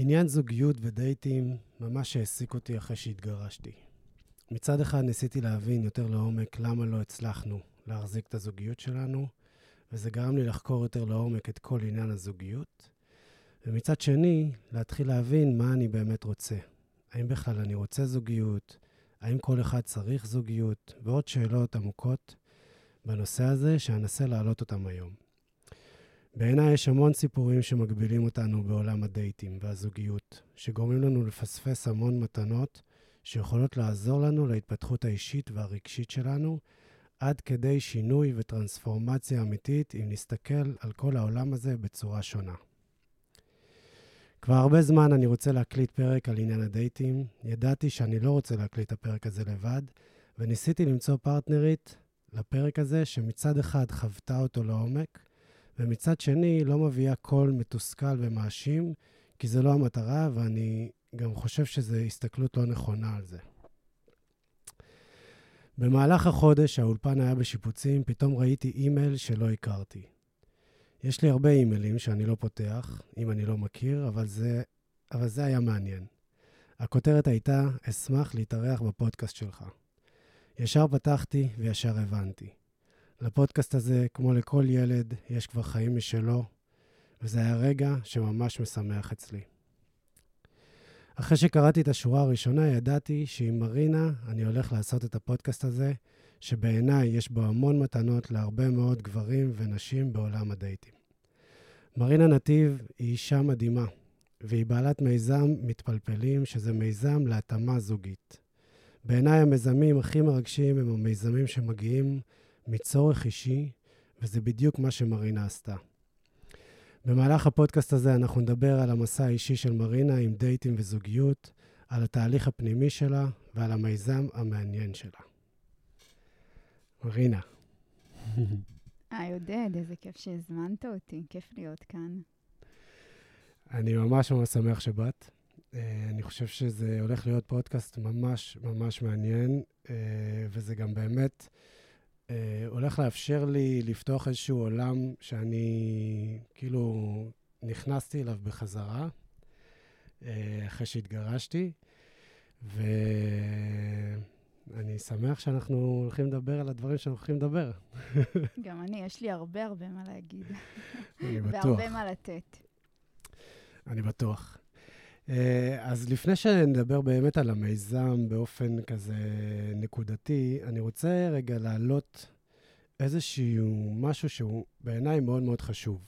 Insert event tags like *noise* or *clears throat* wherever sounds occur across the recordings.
עניין זוגיות ודייטים ממש העסיק אותי אחרי שהתגרשתי. מצד אחד ניסיתי להבין יותר לעומק למה לא הצלחנו להחזיק את הזוגיות שלנו, וזה גרם לי לחקור יותר לעומק את כל עניין הזוגיות. ומצד שני, להתחיל להבין מה אני באמת רוצה. האם בכלל אני רוצה זוגיות? האם כל אחד צריך זוגיות? ועוד שאלות עמוקות בנושא הזה, שאנסה להעלות אותם היום. בעיניי יש המון סיפורים שמגבילים אותנו בעולם הדייטים והזוגיות, שגורמים לנו לפספס המון מתנות שיכולות לעזור לנו להתפתחות האישית והרגשית שלנו, עד כדי שינוי וטרנספורמציה אמיתית אם נסתכל על כל העולם הזה בצורה שונה. כבר הרבה זמן אני רוצה להקליט פרק על עניין הדייטים. ידעתי שאני לא רוצה להקליט את הפרק הזה לבד, וניסיתי למצוא פרטנרית לפרק הזה, שמצד אחד חוותה אותו לעומק, ומצד שני לא מביאה קול מתוסכל ומאשים, כי זה לא המטרה, ואני גם חושב שזו הסתכלות לא נכונה על זה. במהלך החודש, האולפן היה בשיפוצים, פתאום ראיתי אימייל שלא הכרתי. יש לי הרבה אימיילים שאני לא פותח, אם אני לא מכיר, אבל זה, אבל זה היה מעניין. הכותרת הייתה, אשמח להתארח בפודקאסט שלך. ישר פתחתי וישר הבנתי. לפודקאסט הזה, כמו לכל ילד, יש כבר חיים משלו, וזה היה רגע שממש משמח אצלי. אחרי שקראתי את השורה הראשונה, ידעתי שעם מרינה אני הולך לעשות את הפודקאסט הזה, שבעיניי יש בו המון מתנות להרבה מאוד גברים ונשים בעולם הדייטים. מרינה נתיב היא אישה מדהימה, והיא בעלת מיזם מתפלפלים, שזה מיזם להתאמה זוגית. בעיניי המיזמים הכי מרגשים הם המיזמים שמגיעים מצורך אישי, וזה בדיוק מה שמרינה עשתה. במהלך הפודקאסט הזה אנחנו נדבר על המסע האישי של מרינה עם דייטים וזוגיות, על התהליך הפנימי שלה ועל המיזם המעניין שלה. מרינה. היי, עודד, איזה כיף שהזמנת אותי, כיף להיות כאן. אני ממש ממש שמח שבאת. אה, אני חושב שזה הולך להיות פודקאסט ממש ממש מעניין, אה, וזה גם באמת אה, הולך לאפשר לי לפתוח איזשהו עולם שאני כאילו נכנסתי אליו בחזרה, אחרי שהתגרשתי, ואני שמח שאנחנו הולכים לדבר על הדברים שאנחנו הולכים לדבר. *laughs* גם אני, יש לי הרבה הרבה מה להגיד. אני *laughs* בטוח. והרבה מה לתת. אני בטוח. אה, אז לפני שנדבר באמת על המיזם באופן כזה נקודתי, אני רוצה רגע להעלות איזשהו משהו שהוא בעיניי מאוד מאוד חשוב.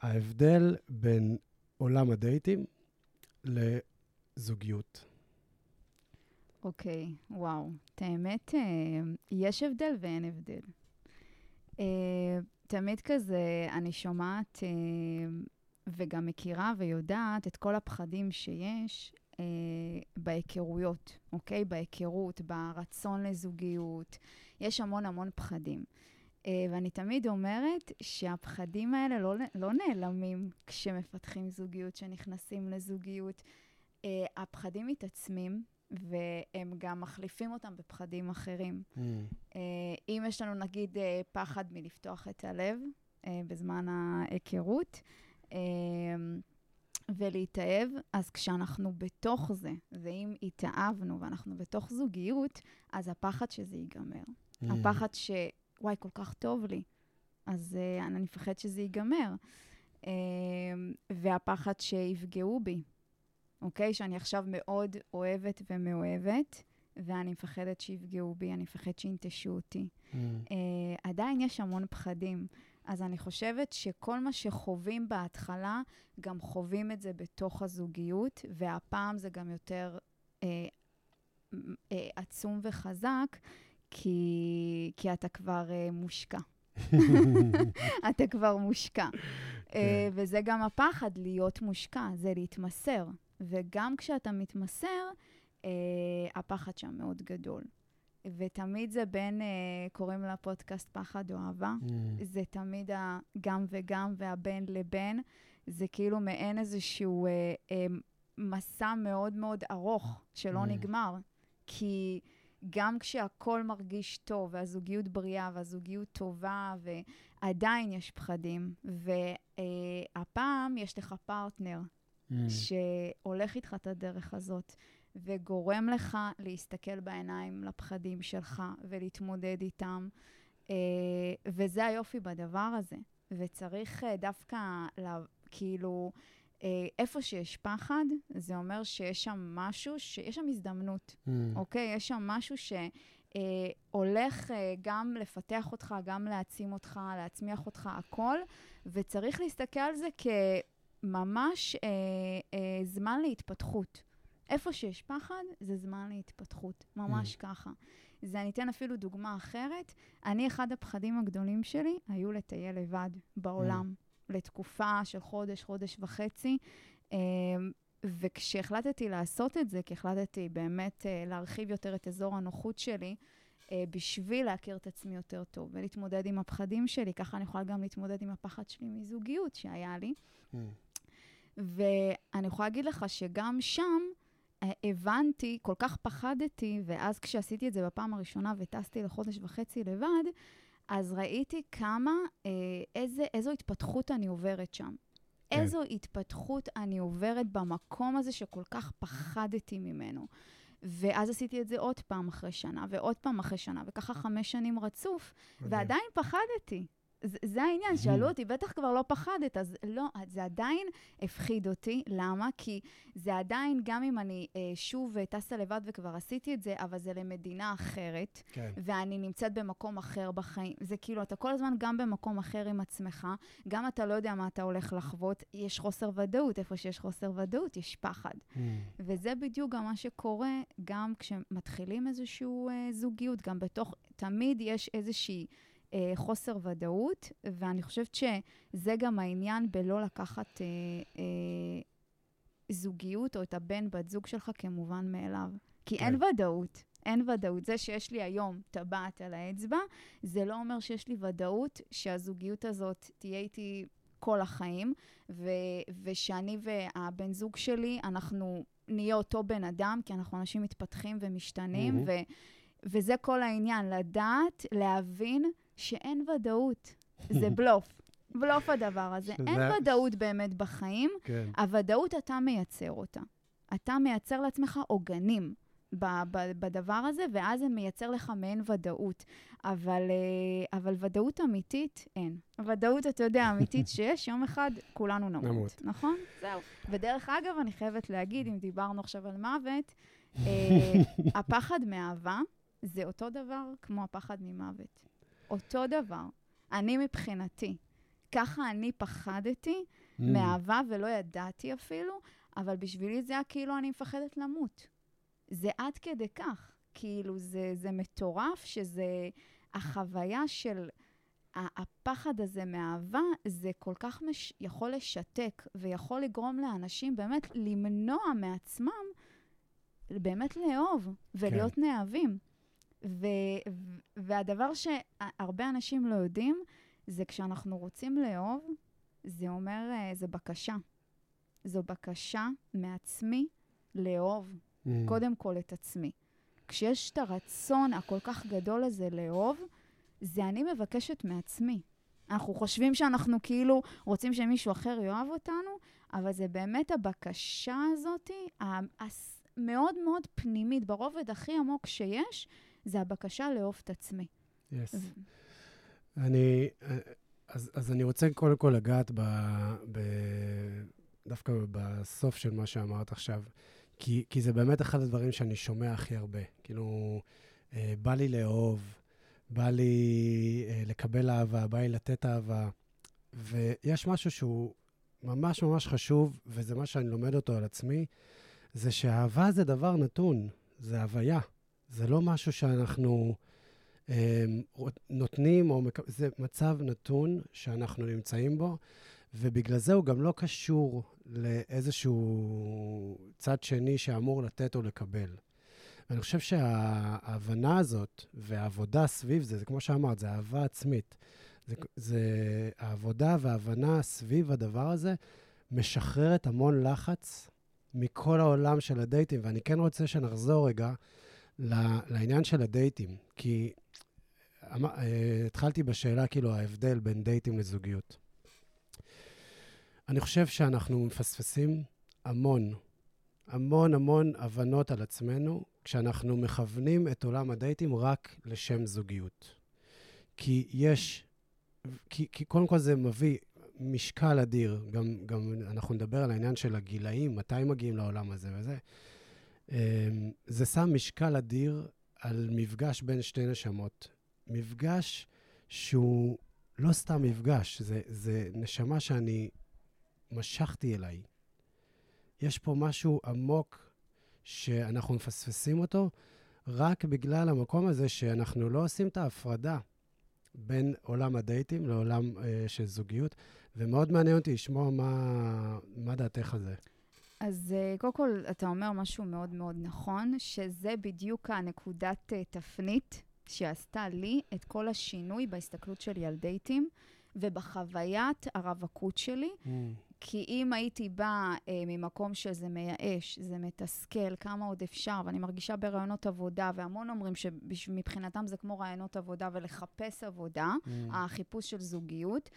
ההבדל בין עולם הדייטים לזוגיות. אוקיי, okay, וואו. את האמת, אה, יש הבדל ואין הבדל. אה, תמיד כזה, אני שומעת וגם מכירה ויודעת את כל הפחדים שיש אה, בהיכרויות, אוקיי? בהיכרות, ברצון לזוגיות. יש המון המון פחדים. אה, ואני תמיד אומרת שהפחדים האלה לא, לא נעלמים כשמפתחים זוגיות, כשנכנסים לזוגיות. אה, הפחדים מתעצמים, והם גם מחליפים אותם בפחדים אחרים. Mm. אה, אם יש לנו, נגיד, אה, פחד מלפתוח את הלב אה, בזמן ההיכרות, ולהתאהב, אז כשאנחנו בתוך זה, ואם התאהבנו ואנחנו בתוך זוגיות, אז הפחד שזה ייגמר. Mm. הפחד ש... וואי, כל כך טוב לי, אז uh, אני מפחד שזה ייגמר. Uh, והפחד שיפגעו בי, אוקיי? שאני עכשיו מאוד אוהבת ומאוהבת, ואני מפחדת שיפגעו בי, אני מפחדת שינטשו אותי. Mm. Uh, עדיין יש המון פחדים. אז אני חושבת שכל מה שחווים בהתחלה, גם חווים את זה בתוך הזוגיות, והפעם זה גם יותר אה, אה, עצום וחזק, כי, כי אתה כבר אה, מושקע. *laughs* אתה כבר מושקע. כן. אה, וזה גם הפחד, להיות מושקע, זה להתמסר. וגם כשאתה מתמסר, אה, הפחד שם מאוד גדול. ותמיד זה בין, uh, קוראים לפודקאסט פחד או אהבה. Mm. זה תמיד הגם וגם והבין לבין. זה כאילו מעין איזשהו uh, uh, מסע מאוד מאוד ארוך שלא mm. נגמר. כי גם כשהכול מרגיש טוב, והזוגיות בריאה, והזוגיות טובה, ועדיין יש פחדים, והפעם uh, יש לך פרטנר. mm. שהולך איתך את הדרך הזאת, וגורם לך להסתכל בעיניים לפחדים שלך ולהתמודד איתם. אה, וזה היופי בדבר הזה. וצריך אה, דווקא, לה, כאילו, אה, איפה שיש פחד, זה אומר שיש שם משהו, שיש שם הזדמנות, mm. אוקיי? יש שם משהו שהולך גם לפתח אותך, גם להעצים אותך, להצמיח אותך, הכל, וצריך להסתכל על זה כממש אה, אה, זמן להתפתחות. איפה שיש פחד, זה זמן להתפתחות, ממש mm. ככה. זה, אני אתן אפילו דוגמה אחרת. אני, אחד הפחדים הגדולים שלי היו לטייל לבד בעולם, mm. לתקופה של חודש, חודש וחצי. אמ, וכשהחלטתי לעשות את זה, כי החלטתי באמת אה, להרחיב יותר את אזור הנוחות שלי, אה, בשביל להכיר את עצמי יותר טוב ולהתמודד עם הפחדים שלי, ככה אני יכולה גם להתמודד עם הפחד שלי מזוגיות שהיה לי. Mm. ואני יכולה להגיד לך שגם שם, הבנתי, כל כך פחדתי, ואז כשעשיתי את זה בפעם הראשונה וטסתי לחודש וחצי לבד, אז ראיתי כמה, אה, איזה, איזו התפתחות אני עוברת שם. כן. איזו התפתחות אני עוברת במקום הזה שכל כך פחדתי ממנו. ואז עשיתי את זה עוד פעם אחרי שנה, ועוד פעם אחרי שנה, וככה חמש שנים רצוף, ועדיין פחדתי. זה, זה העניין, שאלו אותי, בטח כבר לא פחדת, אז לא, זה עדיין הפחיד אותי. למה? כי זה עדיין, גם אם אני אה, שוב טסה לבד וכבר עשיתי את זה, אבל זה למדינה אחרת, כן. ואני נמצאת במקום אחר בחיים. זה כאילו, אתה כל הזמן גם במקום אחר עם עצמך, גם אתה לא יודע מה אתה הולך לחוות, יש חוסר ודאות. איפה שיש חוסר ודאות, יש פחד. Mm. וזה בדיוק גם מה שקורה, גם כשמתחילים איזושהי אה, זוגיות, גם בתוך, תמיד יש איזושהי... אה, חוסר ודאות, ואני חושבת שזה גם העניין בלא לקחת אה, אה, זוגיות או את הבן, בת זוג שלך כמובן מאליו. כי כן. אין ודאות. אין ודאות. זה שיש לי היום טבעת על האצבע, זה לא אומר שיש לי ודאות שהזוגיות הזאת תהיה איתי כל החיים, ו- ושאני והבן זוג שלי, אנחנו נהיה אותו בן אדם, כי אנחנו אנשים מתפתחים ומשתנים, mm-hmm. ו- וזה כל העניין, לדעת, להבין שאין ודאות. *laughs* זה בלוף. בלוף הדבר הזה. שזה... אין ודאות באמת בחיים, כן. הוודאות אתה מייצר אותה. אתה מייצר לעצמך עוגנים בדבר הזה, ואז זה מייצר לך מעין ודאות. אבל, אה, אבל ודאות אמיתית, אין. ודאות, אתה יודע, אמיתית *laughs* שיש, יום אחד כולנו נמות. נמות. נכון? זהו. ודרך אגב, אני חייבת להגיד, אם דיברנו עכשיו על מוות, אה, *laughs* הפחד מאהבה זה אותו דבר כמו הפחד ממוות. אותו דבר. אני מבחינתי, ככה אני פחדתי mm. מאהבה ולא ידעתי אפילו, אבל בשבילי זה היה כאילו אני מפחדת למות. זה עד כדי כך. כאילו, זה, זה מטורף שזה... החוויה של הפחד הזה מאהבה, זה כל כך מש, יכול לשתק ויכול לגרום לאנשים באמת למנוע מעצמם באמת לאהוב ולהיות כן. נאהבים. ו- והדבר שהרבה אנשים לא יודעים, זה כשאנחנו רוצים לאהוב, זה אומר, אה, זה בקשה. זו בקשה מעצמי לאהוב, mm. קודם כל את עצמי. כשיש את הרצון הכל כך גדול הזה לאהוב, זה אני מבקשת מעצמי. אנחנו חושבים שאנחנו כאילו רוצים שמישהו אחר יאהב אותנו, אבל זה באמת הבקשה הזאת, המאוד מאוד פנימית, ברובד הכי עמוק שיש, זה הבקשה לאהוב את עצמי. יס. Yes. אני, אז, אז אני רוצה קודם כל לגעת ב, ב, דווקא בסוף של מה שאמרת עכשיו, כי, כי זה באמת אחד הדברים שאני שומע הכי הרבה. כאילו, אה, בא לי לאהוב, בא לי אה, לקבל אהבה, בא לי לתת אהבה, ויש משהו שהוא ממש ממש חשוב, וזה מה שאני לומד אותו על עצמי, זה שאהבה זה דבר נתון, זה הוויה. זה לא משהו שאנחנו אה, נותנים, או מק... זה מצב נתון שאנחנו נמצאים בו, ובגלל זה הוא גם לא קשור לאיזשהו צד שני שאמור לתת או לקבל. ואני חושב שההבנה הזאת והעבודה סביב זה, זה כמו שאמרת, זה אהבה עצמית. זה, זה העבודה וההבנה סביב הדבר הזה משחררת המון לחץ מכל העולם של הדייטים, ואני כן רוצה שנחזור רגע לעניין של הדייטים, כי אמ, אה, התחלתי בשאלה, כאילו, ההבדל בין דייטים לזוגיות. אני חושב שאנחנו מפספסים המון, המון המון הבנות על עצמנו, כשאנחנו מכוונים את עולם הדייטים רק לשם זוגיות. כי יש, כי, כי קודם כל זה מביא משקל אדיר, גם, גם אנחנו נדבר על העניין של הגילאים, מתי מגיעים לעולם הזה וזה. אמ, זה שם משקל אדיר על מפגש בין שתי נשמות. מפגש שהוא לא סתם מפגש, זה, זה נשמה שאני משכתי אליי. יש פה משהו עמוק שאנחנו מפספסים אותו רק בגלל המקום הזה שאנחנו לא עושים את ההפרדה בין עולם הדייטים לעולם אה, של זוגיות, ומאוד מעניין אותי לשמוע מה, מה דעתך על זה. אז uh, קודם כל, אתה אומר משהו מאוד מאוד נכון, שזה בדיוק הנקודת uh, תפנית שעשתה לי את כל השינוי בהסתכלות שלי על דייטים ובחוויית הרווקות שלי. Mm. כי אם הייתי באה אה, ממקום שזה מייאש, זה מתסכל, כמה עוד אפשר, ואני מרגישה ברעיונות עבודה, והמון אומרים שמבחינתם זה כמו רעיונות עבודה ולחפש עבודה, mm. החיפוש של זוגיות.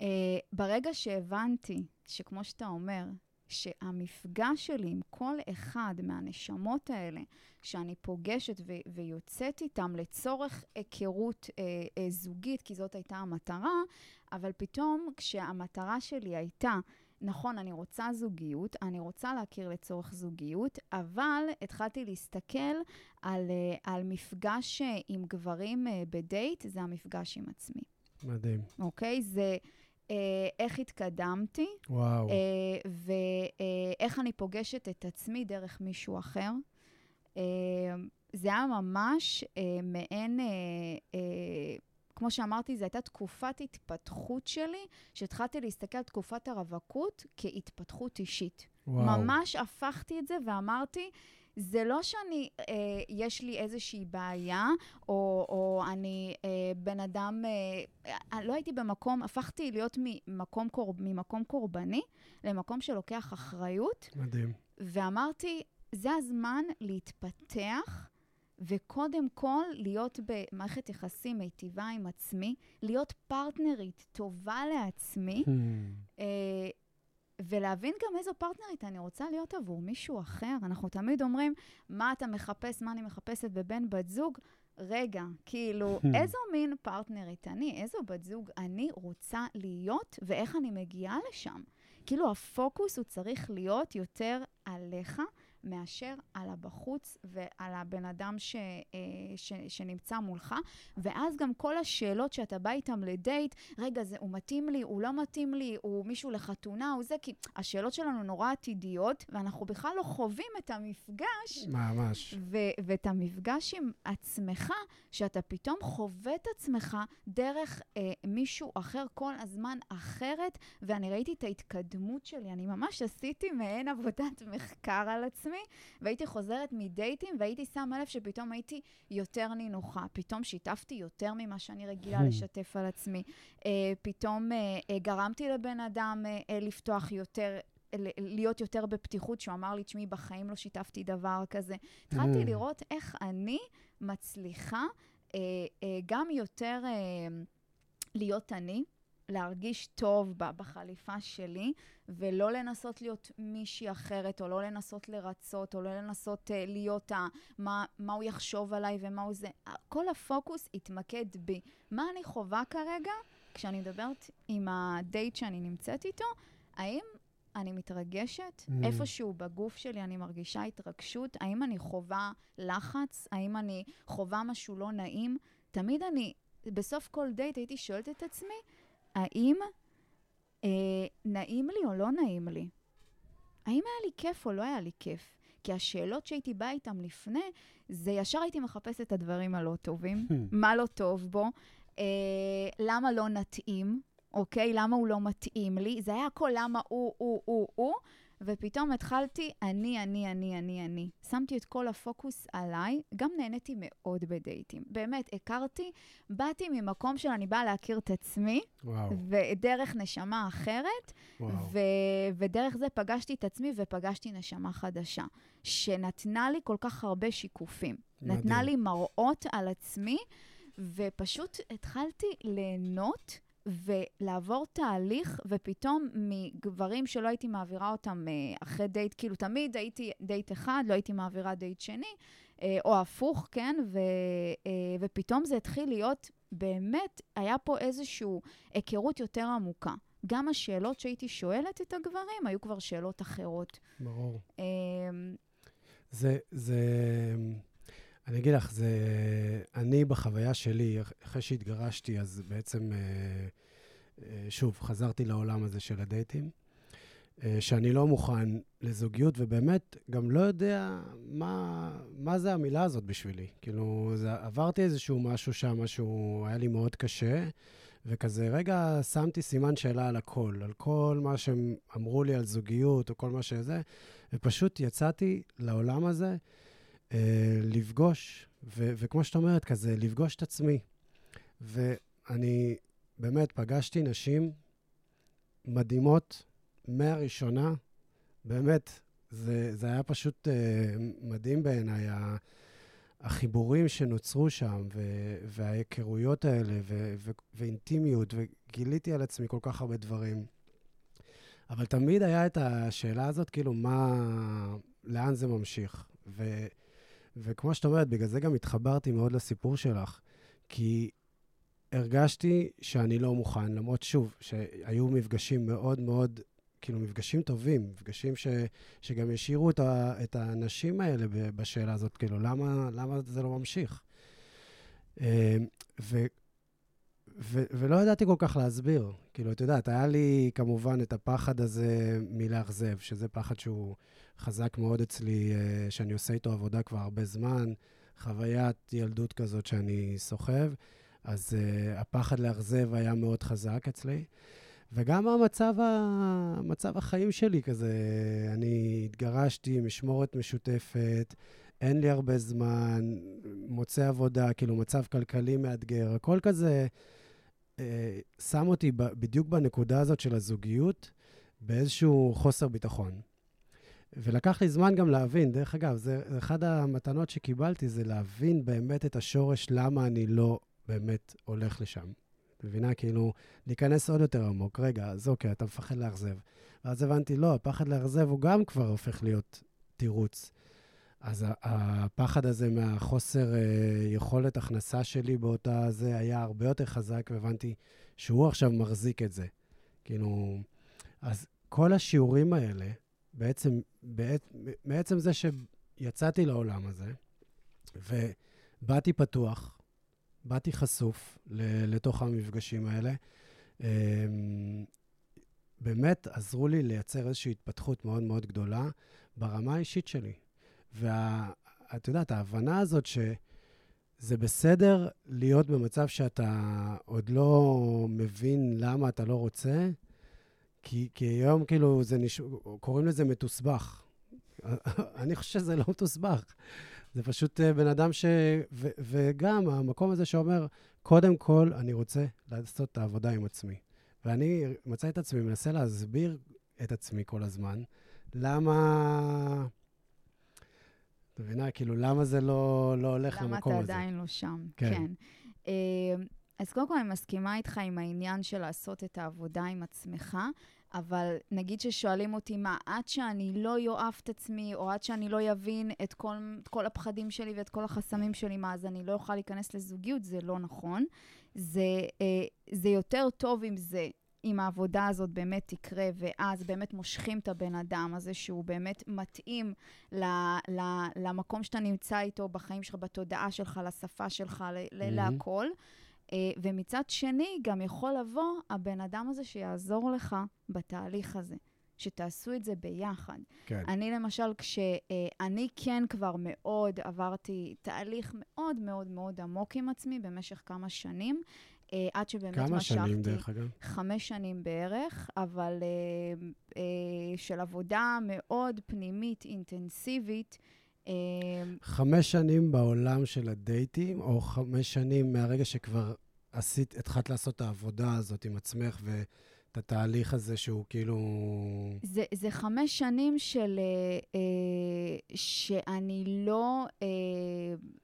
אה, ברגע שהבנתי שכמו שאתה אומר, שהמפגש שלי עם כל אחד מהנשמות האלה, שאני פוגשת ו- ויוצאת איתם לצורך היכרות אה, אה, זוגית, כי זאת הייתה המטרה, אבל פתאום כשהמטרה שלי הייתה נכון, אני רוצה זוגיות, אני רוצה להכיר לצורך זוגיות, אבל התחלתי להסתכל על, אה, על מפגש עם גברים אה, בדייט, זה המפגש עם עצמי. מדהים. אוקיי? זה איך התקדמתי. וואו. אה, ואיך אה, אני פוגשת את עצמי דרך מישהו אחר. אה, זה היה ממש אה, מעין... אה, אה, כמו שאמרתי, זו הייתה תקופת התפתחות שלי, שהתחלתי להסתכל על תקופת הרווקות כהתפתחות אישית. וואו. ממש הפכתי את זה ואמרתי, זה לא שאני, אה, יש לי איזושהי בעיה, או, או אני אה, בן אדם, אה, אה לא הייתי במקום, הפכתי להיות ממקום, קור, ממקום קורבני למקום שלוקח אחריות. מדהים. ואמרתי, זה הזמן להתפתח. וקודם כל להיות במערכת יחסים מיטיבה עם עצמי, להיות פרטנרית טובה לעצמי, hmm. אה, ולהבין גם איזו פרטנרית אני רוצה להיות עבור מישהו אחר. אנחנו תמיד אומרים, מה אתה מחפש, מה אני מחפשת בבן בת זוג? רגע, כאילו. *laughs* איזו מין פרטנרית אני, איזו בת זוג אני רוצה להיות, ואיך אני מגיעה לשם. כאילו, הפוקוס הוא צריך להיות יותר עליך. מאשר על הבחוץ ועל הבן אדם ש, אה, ש, שנמצא מולך. ואז גם כל השאלות שאתה בא איתם לדייט, רגע, זה, הוא מתאים לי, הוא לא מתאים לי, הוא מישהו לחתונה, הוא זה, כי השאלות שלנו נורא עתידיות, ואנחנו בכלל לא חווים את המפגש. ממש. ו- ואת המפגש עם עצמך, שאתה פתאום חווה את עצמך דרך אה, מישהו אחר כל הזמן אחרת, ואני ראיתי את ההתקדמות שלי. אני ממש עשיתי מעין עבודת מחקר על עצמי. עצמי, והייתי חוזרת מדייטים, והייתי שמה לב שפתאום הייתי יותר נינוחה. פתאום שיתפתי יותר ממה שאני רגילה hmm. לשתף על עצמי. אה, פתאום אה, אה, גרמתי לבן אדם לפתוח יותר. להיות יותר בפתיחות, שהוא אמר לי, תשמעי, בחיים לא שיתפתי דבר כזה. התחלתי mm. לראות איך אני מצליחה אה, אה, גם יותר אה, להיות אני, להרגיש טוב בחליפה שלי, ולא לנסות להיות מישהי אחרת, או לא לנסות לרצות, או לא לנסות uh, להיות ה... מה, מה הוא יחשוב עליי ומה הוא זה. כל הפוקוס יתמקד בי. מה אני חווה כרגע כשאני מדברת עם הדייט שאני נמצאת איתו? האם אני מתרגשת? Mm. איפשהו בגוף שלי אני מרגישה התרגשות? האם אני חווה לחץ? האם אני חווה משהו לא נעים? תמיד אני, בסוף כל דייט הייתי שואלת את עצמי, האם אה, נעים לי או לא נעים לי? האם היה לי כיף או לא היה לי כיף? כי השאלות שהייתי באה איתן לפני, זה ישר הייתי מחפשת את הדברים הלא טובים, hmm. מה לא טוב בו, אה, למה לא נתאים, אוקיי? למה הוא לא מתאים לי? זה היה הכל למה הוא, הוא, הוא, הוא, ופתאום התחלתי, אני, אני, אני, אני, אני. שמתי את כל הפוקוס עליי, גם נהניתי מאוד בדייטים. באמת, הכרתי, באתי ממקום של אני באה להכיר את עצמי, וואו. ודרך נשמה אחרת, ו- ודרך זה פגשתי את עצמי ופגשתי נשמה חדשה, שנתנה לי כל כך הרבה שיקופים. מדהים. נתנה לי מראות על עצמי, ופשוט התחלתי ליהנות ולעבור תהליך, ופתאום מגברים שלא הייתי מעבירה אותם אה, אחרי דייט, כאילו תמיד הייתי דייט אחד, לא הייתי מעבירה דייט שני, אה, או הפוך, כן? ו, אה, ופתאום זה התחיל להיות, באמת, היה פה איזושהי היכרות יותר עמוקה. גם השאלות שהייתי שואלת את הגברים היו כבר שאלות אחרות. ברור. זה, זה, אני אגיד לך, זה, אני בחוויה שלי, אחרי שהתגרשתי, אז בעצם, שוב, חזרתי לעולם הזה של הדייטים. אה, שאני לא מוכן לזוגיות, ובאמת גם לא יודע מה, מה זה המילה הזאת בשבילי. כאילו, זה, עברתי איזשהו משהו שם, שהוא היה לי מאוד קשה, וכזה, רגע, שמתי סימן שאלה על הכל, על כל מה שהם אמרו לי על זוגיות, או כל מה שזה, ופשוט יצאתי לעולם הזה אה, לפגוש, ו, וכמו שאת אומרת, כזה, לפגוש את עצמי. ואני באמת פגשתי נשים מדהימות, מהראשונה, באמת, זה, זה היה פשוט uh, מדהים בעיניי, החיבורים שנוצרו שם, ו, וההיכרויות האלה, ו, ו, ואינטימיות, וגיליתי על עצמי כל כך הרבה דברים. אבל תמיד היה את השאלה הזאת, כאילו, מה, לאן זה ממשיך? ו, וכמו שאת אומרת, בגלל זה גם התחברתי מאוד לסיפור שלך, כי הרגשתי שאני לא מוכן, למרות, שוב, שהיו מפגשים מאוד מאוד כאילו, מפגשים טובים, מפגשים ש, שגם השאירו את, ה, את האנשים האלה בשאלה הזאת, כאילו, למה, למה זה לא ממשיך? אה, ו, ו, ולא ידעתי כל כך להסביר. כאילו, את יודעת, היה לי כמובן את הפחד הזה מלאכזב, שזה פחד שהוא חזק מאוד אצלי, אה, שאני עושה איתו עבודה כבר הרבה זמן, חוויית ילדות כזאת שאני סוחב, אז uh, הפחד לאכזב היה מאוד חזק אצלי. וגם המצב, ה... מצב החיים שלי כזה, אני התגרשתי, משמורת משותפת, אין לי הרבה זמן, מוצא עבודה, כאילו מצב כלכלי מאתגר, הכל כזה שם אותי בדיוק בנקודה הזאת של הזוגיות, באיזשהו חוסר ביטחון. ולקח לי זמן גם להבין, דרך אגב, זה אחת המתנות שקיבלתי, זה להבין באמת את השורש למה אני לא באמת הולך לשם. מבינה? כאילו, להיכנס עוד יותר עמוק. רגע, אז אוקיי, אתה מפחד לאכזב. ואז הבנתי, לא, הפחד לאכזב הוא גם כבר הופך להיות תירוץ. אז הפחד הזה מהחוסר אה, יכולת הכנסה שלי באותה זה היה הרבה יותר חזק, והבנתי שהוא עכשיו מחזיק את זה. כאילו, אז כל השיעורים האלה, בעצם, בעת, בעצם זה שיצאתי לעולם הזה, ובאתי פתוח, באתי חשוף לתוך המפגשים האלה. אמ, באמת עזרו לי לייצר איזושהי התפתחות מאוד מאוד גדולה ברמה האישית שלי. ואת יודעת, ההבנה הזאת שזה בסדר להיות במצב שאתה עוד לא מבין למה אתה לא רוצה, כי, כי היום כאילו זה נש... קוראים לזה מתוסבך. *laughs* אני חושב שזה לא מתוסבך. זה פשוט אה, בן אדם ש... ו, וגם המקום הזה שאומר, קודם כל, אני רוצה לעשות את העבודה עם עצמי. ואני מצא את עצמי, מנסה להסביר את עצמי כל הזמן, למה... את מבינה? כאילו, למה זה לא, לא הולך למקום הזה? למה אתה עדיין לא שם, כן. כן. אה, אז קודם כל, אני מסכימה איתך עם העניין של לעשות את העבודה עם עצמך. אבל נגיד ששואלים אותי מה, עד שאני לא יאהב את עצמי, או עד שאני לא אבין את כל, את כל הפחדים שלי ואת כל החסמים שלי, מה, אז אני לא אוכל להיכנס לזוגיות, זה לא נכון. זה, אה, זה יותר טוב אם זה, אם העבודה הזאת באמת תקרה, ואז באמת מושכים את הבן אדם הזה, שהוא באמת מתאים ל, ל, למקום שאתה נמצא איתו בחיים שלך, בתודעה שלך, לשפה שלך, mm-hmm. להכל. אה, ומצד שני, גם יכול לבוא הבן אדם הזה שיעזור לך בתהליך הזה. שתעשו את זה ביחד. כן. אני למשל, כשאני כן כבר מאוד עברתי תהליך מאוד מאוד מאוד עמוק עם עצמי במשך כמה שנים, אה, עד שבאמת כמה משכתי... כמה שנים, דרך אגב? חמש שנים בערך, אבל אה, של עבודה מאוד פנימית, אינטנסיבית. חמש שנים בעולם של הדייטים, או חמש שנים מהרגע שכבר עשית, התחלת לעשות את העבודה הזאת עם עצמך את התהליך הזה שהוא כאילו... זה, זה חמש שנים של... אה, אה, שאני לא... אה,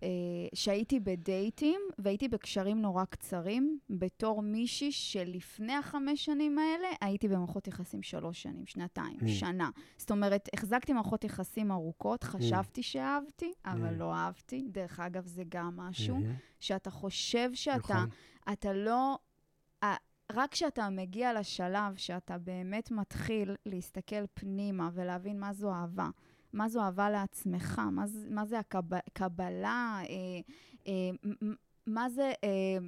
אה, שהייתי בדייטים והייתי בקשרים נורא קצרים, בתור מישהי שלפני החמש שנים האלה הייתי במערכות יחסים שלוש שנים, שנתיים, mm. שנה. זאת אומרת, החזקתי מערכות יחסים ארוכות, mm. חשבתי mm. שאהבתי, אבל mm. לא אהבתי. דרך אגב, זה גם משהו, mm-hmm. שאתה חושב שאתה... נכון. אתה לא... רק כשאתה מגיע לשלב שאתה באמת מתחיל להסתכל פנימה ולהבין מה זו אהבה, מה זו אהבה לעצמך, מה, מה זה הקבלה, אה, אה, מה זה אה,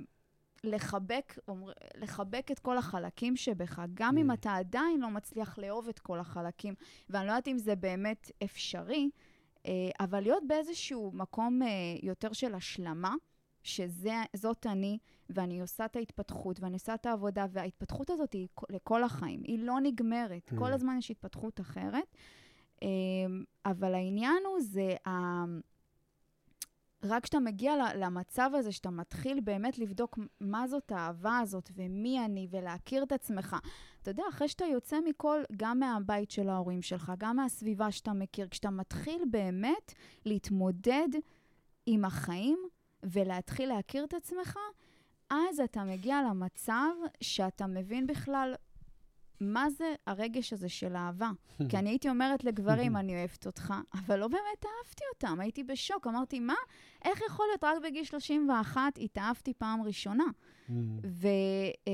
לחבק, אומר, לחבק את כל החלקים שבך, גם mm. אם אתה עדיין לא מצליח לאהוב את כל החלקים, ואני לא יודעת אם זה באמת אפשרי, אה, אבל להיות באיזשהו מקום אה, יותר של השלמה, שזאת אני, ואני עושה את ההתפתחות, ואני עושה את העבודה, וההתפתחות הזאת היא לכל החיים, היא לא נגמרת. Mm. כל הזמן יש התפתחות אחרת. אמ, אבל העניין הוא, זה ה... רק כשאתה מגיע למצב הזה, שאתה מתחיל באמת לבדוק מה זאת האהבה הזאת ומי אני, ולהכיר את עצמך. אתה יודע, אחרי שאתה יוצא מכל, גם מהבית של ההורים שלך, גם מהסביבה שאתה מכיר, כשאתה מתחיל באמת להתמודד עם החיים ולהתחיל להכיר את עצמך, אז אתה מגיע למצב שאתה מבין בכלל מה זה הרגש הזה של אהבה. כי אני הייתי אומרת לגברים, אני אוהבת אותך, אבל לא באמת אהבתי אותם, הייתי בשוק. אמרתי, מה? איך יכול להיות רק בגיל 31 התאהבתי פעם ראשונה? ו, אה,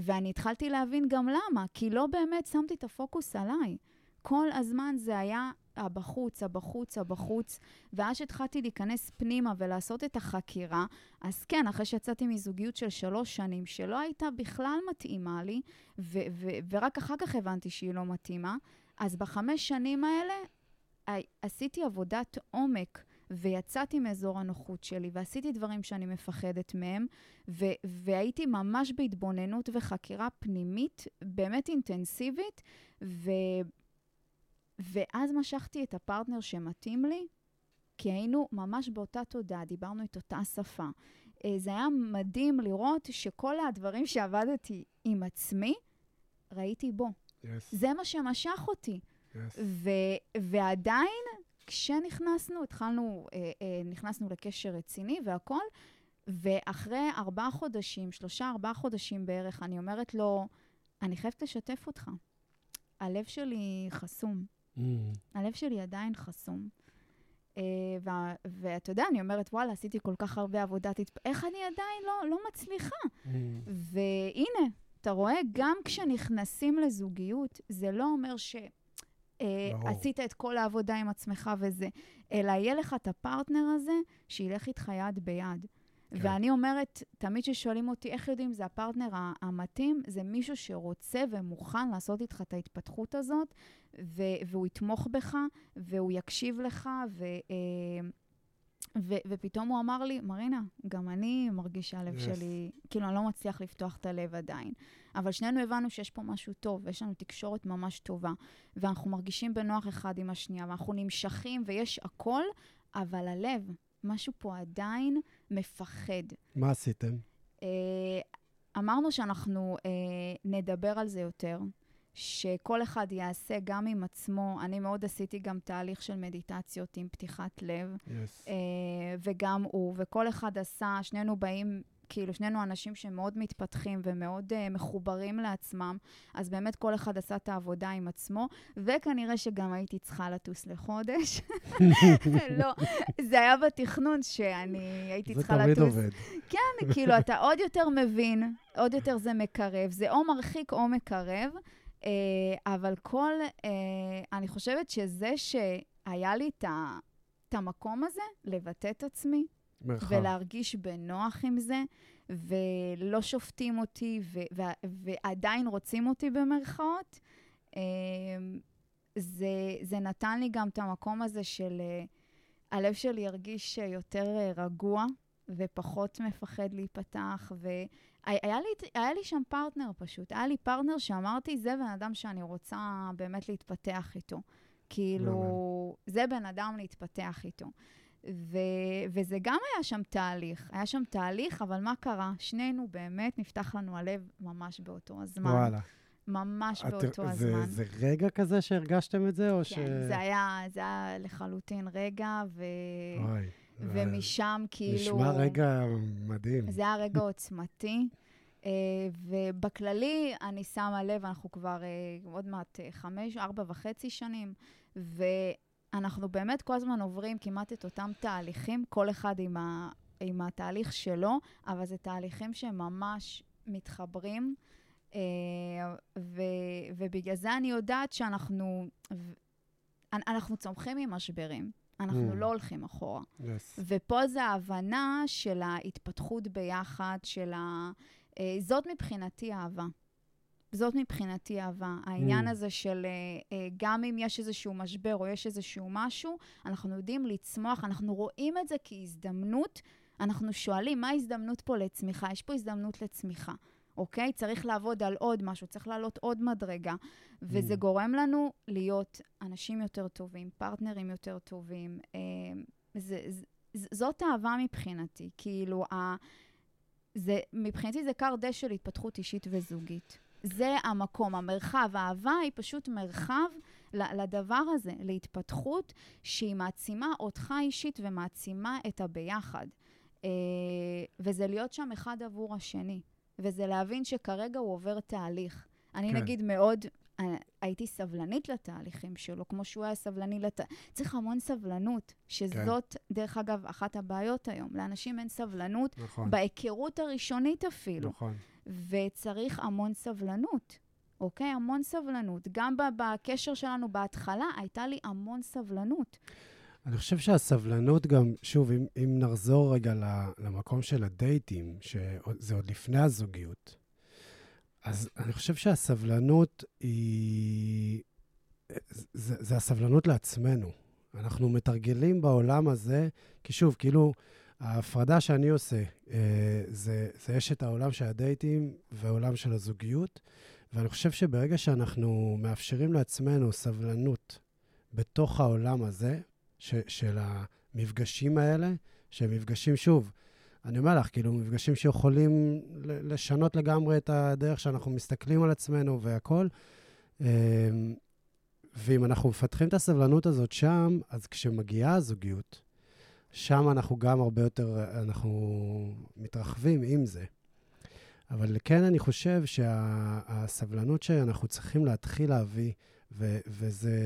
ואני התחלתי להבין גם למה, כי לא באמת שמתי את הפוקוס עליי. כל הזמן זה היה הבחוץ, הבחוץ, הבחוץ, ואז שהתחלתי להיכנס פנימה ולעשות את החקירה, אז כן, אחרי שיצאתי מזוגיות של שלוש שנים, שלא הייתה בכלל מתאימה לי, ו- ו- ורק אחר כך הבנתי שהיא לא מתאימה, אז בחמש שנים האלה עשיתי עבודת עומק. ויצאתי מאזור הנוחות שלי, ועשיתי דברים שאני מפחדת מהם, ו- והייתי ממש בהתבוננות וחקירה פנימית, באמת אינטנסיבית, ו- ואז משכתי את הפרטנר שמתאים לי, כי היינו ממש באותה תודעה, דיברנו את אותה שפה. אה, זה היה מדהים לראות שכל הדברים שעבדתי עם עצמי, ראיתי בו. Yes. זה מה שמשך אותי. Yes. ו- ועדיין, כשנכנסנו, התחלנו, אה, אה, נכנסנו לקשר רציני והכול, ואחרי ארבעה חודשים, שלושה, ארבעה חודשים בערך, אני אומרת לו, אני חייבת לשתף אותך. הלב שלי חסום. Mm. הלב שלי עדיין חסום. Uh, ואתה יודע, אני אומרת, וואלה, עשיתי כל כך הרבה עבודת התפ... איך אני עדיין לא, לא מצליחה? Mm. והנה, אתה רואה, גם כשנכנסים לזוגיות, זה לא אומר ש... uh, עשית את כל העבודה עם עצמך וזה, אלא יהיה לך את הפרטנר הזה שילך איתך יד ביד. כן. ואני אומרת, תמיד כששואלים אותי איך יודעים זה הפרטנר המתאים, זה מישהו שרוצה ומוכן לעשות איתך את ההתפתחות הזאת, ו- והוא יתמוך בך, והוא יקשיב לך, ו... אה, ו- ופתאום הוא אמר לי, מרינה, גם אני מרגישה לב yes. שלי, כאילו, אני לא מצליח לפתוח את הלב עדיין. אבל שנינו הבנו שיש פה משהו טוב, ויש לנו תקשורת ממש טובה, ואנחנו מרגישים בנוח אחד עם השנייה, ואנחנו נמשכים, ויש הכל, אבל הלב, משהו פה עדיין מפחד. מה עשיתם? אה, אמרנו שאנחנו אה, נדבר על זה יותר, שכל אחד יעשה גם עם עצמו. אני מאוד עשיתי גם תהליך של מדיטציות עם פתיחת לב, yes. אה, וגם הוא, וכל אחד עשה, שנינו באים כאילו, שנינו אנשים שמאוד מתפתחים ומאוד uh, מחוברים לעצמם, אז באמת כל אחד עשה את העבודה עם עצמו, וכנראה שגם הייתי צריכה לטוס לחודש. *laughs* לא, זה היה בתכנון שאני הייתי צריכה לטוס. זה תמיד עובד. כן, כאילו, אתה עוד יותר מבין, עוד יותר זה מקרב. זה או מרחיק או מקרב. Uh, אבל כל, uh, אני חושבת שזה שהיה לי את המקום הזה, לבטא את עצמי, מרחב. ולהרגיש בנוח עם זה, ולא שופטים אותי, ו- ו- ועדיין רוצים אותי במרכאות. אמ, זה, זה נתן לי גם את המקום הזה של... אה, הלב שלי הרגיש יותר אה, רגוע ופחות מפחד להיפתח, והיה לי, היה לי שם פרטנר פשוט. היה לי פרטנר שאמרתי, זה בן אדם שאני רוצה באמת להתפתח איתו. כאילו, זה בן אדם להתפתח איתו. ו- וזה גם היה שם תהליך. היה שם תהליך, אבל מה קרה? שנינו באמת נפתח לנו הלב ממש באותו הזמן. וואלה. ממש את- באותו זה- הזמן. זה רגע כזה שהרגשתם את זה, או ש... כן, זה היה, זה היה לחלוטין רגע, ו... אוי, ומשם כאילו... נשמע רגע מדהים. זה היה רגע עוצמתי. אה, ובכללי, אני שמה לב, אנחנו כבר אה, עוד מעט אה, חמש, ארבע וחצי שנים, ואנחנו באמת כל הזמן עוברים כמעט את אותם תהליכים, כל אחד עם, ה, עם התהליך שלו, אבל זה תהליכים שהם ממש מתחברים. אה, ו, ובגלל זה אני יודעת שאנחנו ו- אנ- אנחנו צומחים ממשברים, אנחנו Mm. לא הולכים אחורה. Yes. ופה זה ההבנה של ההתפתחות ביחד, של ה... אה, זאת מבחינתי אהבה. זאת מבחינתי אהבה. העניין Mm. הזה של אה, אה, גם אם יש איזשהו משבר או יש איזשהו משהו, אנחנו יודעים לצמוח, אנחנו רואים את זה כהזדמנות. אנחנו שואלים, מה ההזדמנות פה לצמיחה? יש פה הזדמנות לצמיחה, אוקיי? צריך לעבוד על עוד משהו, צריך לעלות עוד מדרגה. וזה Mm. גורם לנו להיות אנשים יותר טובים, פרטנרים יותר טובים. אה, זה, זה, ז- זאת אהבה מבחינתי. כאילו, ה, זה, מבחינתי זה כר דשא להתפתחות אישית וזוגית. זה המקום, המרחב. האהבה היא פשוט מרחב לדבר הזה, להתפתחות שהיא מעצימה אותך אישית ומעצימה את הביחד. אה, וזה להיות שם אחד עבור השני. וזה להבין שכרגע הוא עובר תהליך. אני כן. נגיד מאוד, אה, הייתי סבלנית לתהליכים שלו, כמו שהוא היה סבלני לת... צריך המון סבלנות, שזאת, דרך אגב, אחת הבעיות היום. לאנשים אין סבלנות, נכון, בהיכרות הראשונית אפילו. נכון. וצריך המון סבלנות, אוקיי? המון סבלנות. גם בקשר שלנו בהתחלה הייתה לי המון סבלנות. אני חושב שהסבלנות גם, שוב, אם, אם נחזור רגע למקום של הדייטים, שזה עוד לפני הזוגיות, אז אני חושב שהסבלנות היא... זה, זה הסבלנות לעצמנו. אנחנו מתרגלים בעולם הזה, כי שוב, כאילו, ההפרדה שאני עושה, אה, זה, זה יש את העולם של הדייטים והעולם של הזוגיות, ואני חושב שברגע שאנחנו מאפשרים לעצמנו סבלנות בתוך העולם הזה, ש, של המפגשים האלה, שהם מפגשים, שוב, אני אומר לך, כאילו, מפגשים שיכולים לשנות לגמרי את הדרך שאנחנו מסתכלים על עצמנו והכול. אמ, ואם אנחנו מפתחים את הסבלנות הזאת שם, אז כשמגיעה הזוגיות, שם אנחנו גם הרבה יותר, אנחנו מתרחבים עם זה. אבל כן, אני חושב שהסבלנות שאנחנו צריכים להתחיל להביא, ו- וזה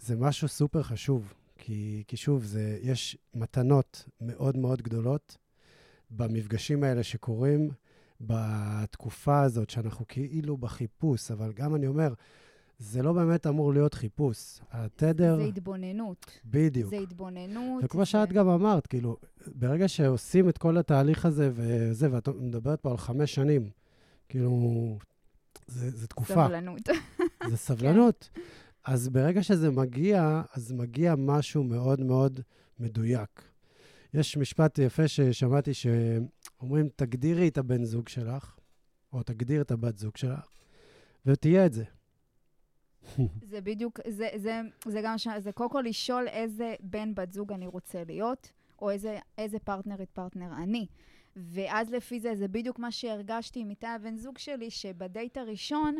זה משהו סופר חשוב, כי, כי שוב, זה, יש מתנות מאוד מאוד גדולות במפגשים האלה שקורים בתקופה הזאת, שאנחנו כאילו בחיפוש, אבל גם אני אומר, זה לא באמת אמור להיות חיפוש. התדר... זה התבוננות. בדיוק. זה התבוננות. וכמו שאת גם אמרת, כאילו, ברגע שעושים את כל התהליך הזה וזה, ואת מדברת פה על חמש שנים, כאילו, זה, זה תקופה, סבלנות. *laughs* זה סבלנות. אז ברגע שזה מגיע, אז מגיע משהו מאוד מאוד מדויק. יש משפט יפה ששמעתי שאומרים, תגדירי את הבן זוג שלך, או תגדיר את הבת זוג שלך, ותהיה את זה. *laughs* זה בדיוק, זה, זה, זה גם, ש... זה קודם כל לשאול איזה בן בת זוג אני רוצה להיות, או איזה, איזה פרטנרית פרטנר אני. ואז לפי זה, זה בדיוק מה שהרגשתי עם איתי הבן זוג שלי, שבדייט הראשון,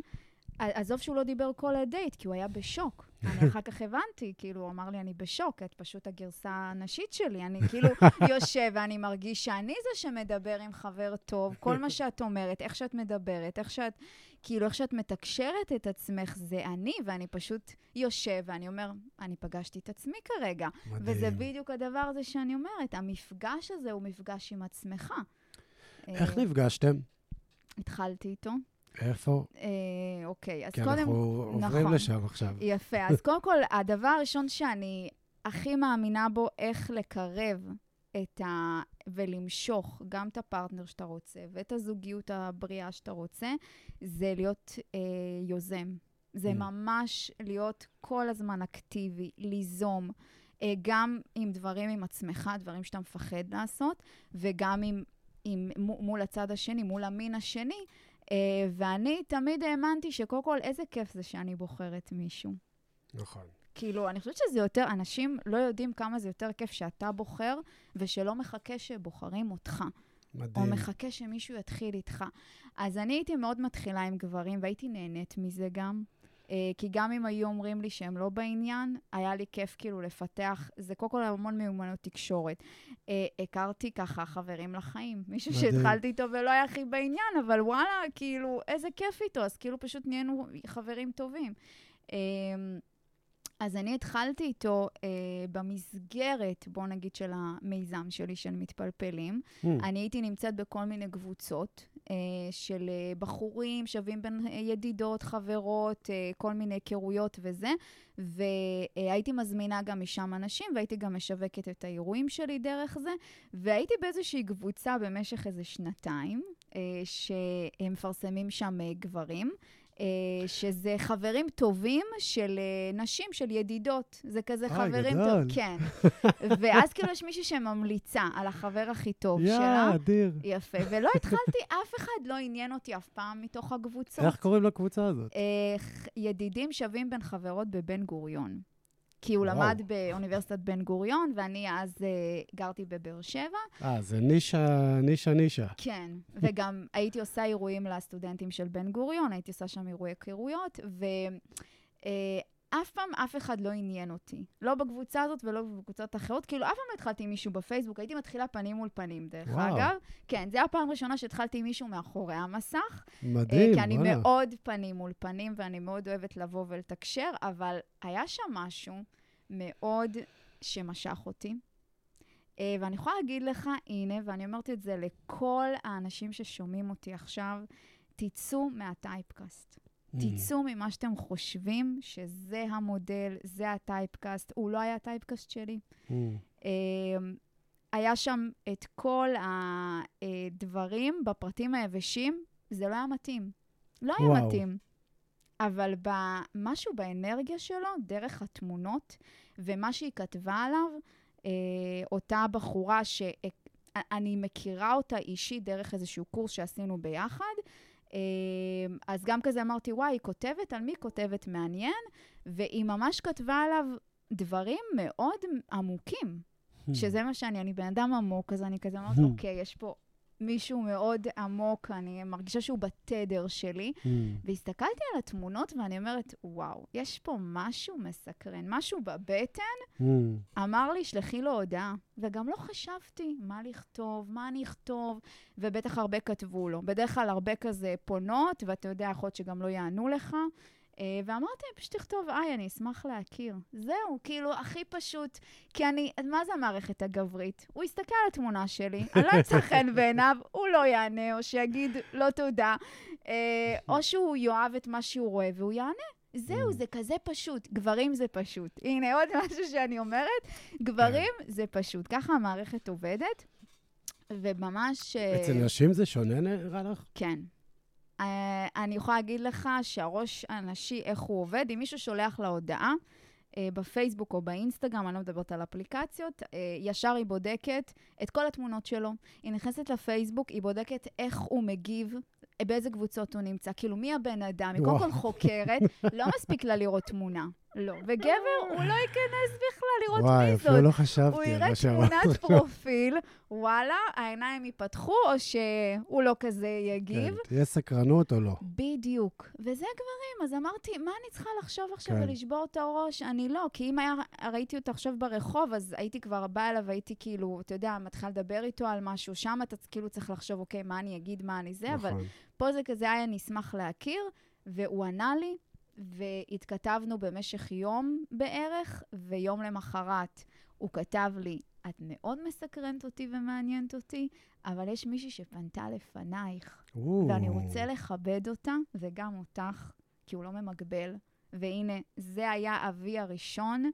עזוב שהוא לא דיבר כל הדייט, כי הוא היה בשוק. *laughs* אני אחר כך הבנתי, כאילו, הוא אמר לי, אני בשוק, את פשוט הגרסה הנשית שלי. אני כאילו *laughs* יושב ואני מרגיש שאני זה שמדבר עם חבר טוב, כל מה שאת אומרת, איך שאת מדברת, איך שאת, כאילו, איך שאת מתקשרת את עצמך, זה אני, ואני פשוט יושב ואני אומר, אני פגשתי את עצמי כרגע. וזה בדיוק הדבר הזה שאני אומרת, המפגש הזה הוא מפגש עם עצמך. איך אה, נפגשתם? התחלתי איתו. איפה? אה, אוקיי, אז כי קודם... אנחנו עוברים נכון. לשם עכשיו. יפה. אז קודם כל, *laughs* הדבר הראשון שאני הכי מאמינה בו, איך לקרב את ה... ולמשוך גם את הפרטנר שאתה רוצה ואת הזוגיות הבריאה שאתה רוצה, זה להיות אה, יוזם. זה Mm. ממש להיות כל הזמן אקטיבי, ליזום, אה, גם עם דברים עם עצמך, דברים שאתה מפחד לעשות, וגם עם, עם, מו- מול הצד השני, מול המין השני. אה, ואני תמיד האמנתי שקודם כל, איזה כיף זה שאני בוחרת מישהו. נכון. כאילו, אני חושבת שזה יותר, אנשים לא יודעים כמה זה יותר כיף שאתה בוחר, ושלא מחכה שבוחרים אותך. מדהים. או מחכה שמישהו יתחיל איתך. אז אני הייתי מאוד מתחילה עם גברים, והייתי נהנית מזה גם. אה, כי גם אם היו אומרים לי שהם לא בעניין, היה לי כיף כאילו לפתח, זה קודם כל המון מיומנות תקשורת. אה, הכרתי ככה חברים לחיים. מישהו מדהים. שהתחלתי איתו ולא היה הכי בעניין, אבל וואלה, כאילו, איזה כיף איתו, אז כאילו פשוט נהיינו חברים טובים. אז אני התחלתי איתו אה, במסגרת, בוא נגיד, של המיזם שלי של מתפלפלים. Hmm. אני הייתי נמצאת בכל מיני קבוצות אה, של אה, בחורים שווים בין אה, ידידות, חברות, אה, כל מיני היכרויות וזה, והייתי מזמינה גם משם אנשים, והייתי גם משווקת את האירועים שלי דרך זה, והייתי באיזושהי קבוצה במשך איזה שנתיים, אה, שמפרסמים שם אה, גברים. אה, שזה חברים טובים של אה, נשים, של ידידות. זה כזה אוי, חברים גדול. טובים. כן. *laughs* ואז כאילו יש מישהי שממליצה על החבר הכי טוב שלה. יא, אדיר. יפה, ולא התחלתי, אף אחד לא עניין אותי אף פעם מתוך הקבוצות. איך קוראים לקבוצה הזאת? אה, ידידים שווים בין חברות בבן גוריון. כי הוא וואו. למד באוניברסיטת בן גוריון, ואני אז אה, גרתי בבאר שבע. אה, זה נישה, נישה, נישה. כן, וגם *laughs* הייתי עושה אירועים לסטודנטים של בן גוריון, הייתי עושה שם אירועי היכרויות, ואף פעם אף אחד לא עניין אותי. לא בקבוצה הזאת ולא בקבוצות אחרות. כאילו, אף פעם לא התחלתי עם מישהו בפייסבוק, הייתי מתחילה פנים מול פנים, דרך וואו. אגב. כן, זו הפעם הראשונה שהתחלתי עם מישהו מאחורי המסך. אה, מדהים, כי אני וואלה. מאוד פנים מול פנים, ואני מאוד אוהבת לבוא ולתקשר, אבל היה שם משהו מאוד שמשך אותי. אה, ואני יכולה להגיד לך, הנה, ואני אומרת את זה לכל האנשים ששומעים אותי עכשיו, תצאו מהטייפקאסט. Hmm. תצאו ממה שאתם חושבים שזה המודל, זה הטייפקאסט. הוא לא היה הטייפקאסט שלי. Hmm. אה, היה שם את כל הדברים בפרטים היבשים, זה לא היה מתאים. לא היה וואו. מתאים. אבל משהו באנרגיה שלו, דרך התמונות, ומה שהיא כתבה עליו, אה, אותה בחורה שאני מכירה אותה אישית דרך איזשהו קורס שעשינו ביחד, אה, אז גם כזה אמרתי, וואי, היא כותבת, על מי כותבת מעניין? והיא ממש כתבה עליו דברים מאוד עמוקים. Hmm. שזה מה שאני, אני בן אדם עמוק, אז אני כזה אומרת, Hmm. אוקיי, יש פה מישהו מאוד עמוק, אני מרגישה שהוא בתדר שלי. Hmm. והסתכלתי על התמונות ואני אומרת, וואו, יש פה משהו מסקרן, משהו בבטן Hmm. אמר לי, שלחי לו הודעה. וגם לא חשבתי מה לכתוב, מה אני אכתוב, ובטח הרבה כתבו לו. בדרך כלל הרבה כזה פונות, ואתה יודע, יכול להיות שגם לא יענו לך. אה, ואמרתי, פשוט תכתוב, היי, אני אשמח להכיר. זהו, כאילו, הכי פשוט. כי אני, מה זה המערכת הגברית? הוא יסתכל על התמונה שלי, אני לא אמצא *laughs* חן בעיניו, הוא לא יענה, או שיגיד לא תודה, אה, או שהוא יאהב את מה שהוא רואה והוא יענה. זהו, Mm. זה כזה פשוט. גברים זה פשוט. הנה, עוד *laughs* משהו שאני אומרת, גברים זה פשוט. ככה המערכת עובדת, וממש... אה, אצל נשים זה שונה נראה לך? כן. Uh, אני יכולה להגיד לך שהראש הנשי, איך הוא עובד, אם מישהו שולח לה הודעה uh, בפייסבוק או באינסטגרם, אני לא מדברת על אפליקציות, uh, ישר היא בודקת את כל התמונות שלו. היא נכנסת לפייסבוק, היא בודקת איך הוא מגיב, אה, באיזה קבוצות הוא נמצא, כאילו מי הבן אדם, היא קודם. כל חוקרת, לא מספיק לה לראות תמונה. לא. וגבר, הוא לא ייכנס בכלל לראות וואי, מי אפילו זאת. לא הוא חשבתי על יראה מה שאמרת. תמונת פרופיל, וואלה, העיניים ייפתחו, או שהוא לא כזה יגיב. כן, תהיה סקרנות או לא. בדיוק. וזה גברים, אז אמרתי, מה אני צריכה לחשוב עכשיו כן. ולשבור את הראש? אני לא, כי אם היה, ראיתי אותו עכשיו ברחוב, אז הייתי כבר באה אליו, הייתי כאילו, אתה יודע, מתחילה לדבר איתו על משהו, שם אתה כאילו צריך לחשוב, אוקיי, מה אני אגיד, מה אני זה, אבל נכון. פה זה כזה היה נשמח להכיר, והוא ענה לי, והתכתבנו במשך יום בערך, ויום למחרת הוא כתב לי, את מאוד מסקרנת אותי ומעניינת אותי, אבל יש מישהי שפנתה לפנייך, או. ואני רוצה לכבד אותה, וגם אותך, כי הוא לא ממגבל. והנה, זה היה אבי הראשון,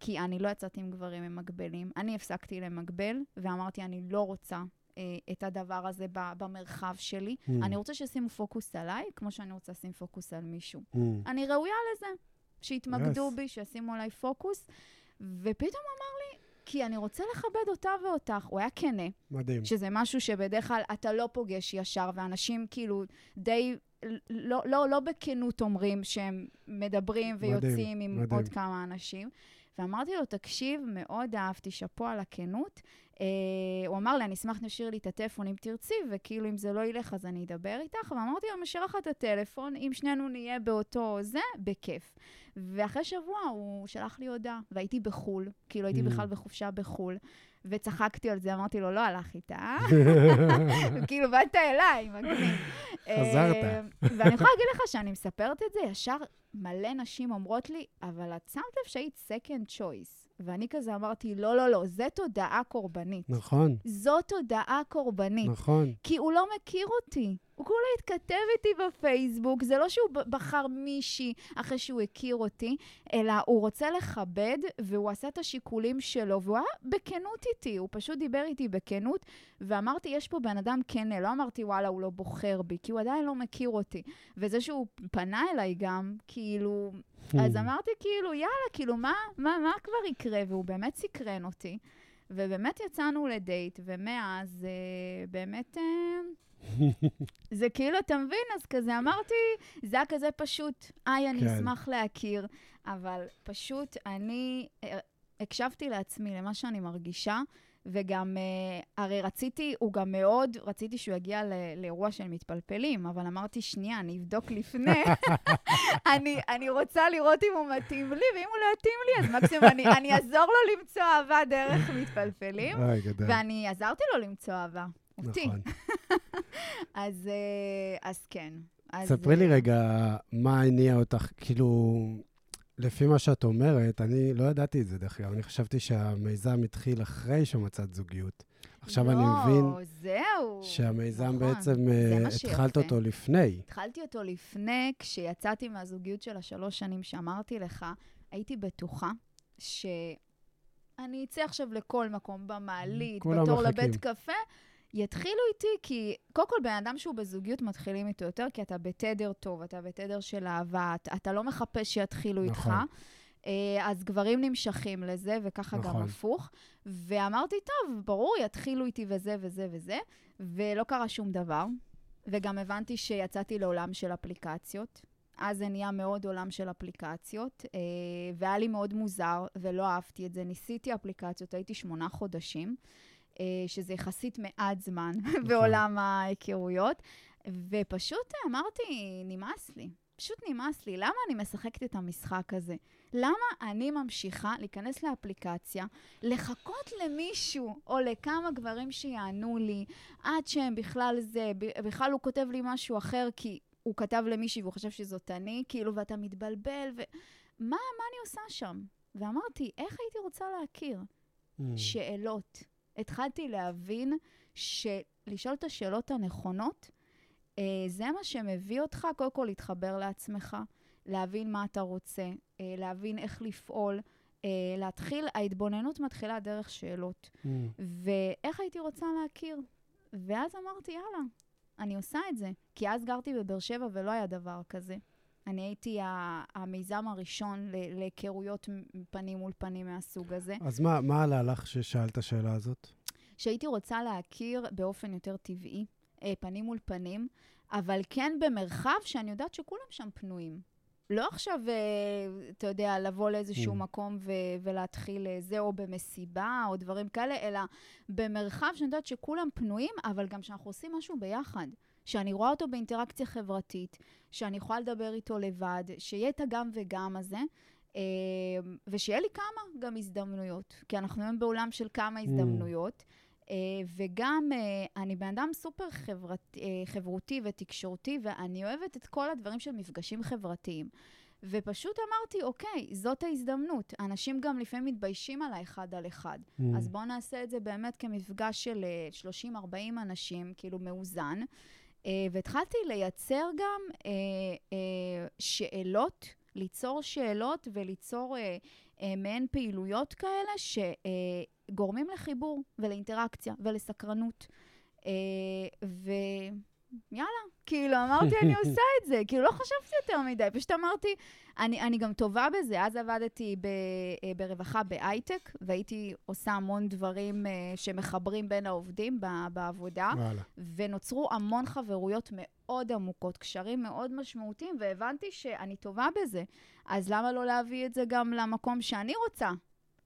כי אני לא יצאתי עם גברים ממגבלים. אני הפסקתי למגבל, ואמרתי, אני לא רוצה את הדבר הזה במרחב שלי. Hmm. אני רוצה שישימו פוקוס עליי, כמו שאני רוצה לשים פוקוס על מישהו. Hmm. אני ראויה לזה, שיתמקדו Yes. בי, שישימו עליי פוקוס. ופתאום אמר לי, כי אני רוצה לכבד אותה ואותך. הוא היה כנה, מדהים. שזה משהו שבדרך כלל אתה לא פוגש ישר, ואנשים כאילו די, לא, לא, לא בכנות אומרים שהם מדברים מדהים, ויוצאים עם מדהים. עוד כמה אנשים. ואמרתי לו, תקשיב, מאוד אהבתי, שאפו על הכנות. Uh, הוא אמר לי, אני אשמח שתשאיר לי את הטלפון אם תרצי, וכאילו אם זה לא ילך אז אני אדבר איתך. ואמרתי לו, משאיר לך את הטלפון, אם שנינו נהיה באותו זה, בכיף. ואחרי שבוע הוא שלח לי הודעה, והייתי בחו"ל, כאילו הייתי mm. בכלל בחופשה בחו"ל. וצחקתי על זה, אמרתי לו, לא הלך איתה. *laughs* כאילו, באת אליי, מגניב. חזרת. אה, ואני יכולה להגיד לך שאני מספרת את זה, ישר מלא נשים אומרות לי, אבל את שמת לב שהיית second choice. ואני כזה אמרתי, לא, לא, לא, זה תודעה קורבנית. נכון. זו תודעה קורבנית. נכון. כי הוא לא מכיר אותי. הוא כולה התכתב איתי בפייסבוק, זה לא שהוא בחר מישהי אחרי שהוא הכיר אותי, אלא הוא רוצה לכבד, והוא עשה את השיקולים שלו, והוא היה בכנות איתי, הוא פשוט דיבר איתי בכנות, ואמרתי, יש פה בן אדם כן, לא אמרתי, וואלה, הוא לא בוחר בי, כי הוא עדיין לא מכיר אותי. וזה שהוא פנה אליי גם, כאילו... אז אמרתי, כאילו, יאללה, כאילו, מה, מה, מה כבר יקרה? והוא באמת סקרן אותי. ובאמת יצאנו לדייט, ומאז אה, באמת... אה, *laughs* זה כאילו, אתה מבין? אז כזה אמרתי, זה היה כזה פשוט, היי, אני כן. אשמח להכיר, אבל פשוט אני אה, הקשבתי לעצמי, למה שאני מרגישה, וגם, uh, הרי רציתי, הוא גם מאוד, רציתי שהוא יגיע לאירוע של מתפלפלים, אבל אמרתי, שנייה, אני אבדוק לפני. *laughs* אני, אני רוצה לראות אם הוא מתאים לי, ואם הוא לא יתאים לי, אז מקסימום אני, אני אעזור לו למצוא אהבה דרך מתפלפלים. ואני עזרתי לו למצוא אהבה. אותי. נכון. *laughs* אז, אה, אז כן. ספרי לי רגע מה הניע אותך, כאילו, לפי מה שאת אומרת, אני לא ידעתי את זה, דרך אגב. אני חשבתי שהמיזם התחיל אחרי שמצאת זוגיות. עכשיו לא, אני מבין... זהו. שהמיזם נכון, בעצם, uh, התחלת אותו לפני. התחלתי אותו לפני, כשיצאתי מהזוגיות של השלוש שנים שאמרתי לך, הייתי בטוחה שאני אצא עכשיו לכל מקום, במעלית, בתור לבית קפה, יתחילו איתי, כי קודם כל בן אדם שהוא בזוגיות מתחילים איתו יותר, כי אתה בתדר טוב, אתה בתדר של אהבה, אתה, אתה לא מחפש שיתחילו נכון. איתך. אה, אז גברים נמשכים לזה, וככה נכון. גם הפוך. ואמרתי, טוב, ברור, יתחילו איתי וזה וזה וזה, ולא קרה שום דבר. וגם הבנתי שיצאתי לעולם של אפליקציות. אז זה נהיה מאוד עולם של אפליקציות, אה, והיה לי מאוד מוזר, ולא אהבתי את זה. ניסיתי אפליקציות, הייתי שמונה חודשים. אה, שזה יחסית מעט זמן *laughs* נכון. בעולם ההיכרויות, ופשוט אמרתי, נמאס לי. פשוט נמאס לי. למה אני משחקת את המשחק הזה? למה אני ממשיכה להיכנס לאפליקציה, לחכות למישהו או לכמה גברים שיענו לי, עד שהם בכלל זה, בכלל הוא כותב לי משהו אחר כי הוא כתב למישהי והוא חושב שזאת אני, כאילו, ואתה מתבלבל, ו... מה, מה אני עושה שם? ואמרתי, איך הייתי רוצה להכיר? Mm. שאלות. התחלתי להבין שלשאול את השאלות הנכונות, אה, זה מה שמביא אותך קודם כל להתחבר לעצמך, להבין מה אתה רוצה, אה, להבין איך לפעול, אה, להתחיל, ההתבוננות מתחילה דרך שאלות. Mm. ואיך הייתי רוצה להכיר? ואז אמרתי, יאללה, אני עושה את זה. כי אז גרתי בבאר שבע ולא היה דבר כזה. אני הייתי המיזם הראשון להיכרויות פנים מול פנים מהסוג הזה. אז מה, מה עלה לך ששאלת השאלה הזאת? שהייתי רוצה להכיר באופן יותר טבעי, אה, פנים מול פנים, אבל כן במרחב שאני יודעת שכולם שם פנויים. לא עכשיו, אה, אתה יודע, לבוא לאיזשהו mm. מקום ו- ולהתחיל אה, זה, או במסיבה, או דברים כאלה, אלא במרחב שאני יודעת שכולם פנויים, אבל גם שאנחנו עושים משהו ביחד. שאני רואה אותו באינטראקציה חברתית, שאני יכולה לדבר איתו לבד, שיהיה את הגם וגם הזה, אה, ושיהיה לי כמה גם הזדמנויות, כי אנחנו היום בעולם של כמה mm. הזדמנויות. Mm. וגם אני בן אדם סופר חברת, חברותי ותקשורתי, ואני אוהבת את כל הדברים של מפגשים חברתיים. ופשוט אמרתי, אוקיי, זאת ההזדמנות. אנשים גם לפעמים מתביישים על האחד על אחד. Mm. אז בואו נעשה את זה באמת כמפגש של 30-40 אנשים, כאילו מאוזן. Uh, והתחלתי לייצר גם uh, uh, שאלות, ליצור שאלות וליצור uh, uh, מעין פעילויות כאלה שגורמים uh, לחיבור ולאינטראקציה ולסקרנות. Uh, ו... יאללה, כאילו, אמרתי, אני *laughs* עושה את זה. כאילו, לא חשבתי יותר מדי, פשוט אמרתי, אני, אני גם טובה בזה. אז עבדתי ב, אה, ברווחה בהייטק, והייתי עושה המון דברים uh, שמחברים בין העובדים בעבודה, וואלה. ונוצרו המון חברויות מאוד עמוקות, קשרים מאוד משמעותיים, והבנתי שאני טובה בזה. אז למה לא להביא את זה גם למקום שאני רוצה?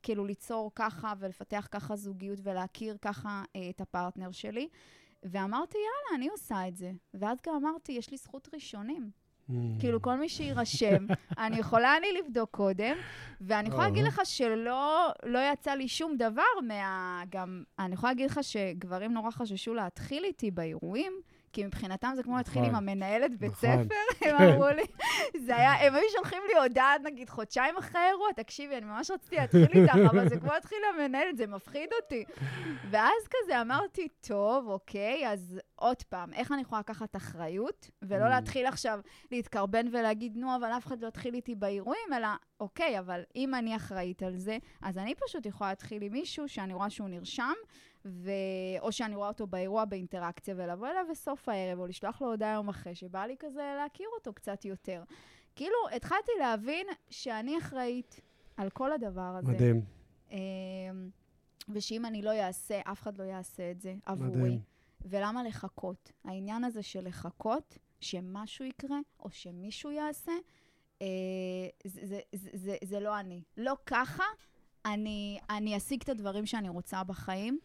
כאילו ליצור ככה ולפתח ככה זוגיות ולהכיר ככה אה, את הפרטנר שלי. ואמרתי, יאללה, אני עושה את זה. ואז גם אמרתי, יש לי זכות ראשונים. Mm. כאילו, כל מי שיירשם, *laughs* אני יכולה אני לבדוק קודם, ואני יכולה להגיד אה. לך שלא לא יצא לי שום דבר מה... גם, אני יכולה להגיד לך שגברים נורא חששו להתחיל איתי באירועים, כי מבחינתם זה כמו להתחיל עם נכון. המנהלת בית נכון. ספר, *laughs* הם אמרו לי, זה היה, הם היו שולחים לי הודעה, נגיד, חודשיים אחרי האירוע, תקשיבי, אני ממש רציתי להתחיל איתך, אבל זה כמו להתחיל עם המנהלת, זה מפחיד אותי. ואז כזה אמרתי, טוב, אוקיי, אז עוד פעם, איך אני יכולה לקחת אחריות, ולא Mm. להתחיל עכשיו להתקרבן ולהגיד, נו, אבל אף אחד לא יתחיל איתי באירועים, אלא, אוקיי, אבל אם אני אחראית על זה, אז אני פשוט יכולה להתחיל עם מישהו שאני רואה שהוא נרשם, ו... או שאני רואה אותו באירוע באינטראקציה, ולבוא אליו בסוף הערב, או לשלוח לו הודעה יום אחרי, שבא לי כזה להכיר אותו קצת יותר. כאילו, התחלתי להבין שאני אחראית על כל הדבר הזה. מדהים, אמ, ושאם אני לא אעשה, אף אחד לא יעשה את זה עבורי. מדהים. ולמה לחכות? העניין הזה של לחכות, שמשהו יקרה, או שמישהו יעשה, אה, זה, זה, זה, זה, זה לא אני. לא ככה אני, אני אשיג את הדברים שאני רוצה בחיים,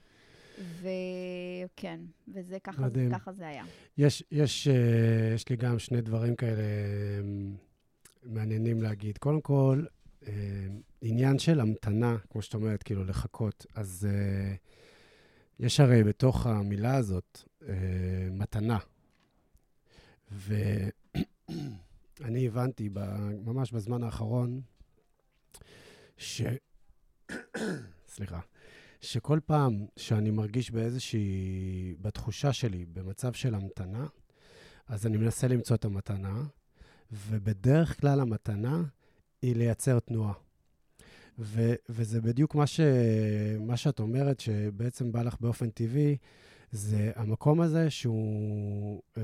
וכן, וזה ככה, זה, מדהים. ככה זה היה. יש, יש, אה, יש לי גם שני דברים כאלה אה, מעניינים להגיד. קודם כל, אה, עניין של המתנה, כמו שאת אומרת, כאילו לחכות. אז יש הרי בתוך המילה הזאת מתנה. ואני *clears throat* הבנתי ב- ממש בזמן האחרון, ש... *clears throat* סליחה. שכל פעם שאני מרגיש באיזושהי, בתחושה שלי, במצב של המתנה, אז אני מנסה למצוא את המתנה, ובדרך כלל המתנה היא לייצר תנועה. ו, וזה בדיוק מה, ש, מה שאת אומרת, שבעצם בא לך באופן טבעי, זה המקום הזה שהוא אה,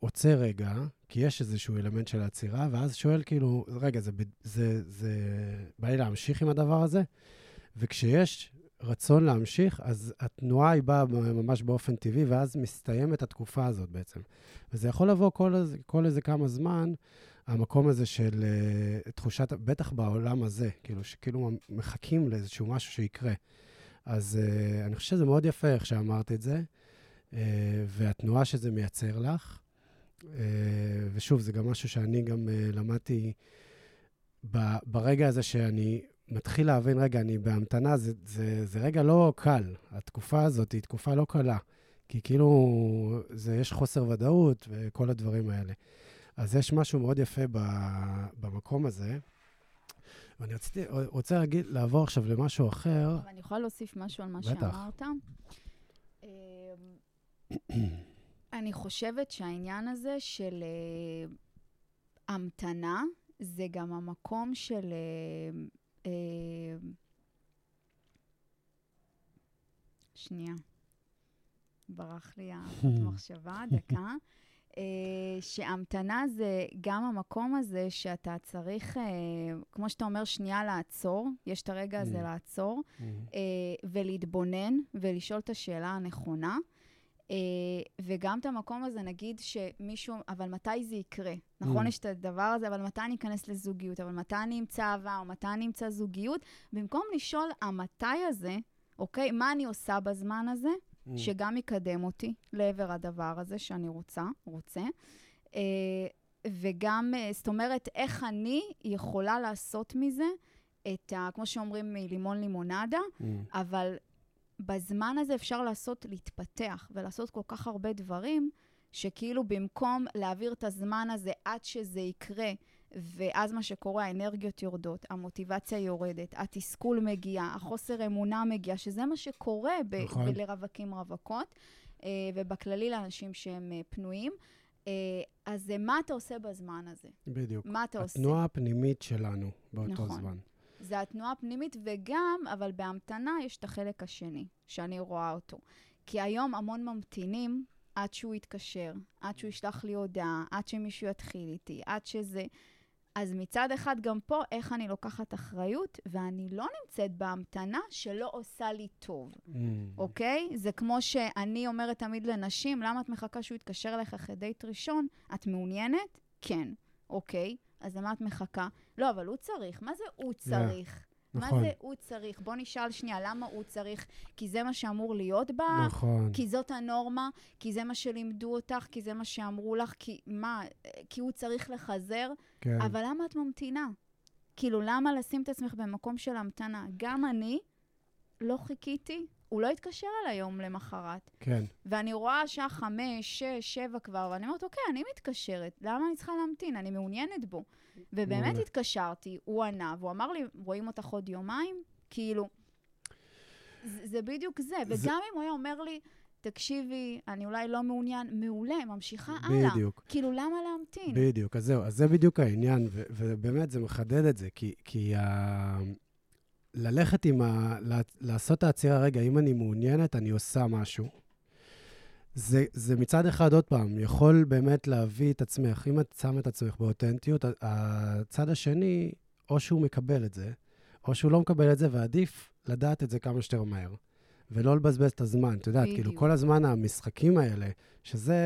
עוצר רגע, כי יש איזשהו אלמנט של עצירה, ואז שואל כאילו, רגע, זה, ב- זה, זה בא לי להמשיך עם הדבר הזה? וכשיש רצון להמשיך, אז התנועה היא באה ממש באופן טבעי, ואז מסתיימת התקופה הזאת בעצם. וזה יכול לבוא כל, כל איזה כמה זמן, המקום הזה של uh, תחושת, בטח בעולם הזה, כאילו, שכאילו מחכים לאיזשהו משהו שיקרה. אז uh, אני חושב שזה מאוד יפה איך שאמרת את זה, uh, והתנועה שזה מייצר לך. Uh, ושוב, זה גם משהו שאני גם uh, למדתי ברגע הזה שאני מתחיל להבין, רגע, אני בהמתנה, זה, זה, זה רגע לא קל. התקופה הזאת היא תקופה לא קלה, כי כאילו, זה, יש חוסר ודאות וכל הדברים האלה. אז יש משהו מאוד יפה ב, במקום הזה. ואני רציתי, רוצה להגיד, לעבור עכשיו למשהו אחר. אבל אני יכולה להוסיף משהו על מה בטח. שאמרת? אמ, אני חושבת שהעניין הזה של אה, המתנה, זה גם המקום של... אה, שנייה. ברח לי המחשבה, *laughs* דקה. אה, שהמתנה זה גם המקום הזה שאתה צריך, אה, כמו שאתה אומר, שנייה לעצור, יש את הרגע הזה Mm. לעצור, אה, ולהתבונן ולשאול את השאלה הנכונה. אה, וגם את המקום הזה, נגיד שמישהו, אבל מתי זה יקרה? נכון, Mm. יש את הדבר הזה, אבל מתי אני אכנס לזוגיות? אבל מתי אני אמצא אהבה, או מתי אני אמצא זוגיות? במקום לשאול, המתי הזה, אוקיי, מה אני עושה בזמן הזה, Mm. שגם יקדם אותי לעבר הדבר הזה שאני רוצה, רוצה. אה, וגם, אה, זאת אומרת, איך אני יכולה לעשות מזה את ה... כמו שאומרים, מלימון לימונדה, Mm. אבל בזמן הזה אפשר לעשות, להתפתח ולעשות כל כך הרבה דברים, שכאילו במקום להעביר את הזמן הזה עד שזה יקרה, ואז מה שקורה, האנרגיות יורדות, המוטיבציה יורדת, התסכול מגיע, החוסר אמונה מגיע, שזה מה שקורה ב- נכון. ב- לרווקים רווקות, אה, ובכללי לאנשים שהם אה, פנויים. אה, אז מה אתה עושה בזמן הזה? בדיוק. מה אתה עושה? התנועה הפנימית שלנו באותו נכון. זמן. זה התנועה הפנימית, וגם, אבל בהמתנה יש את החלק השני, שאני רואה אותו. כי היום המון ממתינים עד שהוא יתקשר, עד שהוא ישלח לי הודעה, עד שמישהו יתחיל איתי, עד שזה... אז מצד אחד, גם פה, איך אני לוקחת אחריות, ואני לא נמצאת בהמתנה שלא עושה לי טוב, Mm. אוקיי? זה כמו שאני אומרת תמיד לנשים, למה את מחכה שהוא יתקשר אליך אחרי דייט ראשון? את מעוניינת? כן. אוקיי, אז למה את מחכה? לא, אבל הוא צריך. מה זה הוא צריך? נכון. מה זה הוא צריך? בוא נשאל שנייה, למה הוא צריך? כי זה מה שאמור להיות בה? נכון. כי זאת הנורמה? כי זה מה שלימדו אותך? כי זה מה שאמרו לך? כי מה? כי הוא צריך לחזר? כן. אבל למה את ממתינה? כאילו, למה לשים את עצמך במקום של המתנה? גם אני לא חיכיתי, הוא לא התקשר אליי יום למחרת. כן. ואני רואה שעה חמש, שש, שבע כבר, ואני אומרת, אוקיי, אני מתקשרת, למה אני צריכה להמתין? אני מעוניינת בו. ובאמת. התקשרתי, הוא ענה, והוא אמר לי, רואים אותך עוד יומיים? כאילו, זה, זה בדיוק זה. זה- וגם אם הוא היה אומר לי, תקשיבי, אני אולי לא מעוניין, מעולה, ממשיכה הלאה. בדיוק. כאילו, למה להמתין? בדיוק, אז זהו, אז זה בדיוק העניין, ו- ובאמת זה מחדד את זה, כי, כי ה... ללכת עם ה... לעשות את העצירה, רגע, אם אני מעוניינת, אני עושה משהו. זה, זה מצד אחד, עוד פעם, יכול באמת להביא את עצמך, אם את שמה את עצמך באותנטיות, הצד השני, או שהוא מקבל את זה, או שהוא לא מקבל את זה, ועדיף לדעת את זה כמה שיותר מהר. ולא לבזבז את הזמן, את יודעת, כאילו. כל הזמן המשחקים האלה, שזה...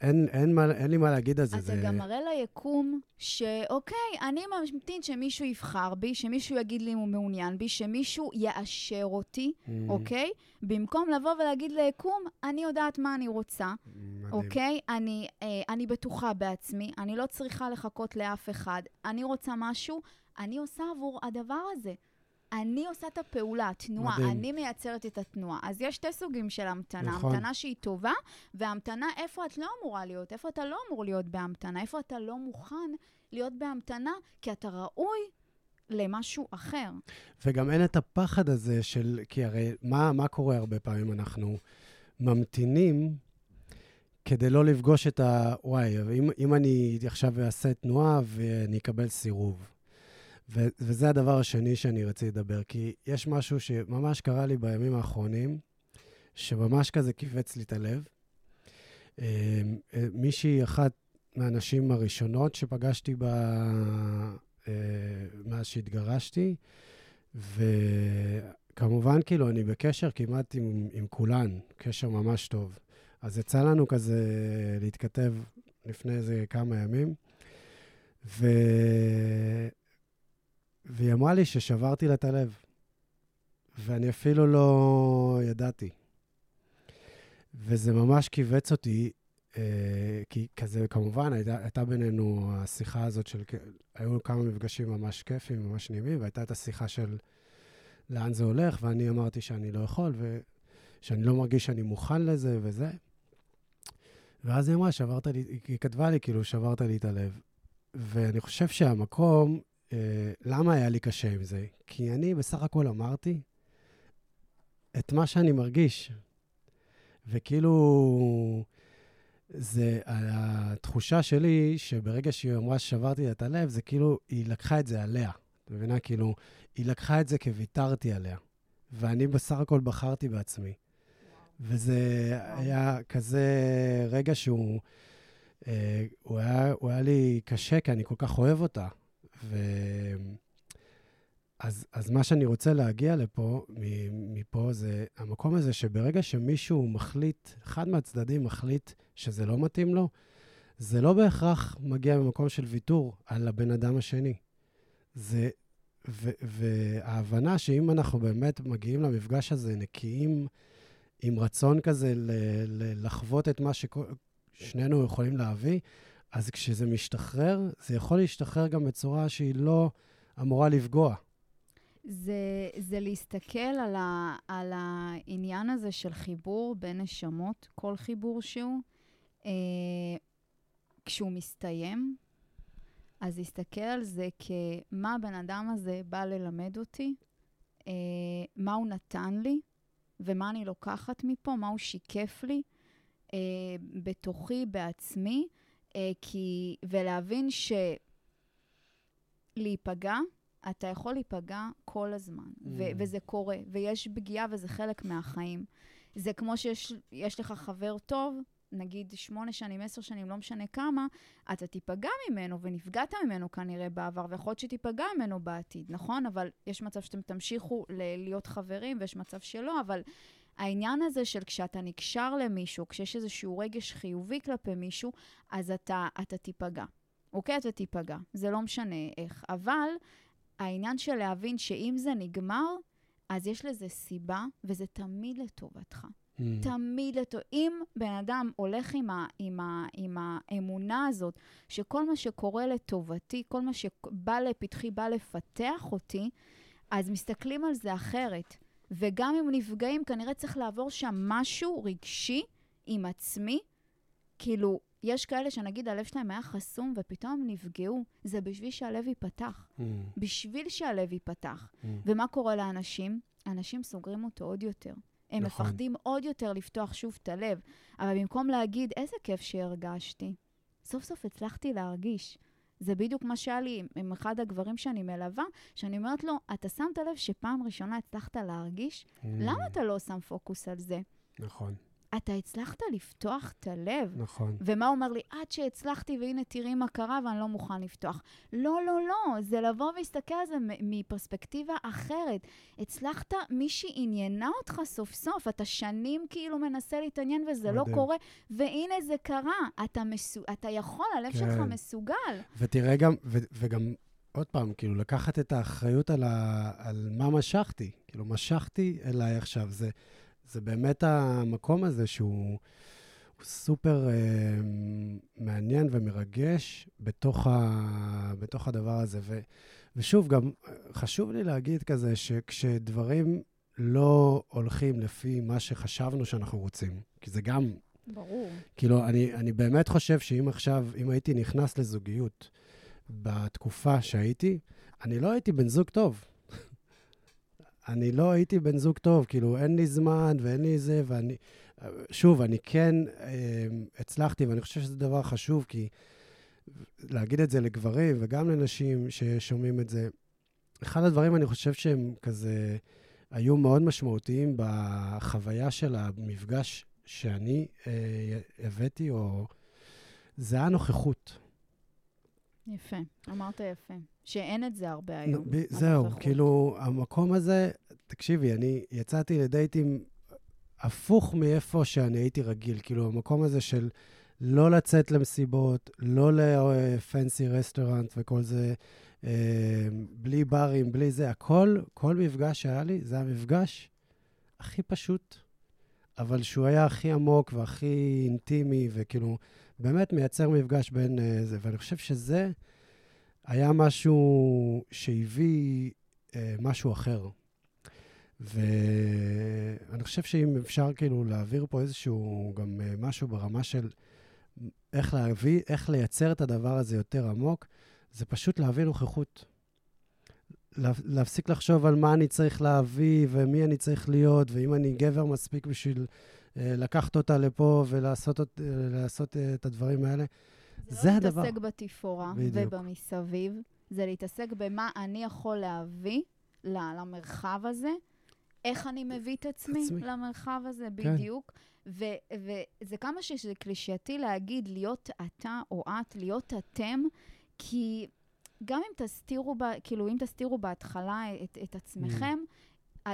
אין, אין, מה, אין לי מה להגיד על זה. אתה זה... גם מראה ליקום שאוקיי, אני ממתין שמישהו יבחר בי, שמישהו יגיד לי אם הוא מעוניין בי, שמישהו יאשר אותי, Mm, אוקיי? במקום לבוא ולהגיד ליקום, אני יודעת מה אני רוצה, מדהים. אוקיי? אני, אה, אני בטוחה בעצמי, אני לא צריכה לחכות לאף אחד. אני רוצה משהו, אני עושה עבור הדבר הזה. אני עושה את הפעולה, התנועה, מדהים. אני מייצרת את התנועה. אז יש שתי סוגים של המתנה. נכון. המתנה שהיא טובה, והמתנה איפה את לא אמורה להיות, איפה אתה לא אמור להיות בהמתנה, איפה אתה לא מוכן להיות בהמתנה, כי אתה ראוי למשהו אחר. וגם אין את הפחד הזה של... כי הרי מה, מה קורה הרבה פעמים? אנחנו ממתינים כדי לא לפגוש את ה... וואי, אם, אם אני עכשיו אעשה תנועה ואני אקבל סירוב. ו, וזה הדבר השני שאני רציתי לדבר, כי יש משהו שממש קרה לי בימים האחרונים, שממש כזה כיווץ לי את הלב. אה, אה, מישהי, אחת מהנשים הראשונות שפגשתי ב... אה, מאז שהתגרשתי, וכמובן, כאילו, אני בקשר כמעט עם, עם כולן, קשר ממש טוב. אז יצא לנו כזה להתכתב לפני איזה כמה ימים, ו... והיא אמרה לי ששברתי לה את הלב, ואני אפילו לא ידעתי. וזה ממש כיווץ אותי, אה, כי כזה, כמובן, הייתה, הייתה בינינו השיחה הזאת של, היו כמה מפגשים ממש כיפים, ממש נעימים, והייתה את השיחה של לאן זה הולך, ואני אמרתי שאני לא יכול, ושאני לא מרגיש שאני מוכן לזה וזה. ואז היא אמרה, שברת לי, היא כתבה לי, כאילו, שברת לי את הלב. ואני חושב שהמקום, אה, למה היה לי קשה עם זה? כי אני בסך הכל אמרתי את מה שאני מרגיש. וכאילו, זה, התחושה שלי, שברגע שהיא אמרה ששברתי את הלב, זה כאילו, היא לקחה את זה עליה. את מבינה? כאילו, היא לקחה את זה כוויתרתי עליה. ואני בסך הכל בחרתי בעצמי. וזה היה כזה רגע שהוא... אה, הוא, היה, הוא היה לי קשה, כי אני כל כך אוהב אותה. ו... אז, אז מה שאני רוצה להגיע לפה, מפה, זה המקום הזה שברגע שמישהו מחליט, אחד מהצדדים מחליט שזה לא מתאים לו, זה לא בהכרח מגיע ממקום של ויתור על הבן אדם השני. זה, ו, וההבנה שאם אנחנו באמת מגיעים למפגש הזה נקיים, עם רצון כזה ל, ל, לחוות את מה ששנינו יכולים להביא, אז כשזה משתחרר, זה יכול להשתחרר גם בצורה שהיא לא אמורה לפגוע. זה, זה להסתכל על, ה, על העניין הזה של חיבור בין נשמות, כל חיבור שהוא. אה, כשהוא מסתיים, אז להסתכל על זה כמה הבן אדם הזה בא ללמד אותי, אה, מה הוא נתן לי ומה אני לוקחת מפה, מה הוא שיקף לי אה, בתוכי, בעצמי, כי, ולהבין שלהיפגע, אתה יכול להיפגע כל הזמן, mm. ו- וזה קורה, ויש פגיעה וזה חלק מהחיים. זה כמו שיש לך חבר טוב, נגיד שמונה שנים, עשר שנים, לא משנה כמה, אתה תיפגע ממנו ונפגעת ממנו כנראה בעבר, ויכול להיות שתיפגע ממנו בעתיד, נכון? אבל יש מצב שאתם תמשיכו ל- להיות חברים, ויש מצב שלא, אבל העניין הזה של כשאתה נקשר למישהו, כשיש איזשהו רגש חיובי כלפי מישהו, אז אתה, אתה תיפגע. אוקיי? אתה תיפגע. זה לא משנה איך. אבל העניין של להבין שאם זה נגמר, אז יש לזה סיבה, וזה תמיד לטובתך. Mm. תמיד לטוב. אם בן אדם הולך עם, ה, עם, ה, עם האמונה הזאת, שכל מה שקורה לטובתי, כל מה שבא לפתחי, בא לפתח אותי, אז מסתכלים על זה אחרת. וגם אם נפגעים, כנראה צריך לעבור שם משהו רגשי עם עצמי. כאילו, יש כאלה שנגיד הלב שלהם היה חסום ופתאום נפגעו. זה בשביל שהלב ייפתח. Mm. בשביל שהלב ייפתח. Mm. ומה קורה לאנשים? אנשים סוגרים אותו עוד יותר. הם נכון. מפחדים עוד יותר לפתוח שוב את הלב. אבל במקום להגיד, איזה כיף שהרגשתי, סוף סוף הצלחתי להרגיש. זה בדיוק מה שהיה לי עם אחד הגברים שאני מלווה, שאני אומרת לו, אתה שמת לב שפעם ראשונה הצלחת להרגיש? Mm. למה אתה לא שם פוקוס על זה? נכון, אתה הצלחת לפתוח את הלב. נכון. ומה הוא אומר לי? עד שהצלחתי, והנה תראי מה קרה, ואני לא מוכן לפתוח. לא, לא, לא, זה לבוא ולהסתכל על זה מפרספקטיבה אחרת. הצלחת, מישהי עניינה אותך סוף סוף, אתה שנים כאילו מנסה להתעניין וזה לא מדהים. קורה, והנה זה קרה. אתה, מסו... אתה יכול, הלב כן. שלך מסוגל. ותראה גם, ו, וגם, עוד פעם, כאילו, לקחת את האחריות על, ה, על מה משכתי. כאילו, משכתי אליי עכשיו. זה, זה באמת המקום הזה שהוא הוא סופר אה, מעניין ומרגש בתוך, ה, בתוך הדבר הזה. ו, ושוב, גם חשוב לי להגיד כזה, שכשדברים לא הולכים לפי מה שחשבנו שאנחנו רוצים, כי זה גם ברור. כאילו, אני, אני באמת חושב שאם עכשיו, אם הייתי נכנס לזוגיות בתקופה שהייתי, אני לא הייתי בן זוג טוב. אני לא הייתי בן זוג טוב, כאילו, אין לי זמן ואין לי זה, ואני... שוב, אני כן אה, הצלחתי, ואני חושב שזה דבר חשוב, כי להגיד את זה לגברים וגם לנשים ששומעים את זה, אחד הדברים, אני חושב שהם כזה היו מאוד משמעותיים בחוויה של המפגש שאני אה, הבאתי, או... זה היה נוכחות. יפה, אמרת יפה. שאין את זה הרבה היום. ב- זהו, הנוכחות. כאילו, המקום הזה, תקשיבי, אני יצאתי לדייטים הפוך מאיפה שאני הייתי רגיל. כאילו, המקום הזה של לא לצאת למסיבות, לא לפנסי רסטורנט וכל זה, אה, בלי ברים, בלי זה, הכל, כל מפגש שהיה לי, זה המפגש הכי פשוט, אבל שהוא היה הכי עמוק והכי אינטימי, וכאילו, באמת מייצר מפגש בין אה, זה. ואני חושב שזה היה משהו שהביא אה, משהו אחר. ואני חושב שאם אפשר כאילו להעביר פה איזשהו גם אה, משהו ברמה של איך להביא, איך לייצר את הדבר הזה יותר עמוק, זה פשוט להביא נוכחות. לה, להפסיק לחשוב על מה אני צריך להביא ומי אני צריך להיות, ואם אני גבר מספיק בשביל אה, לקחת אותה לפה ולעשות אה, אה, את הדברים האלה. זה לא הדבר. להתעסק בתפאורה בדיוק. ובמסביב, זה להתעסק במה אני יכול להביא למרחב הזה, איך אני מביא את עצמי, עצמי. למרחב הזה כן. בדיוק. ו- וזה כמה שזה קלישאתי להגיד להיות אתה או את, להיות אתם, כי גם אם תסתירו, ב, כאילו, אם תסתירו בהתחלה את, את עצמכם,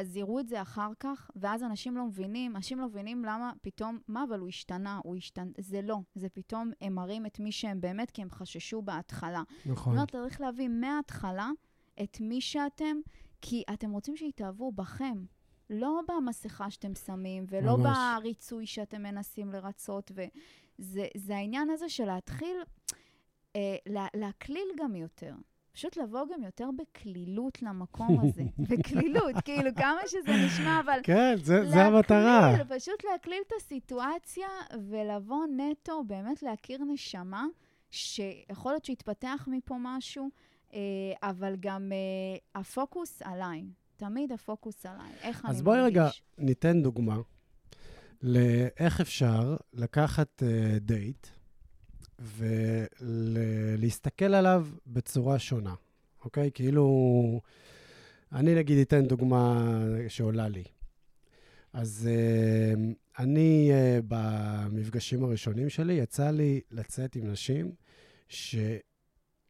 אז יראו את זה אחר כך, ואז אנשים לא מבינים, אנשים לא מבינים למה פתאום, מה, אבל הוא השתנה, הוא השתנה, זה לא, זה פתאום, הם מראים את מי שהם באמת, כי הם חששו בהתחלה. זאת נכון. אומרת, צריך להביא מההתחלה את מי שאתם, כי אתם רוצים שיתאהבו בכם. לא במסכה שאתם שמים, ולא ממש. בריצוי שאתם מנסים לרצות, וזה זה העניין הזה של להתחיל אה, לה, להקליל גם יותר. פשוט לבוא גם יותר בקלילות למקום הזה. *laughs* בקלילות, כאילו, כמה שזה נשמע, אבל... כן, זה, זה המטרה. להקליל, פשוט להקליל את הסיטואציה ולבוא נטו, באמת להכיר נשמה, שיכול להיות שיתפתח מפה משהו, אה, אבל גם אה, הפוקוס עליי. תמיד הפוקוס עליי. איך אני אז מרגיש. בואי רגע ניתן דוגמה לאיך אפשר לקחת uh, דייט ולהסתכל עליו בצורה שונה, אוקיי? כאילו, אני נגיד אתן דוגמה שעולה לי. אז uh, אני, uh, במפגשים הראשונים שלי, יצא לי לצאת עם נשים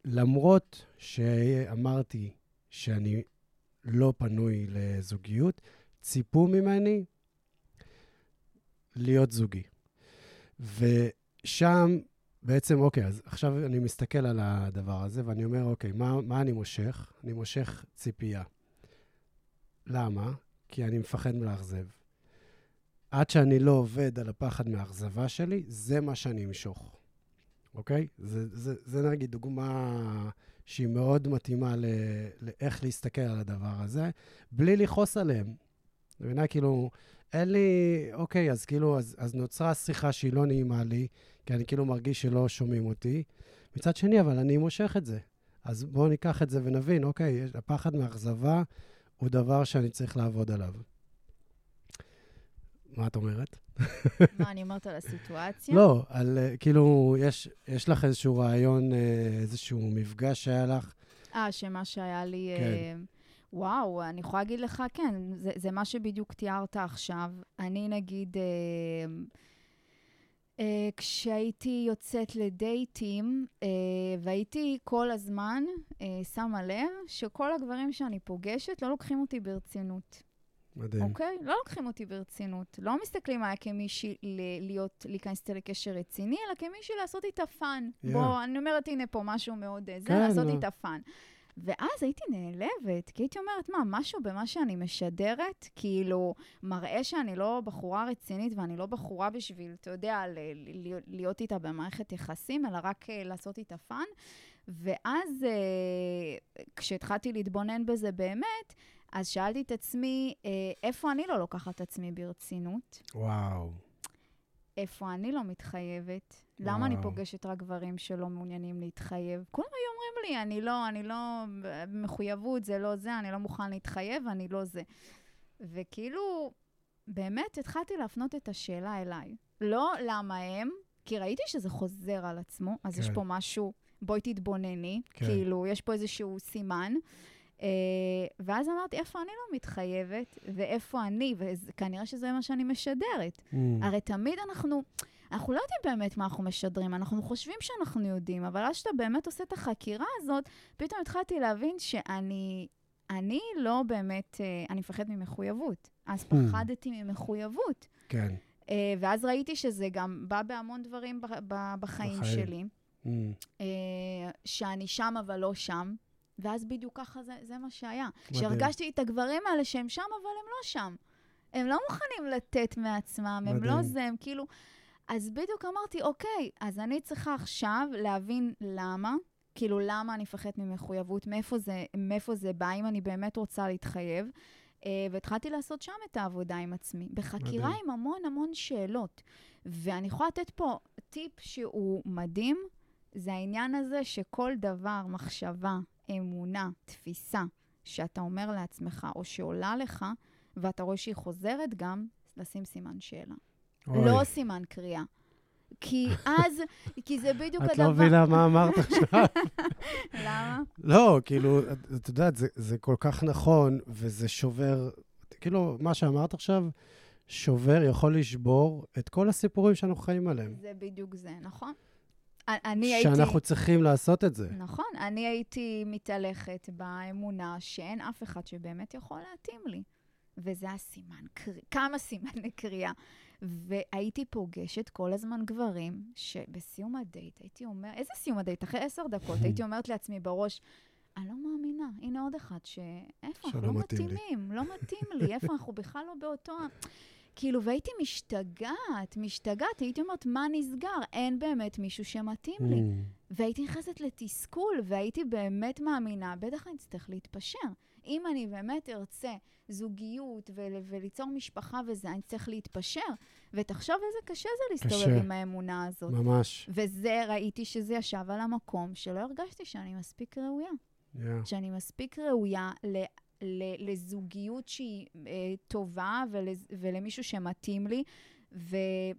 שלמרות שאמרתי שאני לא פנוי לזוגיות, ציפו ממני להיות זוגי. ושם בעצם, אוקיי, אז עכשיו אני מסתכל על הדבר הזה, ואני אומר, אוקיי, מה, מה אני מושך? אני מושך ציפייה. למה? כי אני מפחד מלאכזב. עד שאני לא עובד על הפחד מהאכזבה שלי, זה מה שאני אמשוך, אוקיי? זה, זה, זה נגיד דוגמה שהיא מאוד מתאימה ל, לאיך להסתכל על הדבר הזה, בלי לכעוס עליהם. מבינה? כאילו, אין לי, אוקיי, אז כאילו, אז, אז נוצרה שיחה שהיא לא נעימה לי, כי אני כאילו מרגיש שלא שומעים אותי. מצד שני, אבל אני מושך את זה. אז בואו ניקח את זה ונבין, אוקיי, הפחד מאכזבה הוא דבר שאני צריך לעבוד עליו. מה את אומרת? מה, אני אומרת על הסיטואציה? לא, על אה, כאילו, יש, יש לך איזשהו רעיון, אה, איזשהו מפגש שהיה לך? אה, שמה שהיה לי... כן. אה, וואו, אני יכולה להגיד לך, כן, זה, זה מה שבדיוק תיארת עכשיו. אני נגיד, אה, אה, כשהייתי יוצאת לדייטים, אה, והייתי כל הזמן אה, שמה לב שכל הגברים שאני פוגשת לא לוקחים אותי ברצינות. מדהים. אוקיי? לא לוקחים אותי ברצינות. לא מסתכלים עליי כמישהי להיות, להיכנס איתה לקשר רציני, אלא כמישהי לעשות איתה fun. Yeah. בוא, אני אומרת, הנה פה משהו מאוד זה, כן, לעשות לא. איתה fun. ואז הייתי נעלבת, כי הייתי אומרת, מה, משהו במה שאני משדרת, כאילו, מראה שאני לא בחורה רצינית ואני לא בחורה בשביל, אתה יודע, ל- ל- להיות איתה במערכת יחסים, אלא רק אה, לעשות איתה fun. ואז אה, כשהתחלתי להתבונן בזה באמת, אז שאלתי את עצמי, אה, איפה אני לא לוקחת את עצמי ברצינות? וואו. איפה אני לא מתחייבת? למה אני. פוגשת רק גברים שלא מעוניינים להתחייב? כולם היו אומרים לי, אני לא, אני לא, מחויבות זה לא זה, אני לא מוכן להתחייב, אני לא זה. וכאילו, באמת התחלתי להפנות את השאלה אליי. לא למה הם, כי ראיתי שזה חוזר על עצמו, אז יש כן. פה משהו, בואי תתבונני, כן. כאילו, יש פה איזשהו סימן. Uh, ואז אמרתי, איפה אני לא מתחייבת, ואיפה אני, וכנראה שזה מה שאני משדרת. Mm. הרי תמיד אנחנו, אנחנו לא יודעים באמת מה אנחנו משדרים, אנחנו חושבים שאנחנו יודעים, אבל אז שאתה באמת עושה את החקירה הזאת, פתאום התחלתי להבין שאני אני לא באמת, אה, אני מפחדת ממחויבות. אז פחדתי ממחויבות. כן. אה, ואז ראיתי שזה גם בא בהמון דברים בחיים בחיים. שלי, Mm. אה, שאני שם אבל לא שם. ואז בדיוק ככה זה, זה מה שהיה. שהרגשתי את הגברים האלה שהם שם, אבל הם לא שם. הם לא מוכנים לתת מעצמם, הם לא. זה, הם כאילו... אז בדיוק אמרתי, אוקיי, אז אני צריכה עכשיו להבין למה, כאילו, למה אני מפחדת ממחויבות, מאיפה זה, מאיפה זה בא, אם אני באמת רוצה להתחייב. אה, והתחלתי לעשות שם את העבודה עם עצמי, בחקירה מדהים. עם המון המון שאלות. ואני יכולה לתת פה טיפ שהוא מדהים, זה העניין הזה שכל דבר, מחשבה, אמונה, תפיסה, שאתה אומר לעצמך או שעולה לך, ואתה רואה שהיא חוזרת גם, לשים סימן שאלה. אוי, לא סימן קריאה. כי *laughs* אז, כי זה בדיוק את הדבר... לא מבינה מה אמרת עכשיו. *laughs* למה? לא, כאילו, את את יודעת, זה, זה כל כך נכון, וזה שובר, כאילו, מה שאמרת עכשיו, שובר, יכול לשבור את כל הסיפורים שאנחנו חיים עליהם. זה בדיוק זה, נכון? אני הייתי... שאנחנו צריכים לעשות את זה. נכון, אני הייתי מתהלכת באמונה שאין אף אחד שבאמת יכול להתאים לי. וזה הסימן, קר... כמה סימני קריאה. והייתי פוגשת כל הזמן גברים שבסיום הדייט הייתי אומרת, איזה סיום הדייט? אחרי עשר דקות הייתי *laughs* אומרת לעצמי בראש, אני לא מאמינה, הנה עוד אחד ש... איפה, אנחנו לא מתאים לי." מתאימים, לא מתאים לי, איפה אנחנו בכלל לא באותו... כאילו, והייתי משתגעת, משתגעת, הייתי אומרת, מה נסגר? אין באמת מישהו שמתאים לי. Mm. והייתי נכנסת לתסכול, והייתי באמת מאמינה, בטח אני אצטרך להתפשר. אם אני באמת ארצה זוגיות ול- וליצור משפחה וזה, אני צריך להתפשר. ותחשוב איזה קשה זה להסתובב קשה. עם האמונה הזאת. ממש. וזה, ראיתי שזה ישב על המקום שלא הרגשתי שאני מספיק ראויה. Yeah. שאני מספיק ראויה ל, לזוגיות שהיא אה, טובה ולז, ולמישהו שמתאים לי, וזה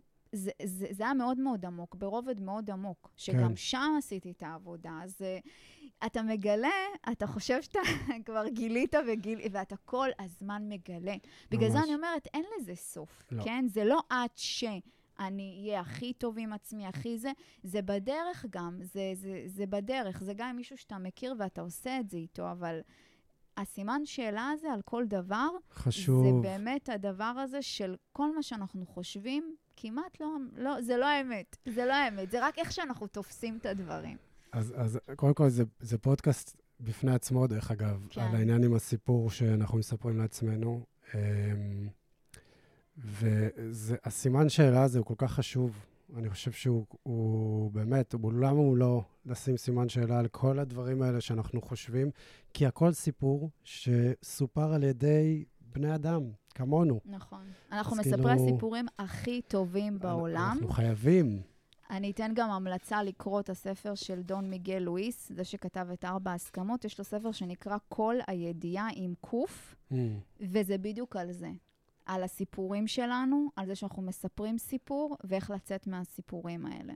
זה, זה היה מאוד מאוד עמוק, ברובד מאוד עמוק, שגם כן. שם עשיתי את העבודה. אז אתה מגלה, אתה חושב שאתה *laughs* כבר גילית וגיל, ואתה כל הזמן מגלה. בגלל זה ממש. אני אומרת, אין לזה סוף, לא. כן? זה לא עד ש... אני אהיה הכי טוב עם עצמי, הכי זה, זה בדרך גם, זה, זה, זה בדרך, זה גם עם מישהו שאתה מכיר ואתה עושה את זה איתו, אבל הסימן שאלה הזה על כל דבר, חשוב. זה באמת הדבר הזה של כל מה שאנחנו חושבים, כמעט לא, לא, זה לא האמת. זה לא האמת, זה רק איך שאנחנו תופסים את הדברים. אז, אז קודם כל, זה, זה פודקאסט בפני עצמו, דרך אגב, כן. על העניין עם הסיפור שאנחנו מספרים לעצמנו. אמ, והסימן שאלה הזה הוא כל כך חשוב. אני חושב שהוא הוא באמת, הוא, למה הוא לא לשים סימן שאלה על כל הדברים האלה שאנחנו חושבים? כי הכל סיפור שסופר על ידי בני אדם, כמונו. נכון. אנחנו מספרי כאילו... הסיפורים הכי טובים בעולם. אנחנו חייבים. אני אתן גם המלצה לקרוא את הספר של דון מיגל לואיס, זה שכתב את ארבע ההסכמות. יש לו ספר שנקרא כל הידיעה עם קוף, mm. וזה בדיוק על זה. על הסיפורים שלנו, על זה שאנחנו מספרים סיפור, ואיך לצאת מהסיפורים האלה.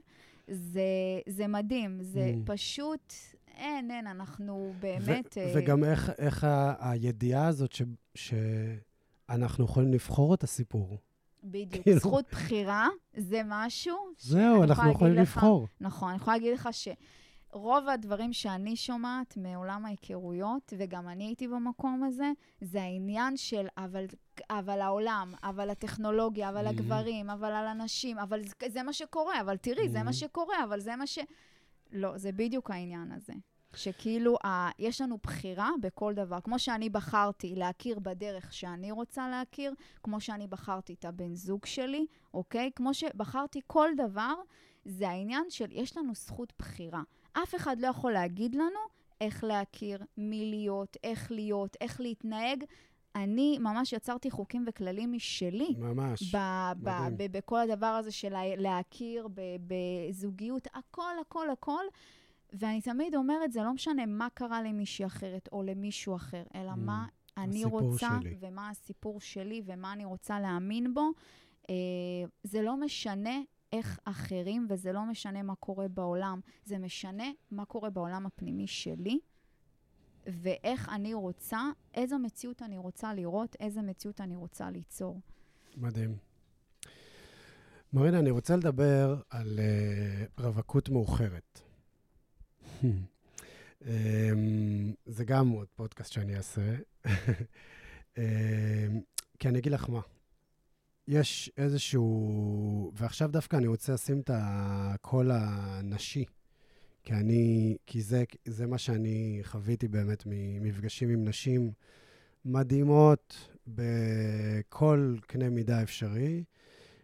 זה, זה מדהים, זה mm. פשוט, אין, אין, אנחנו באמת... ו- uh... וגם איך, איך ה- הידיעה הזאת ש- שאנחנו יכולים לבחור את הסיפור. בדיוק. כאילו... זכות בחירה זה משהו... זהו, אנחנו יכולים לך, לבחור. נכון, אני יכולה להגיד לך ש... רוב הדברים שאני שומעת מעולם ההיכרויות, וגם אני הייתי במקום הזה, זה העניין של אבל, אבל העולם, אבל הטכנולוגיה, אבל mm-hmm. הגברים, אבל על אנשים, אבל זה, זה מה שקורה, אבל תראי, mm-hmm. זה מה שקורה, אבל זה מה ש... לא, זה בדיוק העניין הזה. שכאילו, ה, יש לנו בחירה בכל דבר. כמו שאני בחרתי להכיר בדרך שאני רוצה להכיר, כמו שאני בחרתי את הבן זוג שלי, אוקיי? כמו שבחרתי כל דבר, זה העניין של יש לנו זכות בחירה. אף אחד לא יכול להגיד לנו איך להכיר, מי להיות, איך להיות, איך להתנהג. אני ממש יצרתי חוקים וכללים משלי. ממש, בכל הדבר הזה של להכיר בזוגיות, הכל, הכל, הכל. ואני תמיד אומרת, זה לא משנה מה קרה למישהי אחרת או למישהו אחר, אלא mm, מה אני רוצה, שלי. ומה הסיפור שלי, ומה אני רוצה להאמין בו. אה, זה לא משנה איך אחרים, וזה לא משנה מה קורה בעולם, זה משנה מה קורה בעולם הפנימי שלי, ואיך אני רוצה, איזו מציאות אני רוצה לראות, איזו מציאות אני רוצה ליצור. מדהים. מרינה, אני רוצה לדבר על uh, רווקות מאוחרת. Um, *laughs* זה גם עוד פודקאסט שאני אעשה. um, *laughs* כי אני אגיד לך מה, יש איזשהו... ועכשיו דווקא אני רוצה לשים את הקול הנשי, כי אני... כי זה, זה מה שאני חוויתי באמת ממפגשים עם נשים מדהימות בכל קנה מידה אפשרי,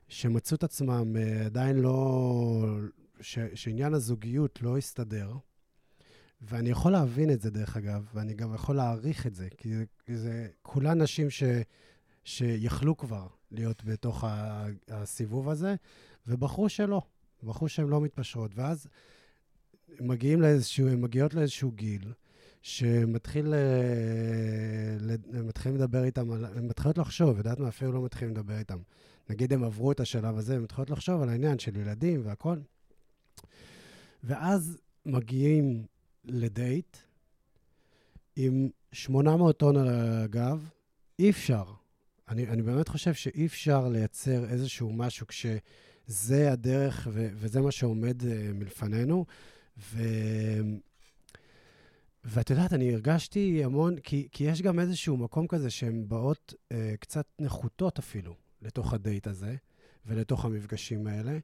שמצאו את עצמם אה, עדיין לא... ש, שעניין הזוגיות לא הסתדר. ואני יכול להבין את זה, דרך אגב, ואני גם יכול להעריך את זה, כי זה, זה כולן נשים ש, שיכלו כבר להיות בתוך הסיבוב הזה, ובחרו שלא, בחרו שהן לא מתפשרות. ואז מגיעים לאיזשהו, הן מגיעות לאיזשהו גיל, שמתחיל, אה, מתחילים לדבר איתם, הן מתחילות לחשוב, יודעת מה? אפילו לא מתחילים לדבר איתם. נגיד הם עברו את השלב הזה, הן מתחילות לחשוב על העניין של ילדים והכול. ואז מגיעים לדייט עם 800 טון על הגב, אי אפשר. אני, אני באמת חושב שאי אפשר לייצר איזשהו משהו כשזה הדרך ו, וזה מה שעומד uh, מלפנינו. ו... ואת יודעת, אני הרגשתי המון, כי, כי יש גם איזשהו מקום כזה שהן באות uh, קצת נחותות אפילו לתוך הדייט הזה ולתוך המפגשים האלה,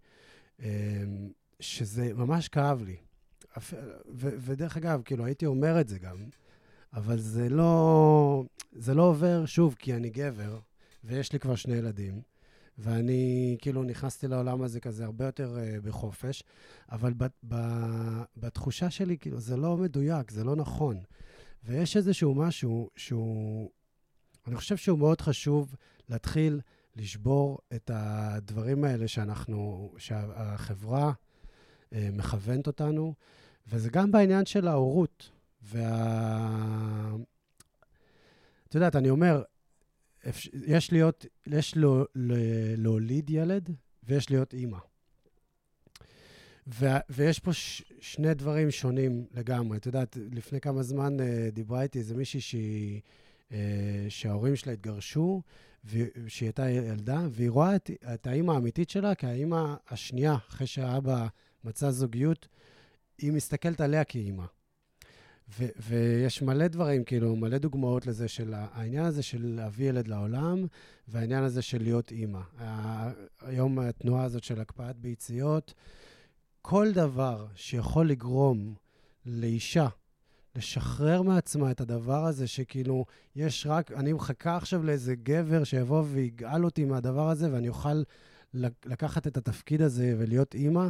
uh, שזה ממש כאב לי. ודרך אגב, כאילו, הייתי אומר את זה גם, אבל זה לא, זה לא עובר, שוב, כי אני גבר, ויש לי כבר שני ילדים, ואני כאילו נכנסתי לעולם הזה כזה הרבה יותר uh, בחופש, אבל ב, ב, בתחושה שלי, כאילו, זה לא מדויק, זה לא נכון. ויש איזשהו משהו שהוא, אני חושב שהוא מאוד חשוב להתחיל לשבור את הדברים האלה שאנחנו, שהחברה uh, מכוונת אותנו, וזה גם בעניין של ההורות. וה... את יודעת, אני אומר, יש להיות, יש לו, להוליד ילד ויש להיות אימא. ו, ויש פה ש, שני דברים שונים לגמרי. את יודעת, לפני כמה זמן uh, דיברה איתי איזה מישהי שהיא, uh, שההורים שלה התגרשו, שהיא הייתה ילדה, והיא רואה את, את האימא האמיתית שלה כאימא השנייה, אחרי שהאבא מצא זוגיות, היא מסתכלת עליה כאימא. ו- ויש מלא דברים, כאילו, מלא דוגמאות לזה של העניין הזה של להביא ילד לעולם, והעניין הזה של להיות אימא. היום התנועה הזאת של הקפאת ביציות, כל דבר שיכול לגרום לאישה לשחרר מעצמה את הדבר הזה, שכאילו, יש רק, אני מחכה עכשיו לאיזה גבר שיבוא ויגאל אותי מהדבר הזה, ואני אוכל לקחת את התפקיד הזה ולהיות אימא.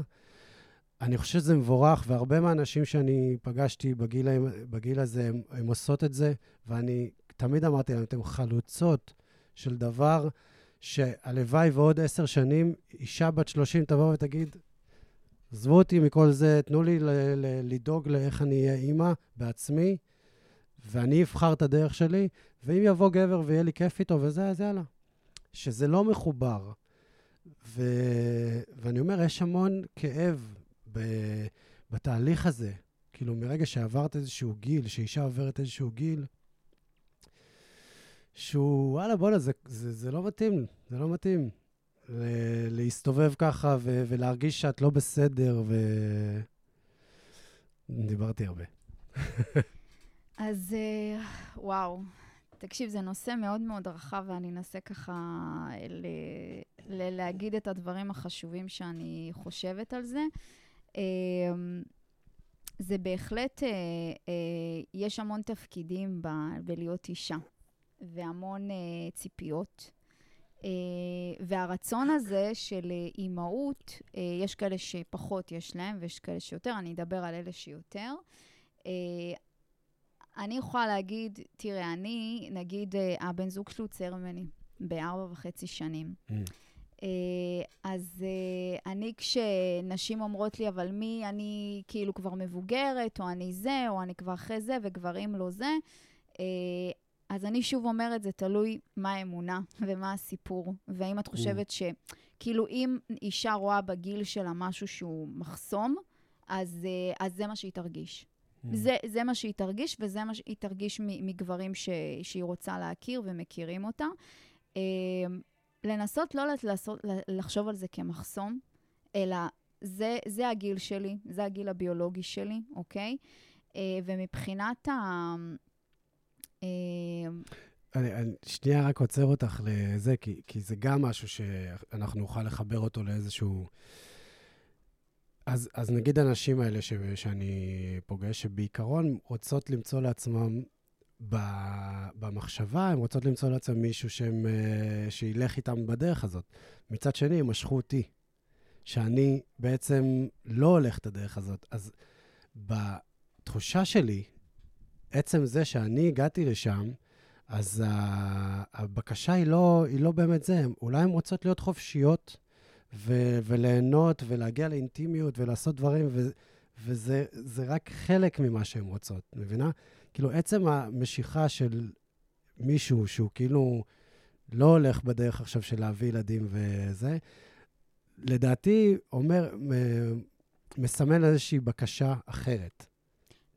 אני חושב שזה מבורך, והרבה מהאנשים שאני פגשתי בגיל, בגיל הזה, הם, הם עושות את זה, ואני תמיד אמרתי להם, אתם חלוצות של דבר שהלוואי ועוד עשר שנים, אישה בת 30 תבוא ותגיד, עזבו אותי מכל זה, תנו לי לדאוג לאיך אני אהיה אימא בעצמי, ואני אבחר את הדרך שלי, ואם יבוא גבר ויהיה לי כיף איתו וזה, אז יאללה. שזה לא מחובר. ו... ואני אומר, יש המון כאב ב... בתהליך הזה. כאילו, מרגע שעברת איזשהו גיל, שאישה עוברת איזשהו גיל, שהוא, וואלה, בוא'נה, זה, זה, זה לא מתאים, זה לא מתאים. להסתובב ככה ו- ולהרגיש שאת לא בסדר, ו... דיברתי הרבה. אז אה, וואו, תקשיב, זה נושא מאוד מאוד רחב, ואני אנסה ככה ל- ל- להגיד את הדברים החשובים שאני חושבת על זה. אמ, זה בהחלט, אה, אה, יש המון תפקידים בלהיות אישה, והמון ציפיות. Uh, והרצון הזה של אימהות, יש כאלה שפחות יש להם ויש כאלה שיותר, אני אדבר על אלה שיותר. אני יכולה להגיד, תראה, אני, נגיד, הבן זוג שלי הוא צעיר ממני בארבע וחצי שנים. Mm. Uh, אז uh, אני, כשנשים אומרות לי, אבל מי, אני כאילו כבר מבוגרת, או אני זה, או אני כבר אחרי זה, וגברים לא זה, uh, אז אני שוב אומרת, זה תלוי מה האמונה *laughs* ומה הסיפור. והאם את חושבת ש... כאילו, אם אישה רואה בגיל שלה משהו שהוא מחסום, אז, אה, אז זה מה שהיא תרגיש. זה, זה מה שהיא תרגיש, וזה מה שהיא תרגיש מגברים ש, שהיא רוצה להכיר ומכירים אותה. אה, לנסות לא לעשות, לחשוב על זה כמחסום, אלא זה, זה הגיל שלי, זה הגיל הביולוגי שלי, אוקיי? אה, ומבחינת ה... אמ, אני, אני שנייה רק עוצר אותך לזה, כי, כי זה גם משהו שאנחנו נוכל לחבר אותו לאיזשהו... אז, אז נגיד הנשים האלה ש, שאני פוגש, שבעיקרון רוצות למצוא לעצמם במחשבה, הן רוצות למצוא לעצמם מישהו שהם, אה, שילך איתם בדרך הזאת. מצד שני, הם משכו אותי, שאני בעצם לא הולך את הדרך הזאת. אז בתחושה שלי, עצם זה שאני הגעתי לשם, אז הבקשה היא לא, היא לא באמת זה. אולי הן רוצות להיות חופשיות ו- וליהנות ולהגיע לאינטימיות ולעשות דברים, ו- וזה רק חלק ממה שהן רוצות, מבינה? כאילו, עצם המשיכה של מישהו שהוא כאילו לא הולך בדרך עכשיו של להביא ילדים וזה, לדעתי אומר, מסמן איזושהי בקשה אחרת.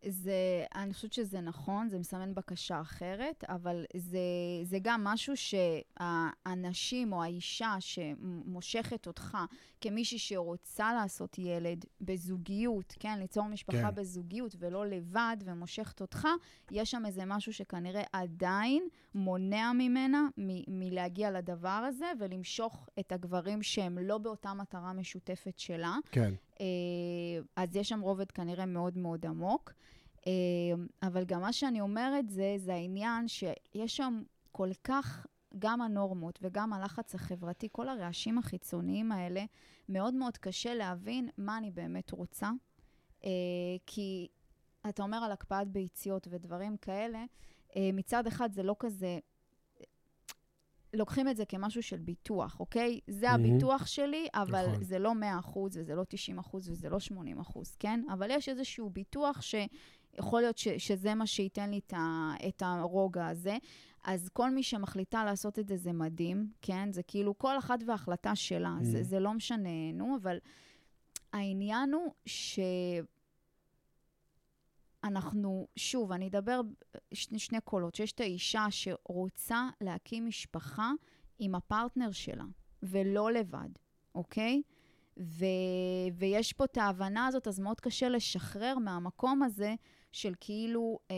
זה, אני חושבת שזה נכון, זה מסמן בקשה אחרת, אבל זה, זה גם משהו שהאנשים או האישה שמושכת אותך כמישהי שרוצה לעשות ילד בזוגיות, כן, ליצור משפחה כן. בזוגיות ולא לבד ומושכת אותך, יש שם איזה משהו שכנראה עדיין מונע ממנה מ- מלהגיע לדבר הזה ולמשוך את הגברים שהם לא באותה מטרה משותפת שלה. כן. אה, אז יש שם רובד כנראה מאוד מאוד עמוק. אה, אבל גם מה שאני אומרת זה, זה העניין שיש שם כל כך, גם הנורמות וגם הלחץ החברתי, כל הרעשים החיצוניים האלה, מאוד מאוד קשה להבין מה אני באמת רוצה. אה, כי אתה אומר על הקפאת ביציות ודברים כאלה, מצד אחד זה לא כזה לוקחים את זה כמשהו של ביטוח, אוקיי? זה mm-hmm. הביטוח שלי, אבל נכון. זה לא 100% וזה לא 90% וזה לא 80%, כן? אבל יש איזשהו ביטוח שיכול להיות ש, שזה מה שייתן לי את, ה, את הרוגע הזה. אז כל מי שמחליטה לעשות את זה, זה מדהים, כן? זה כאילו כל אחת וההחלטה שלה, mm-hmm. זה, זה לא משנה, נו, אבל העניין הוא ש... אנחנו, שוב, אני אדבר שני, שני קולות, שיש את האישה שרוצה להקים משפחה עם הפרטנר שלה, ולא לבד, אוקיי? ו, ויש פה את ההבנה הזאת, אז מאוד קשה לשחרר מהמקום הזה של כאילו, אה,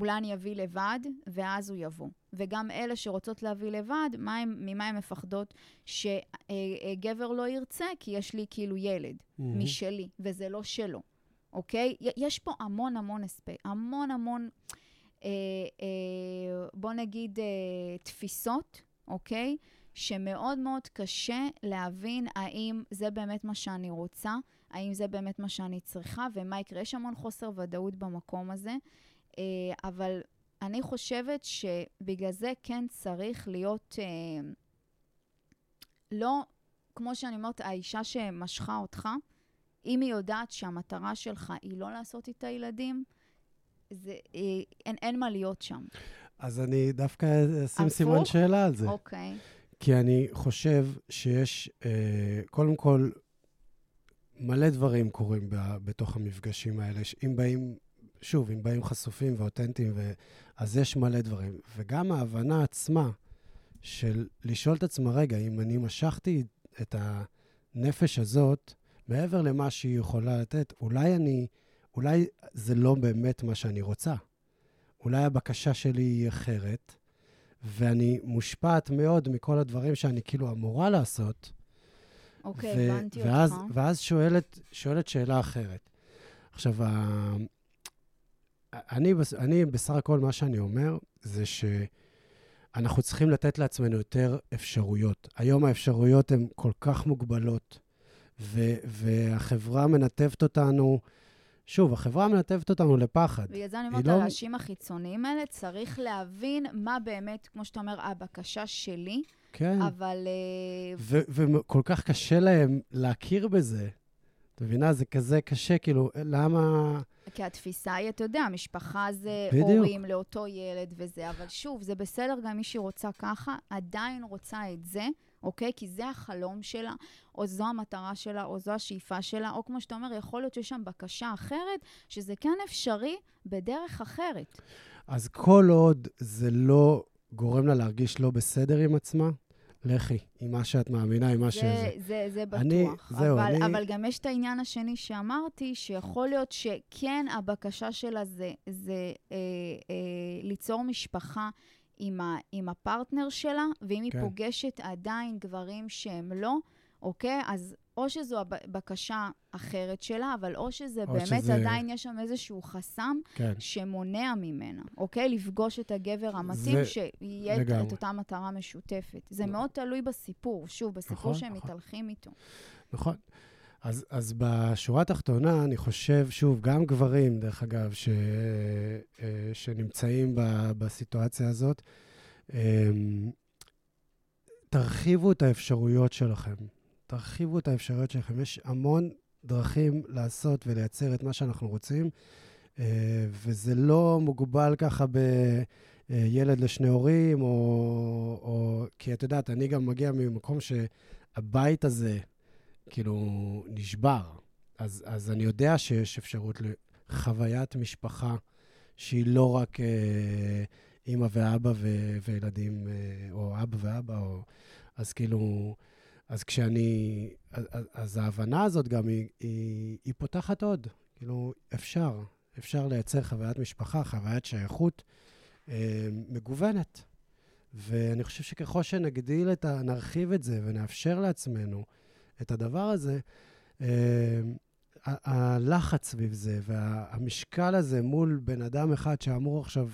אולי אני אביא לבד, ואז הוא יבוא. וגם אלה שרוצות להביא לבד, מה הם, ממה הן מפחדות? שגבר לא ירצה, כי יש לי כאילו ילד mm-hmm. משלי, וזה לא שלו, אוקיי? יש פה המון המון אספקט, המון המון, אה, אה, בוא נגיד, אה, תפיסות, אוקיי? שמאוד מאוד קשה להבין האם זה באמת מה שאני רוצה, האם זה באמת מה שאני צריכה, ומה יקרה. יש המון חוסר ודאות במקום הזה, אה, אבל אני חושבת שבגלל זה כן צריך להיות, אה, לא, כמו שאני אומרת, האישה שמשכה אותך, אם היא יודעת שהמטרה שלך היא לא לעשות איתה ילדים, זה, אה, אין, אין מה להיות שם. אז אני דווקא אשים סימן שאלה על זה. אוקיי. כי אני חושב שיש, קודם כל, מלא דברים קורים בתוך המפגשים האלה. אם באים שוב, אם באים חשופים ואותנטיים, ו... אז יש מלא דברים. וגם ההבנה עצמה של לשאול את עצמה, רגע, אם אני משכתי את הנפש הזאת, מעבר למה שהיא יכולה לתת, אולי אני, אולי זה לא באמת מה שאני רוצה. אולי הבקשה שלי היא אחרת, ואני מושפעת מאוד מכל הדברים שאני כאילו אמורה לעשות. אוקיי, okay, הבנתי ואז, אותך. ואז שואלת, שואלת שאלה אחרת. עכשיו, אני, אני בסך הכל, מה שאני אומר, זה שאנחנו צריכים לתת לעצמנו יותר אפשרויות. היום האפשרויות הן כל כך מוגבלות, ו, והחברה מנתבת אותנו, שוב, החברה מנתבת אותנו לפחד. בגלל זה אני אומרת, לא... האנשים החיצוניים האלה, צריך להבין מה באמת, כמו שאתה אומר, הבקשה שלי. כן. אבל... אה, וכל כך קשה להם להכיר בזה. את מבינה? זה כזה קשה, כאילו, למה... כי התפיסה היא, אתה יודע, משפחה זה בדיוק. הורים לאותו ילד וזה, אבל שוב, זה בסדר גם מי שרוצה ככה, עדיין רוצה את זה, אוקיי? כי זה החלום שלה, או זו המטרה שלה, או זו השאיפה שלה, או כמו שאתה אומר, יכול להיות שיש שם בקשה אחרת, שזה כן אפשרי בדרך אחרת. אז כל עוד זה לא גורם לה להרגיש לא בסדר עם עצמה, לכי, עם מה שאת מאמינה, עם מה זה, שזה. זה, זה בטוח. אני, זהו, אבל, אני... אבל גם יש את העניין השני שאמרתי, שיכול להיות שכן הבקשה שלה זה, זה אה, אה, ליצור משפחה עם, ה, עם הפרטנר שלה, ואם כן. היא פוגשת עדיין גברים שהם לא, אוקיי? אז או שזו הבקשה אחרת שלה, אבל או שזה או באמת שזה... עדיין יש שם איזשהו חסם כן. שמונע ממנה, אוקיי? לפגוש את הגבר המתאים, זה... שיהיה לגמרי. את אותה מטרה משותפת. זה מאוד תלוי בסיפור, שוב, בסיפור נכון, שהם נכון. מתהלכים איתו. נכון. אז, אז בשורה התחתונה, אני חושב, שוב, גם גברים, דרך אגב, ש, אה, שנמצאים ב, בסיטואציה הזאת, אמ, תרחיבו את האפשרויות שלכם. תרחיבו את האפשרויות שלכם. יש המון דרכים לעשות ולייצר את מה שאנחנו רוצים, אה, וזה לא מוגבל ככה בילד לשני הורים, או, או... כי את יודעת, אני גם מגיע ממקום שהבית הזה, כאילו, נשבר. אז, אז אני יודע שיש אפשרות לחוויית משפחה שהיא לא רק אה, אימא ואבא ו- וילדים, אה, או אבא ואבא, או... אז כאילו... אז כשאני... אז, אז ההבנה הזאת גם היא, היא, היא פותחת עוד. כאילו, אפשר. אפשר לייצר חוויית משפחה, חוויית שייכות אה, מגוונת. ואני חושב שככל שנגדיל את ה... נרחיב את זה ונאפשר לעצמנו את הדבר הזה, אה, הלחץ סביב זה והמשקל הזה מול בן אדם אחד שאמור עכשיו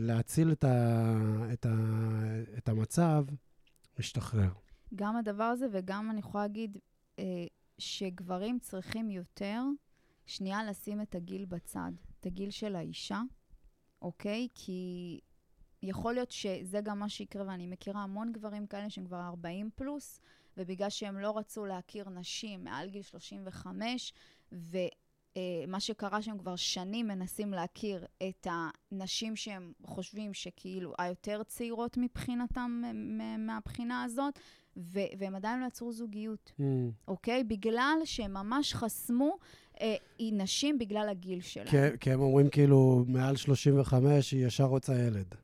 להציל את, ה, את, ה, את המצב, משתחרר. גם הדבר הזה, וגם אני יכולה להגיד אה, שגברים צריכים יותר, שנייה לשים את הגיל בצד, את הגיל של האישה, אוקיי? כי יכול להיות שזה גם מה שיקרה, ואני מכירה המון גברים כאלה שהם כבר 40 פלוס, ובגלל שהם לא רצו להכיר נשים מעל גיל 35, ו... Uh, מה שקרה שהם כבר שנים מנסים להכיר את הנשים שהם חושבים שכאילו היותר צעירות מבחינתם מהבחינה הזאת, ו- והם עדיין לא יצרו זוגיות, mm. אוקיי? בגלל שהם ממש חסמו אה, נשים בגלל הגיל שלהם. כי, כי הם אומרים כאילו, מעל 35 היא ישר רוצה ילד.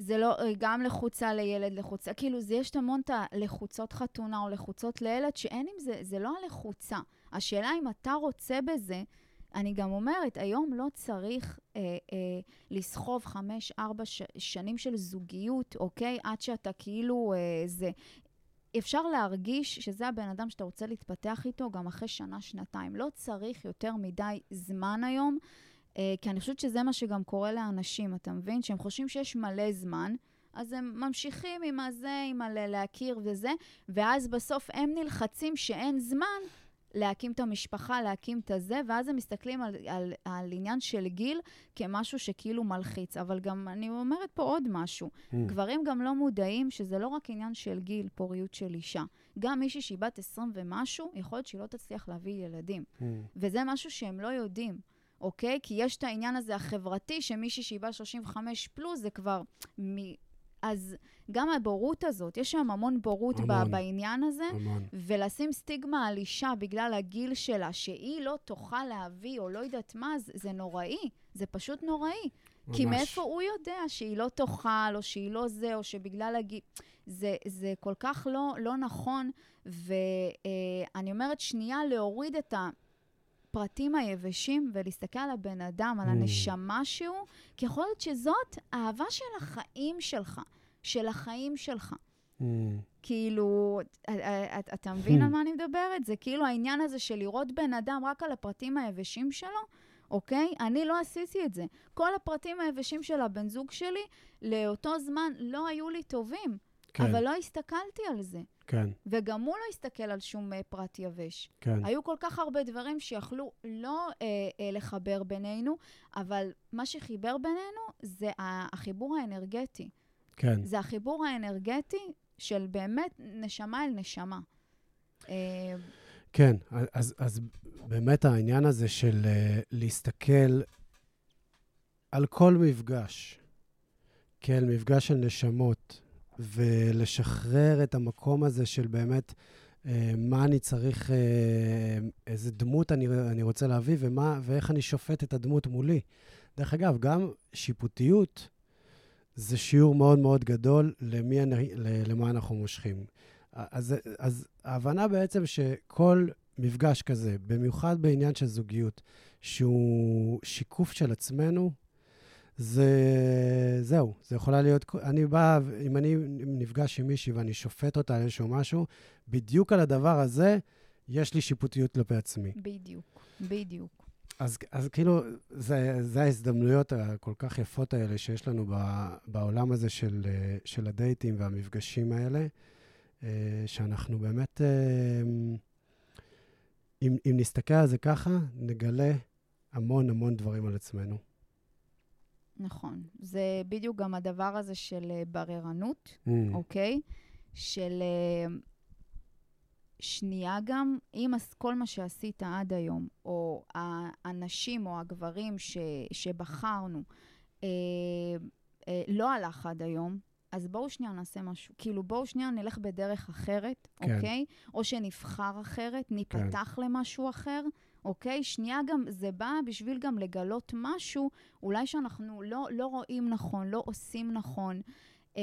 זה לא, אה, גם לחוצה לילד, לחוצה, כאילו, זה יש המון את הלחוצות חתונה או לחוצות לילד, שאין עם זה, זה לא הלחוצה. השאלה אם אתה רוצה בזה, אני גם אומרת, היום לא צריך אה, אה, לסחוב חמש, ארבע ש- שנים של זוגיות, אוקיי? עד שאתה כאילו, אה, זה... אפשר להרגיש שזה הבן אדם שאתה רוצה להתפתח איתו גם אחרי שנה, שנתיים. לא צריך יותר מדי זמן היום, כי אני חושבת שזה מה שגם קורה לאנשים, אתה מבין? שהם חושבים שיש מלא זמן. אז הם ממשיכים עם הזה, עם הלא להכיר וזה, ואז בסוף הם נלחצים שאין זמן להקים את המשפחה, להקים את הזה, ואז הם מסתכלים על, על, על עניין של גיל כמשהו שכאילו מלחיץ. אבל גם, אני אומרת פה עוד משהו. Mm. גברים גם לא מודעים שזה לא רק עניין של גיל, פוריות של אישה. גם מישהי שהיא בת 20 ומשהו, יכול להיות שהיא לא תצליח להביא ילדים. Mm. וזה משהו שהם לא יודעים, אוקיי? כי יש את העניין הזה החברתי, שמישהי שהיא בת 35 פלוס, זה כבר מ... אז גם הבורות הזאת, יש שם המון בורות המון. בעניין הזה, המון. ולשים סטיגמה על אישה בגלל הגיל שלה, שהיא לא תוכל להביא, או לא יודעת מה, זה, זה נוראי. זה פשוט נוראי. כי ממש. מאיפה הוא יודע שהיא לא תאכל, או שהיא לא זה, או שבגלל הגיל... זה, זה כל כך לא, לא נכון, ואני אומרת, שנייה להוריד את הפרטים היבשים ולהסתכל על הבן אדם, על Mm. הנשמה שהוא, כי יכול להיות שזאת אהבה של החיים שלך, של החיים שלך. Mm. כאילו, את- אתה מבין Hmm. על מה אני מדברת? זה כאילו העניין הזה של לראות בן אדם רק על הפרטים היבשים שלו, אוקיי? אני לא עשיתי את זה. כל הפרטים היבשים של הבן זוג שלי, לאותו זמן לא היו לי טובים, כן, אבל לא הסתכלתי על זה. כן, וגם הוא לא הסתכל על שום אה, פרט יבש. כן. היו כל כך הרבה דברים שיכלו לא אה, אה, לחבר בינינו, אבל מה שחיבר בינינו זה החיבור האנרגטי. כן. זה החיבור האנרגטי של באמת נשמה אל נשמה. אה, כן, אז, אז באמת העניין הזה של uh, להסתכל על כל מפגש כאל מפגש של נשמות, ולשחרר את המקום הזה של באמת uh, מה אני צריך, uh, איזה דמות אני, אני רוצה להביא ומה, ואיך אני שופט את הדמות מולי. דרך אגב, גם שיפוטיות זה שיעור מאוד מאוד גדול למי, אני- למה אנחנו מושכים. אז, אז ההבנה בעצם שכל מפגש כזה, במיוחד בעניין של זוגיות, שהוא שיקוף של עצמנו, זה, זהו, זה יכולה להיות, אני בא, אם אני נפגש עם מישהי ואני שופט אותה על איזשהו משהו, בדיוק על הדבר הזה, יש לי שיפוטיות כלפי עצמי. בדיוק, בדיוק. אז, אז כאילו, זה, זה ההזדמנויות הכל כך יפות האלה שיש לנו ב, בעולם הזה של, של הדייטים והמפגשים האלה, אה, שאנחנו באמת, אה, אם, אם נסתכל על זה ככה, נגלה המון המון דברים על עצמנו. נכון. זה בדיוק גם הדבר הזה של אה, בררנות, Mm, אוקיי? של אה, שנייה גם, אם כל מה שעשית עד היום, או האנשים או הגברים ש, שבחרנו, אה, אה, לא הלך עד היום, אז בואו שנייה נעשה משהו. כאילו, בואו שנייה נלך בדרך אחרת, כן. אוקיי? או שנבחר אחרת, ניפתח למשהו אחר, אוקיי? שנייה גם, זה בא בשביל גם לגלות משהו, אולי שאנחנו לא, לא רואים נכון, לא עושים נכון. אה,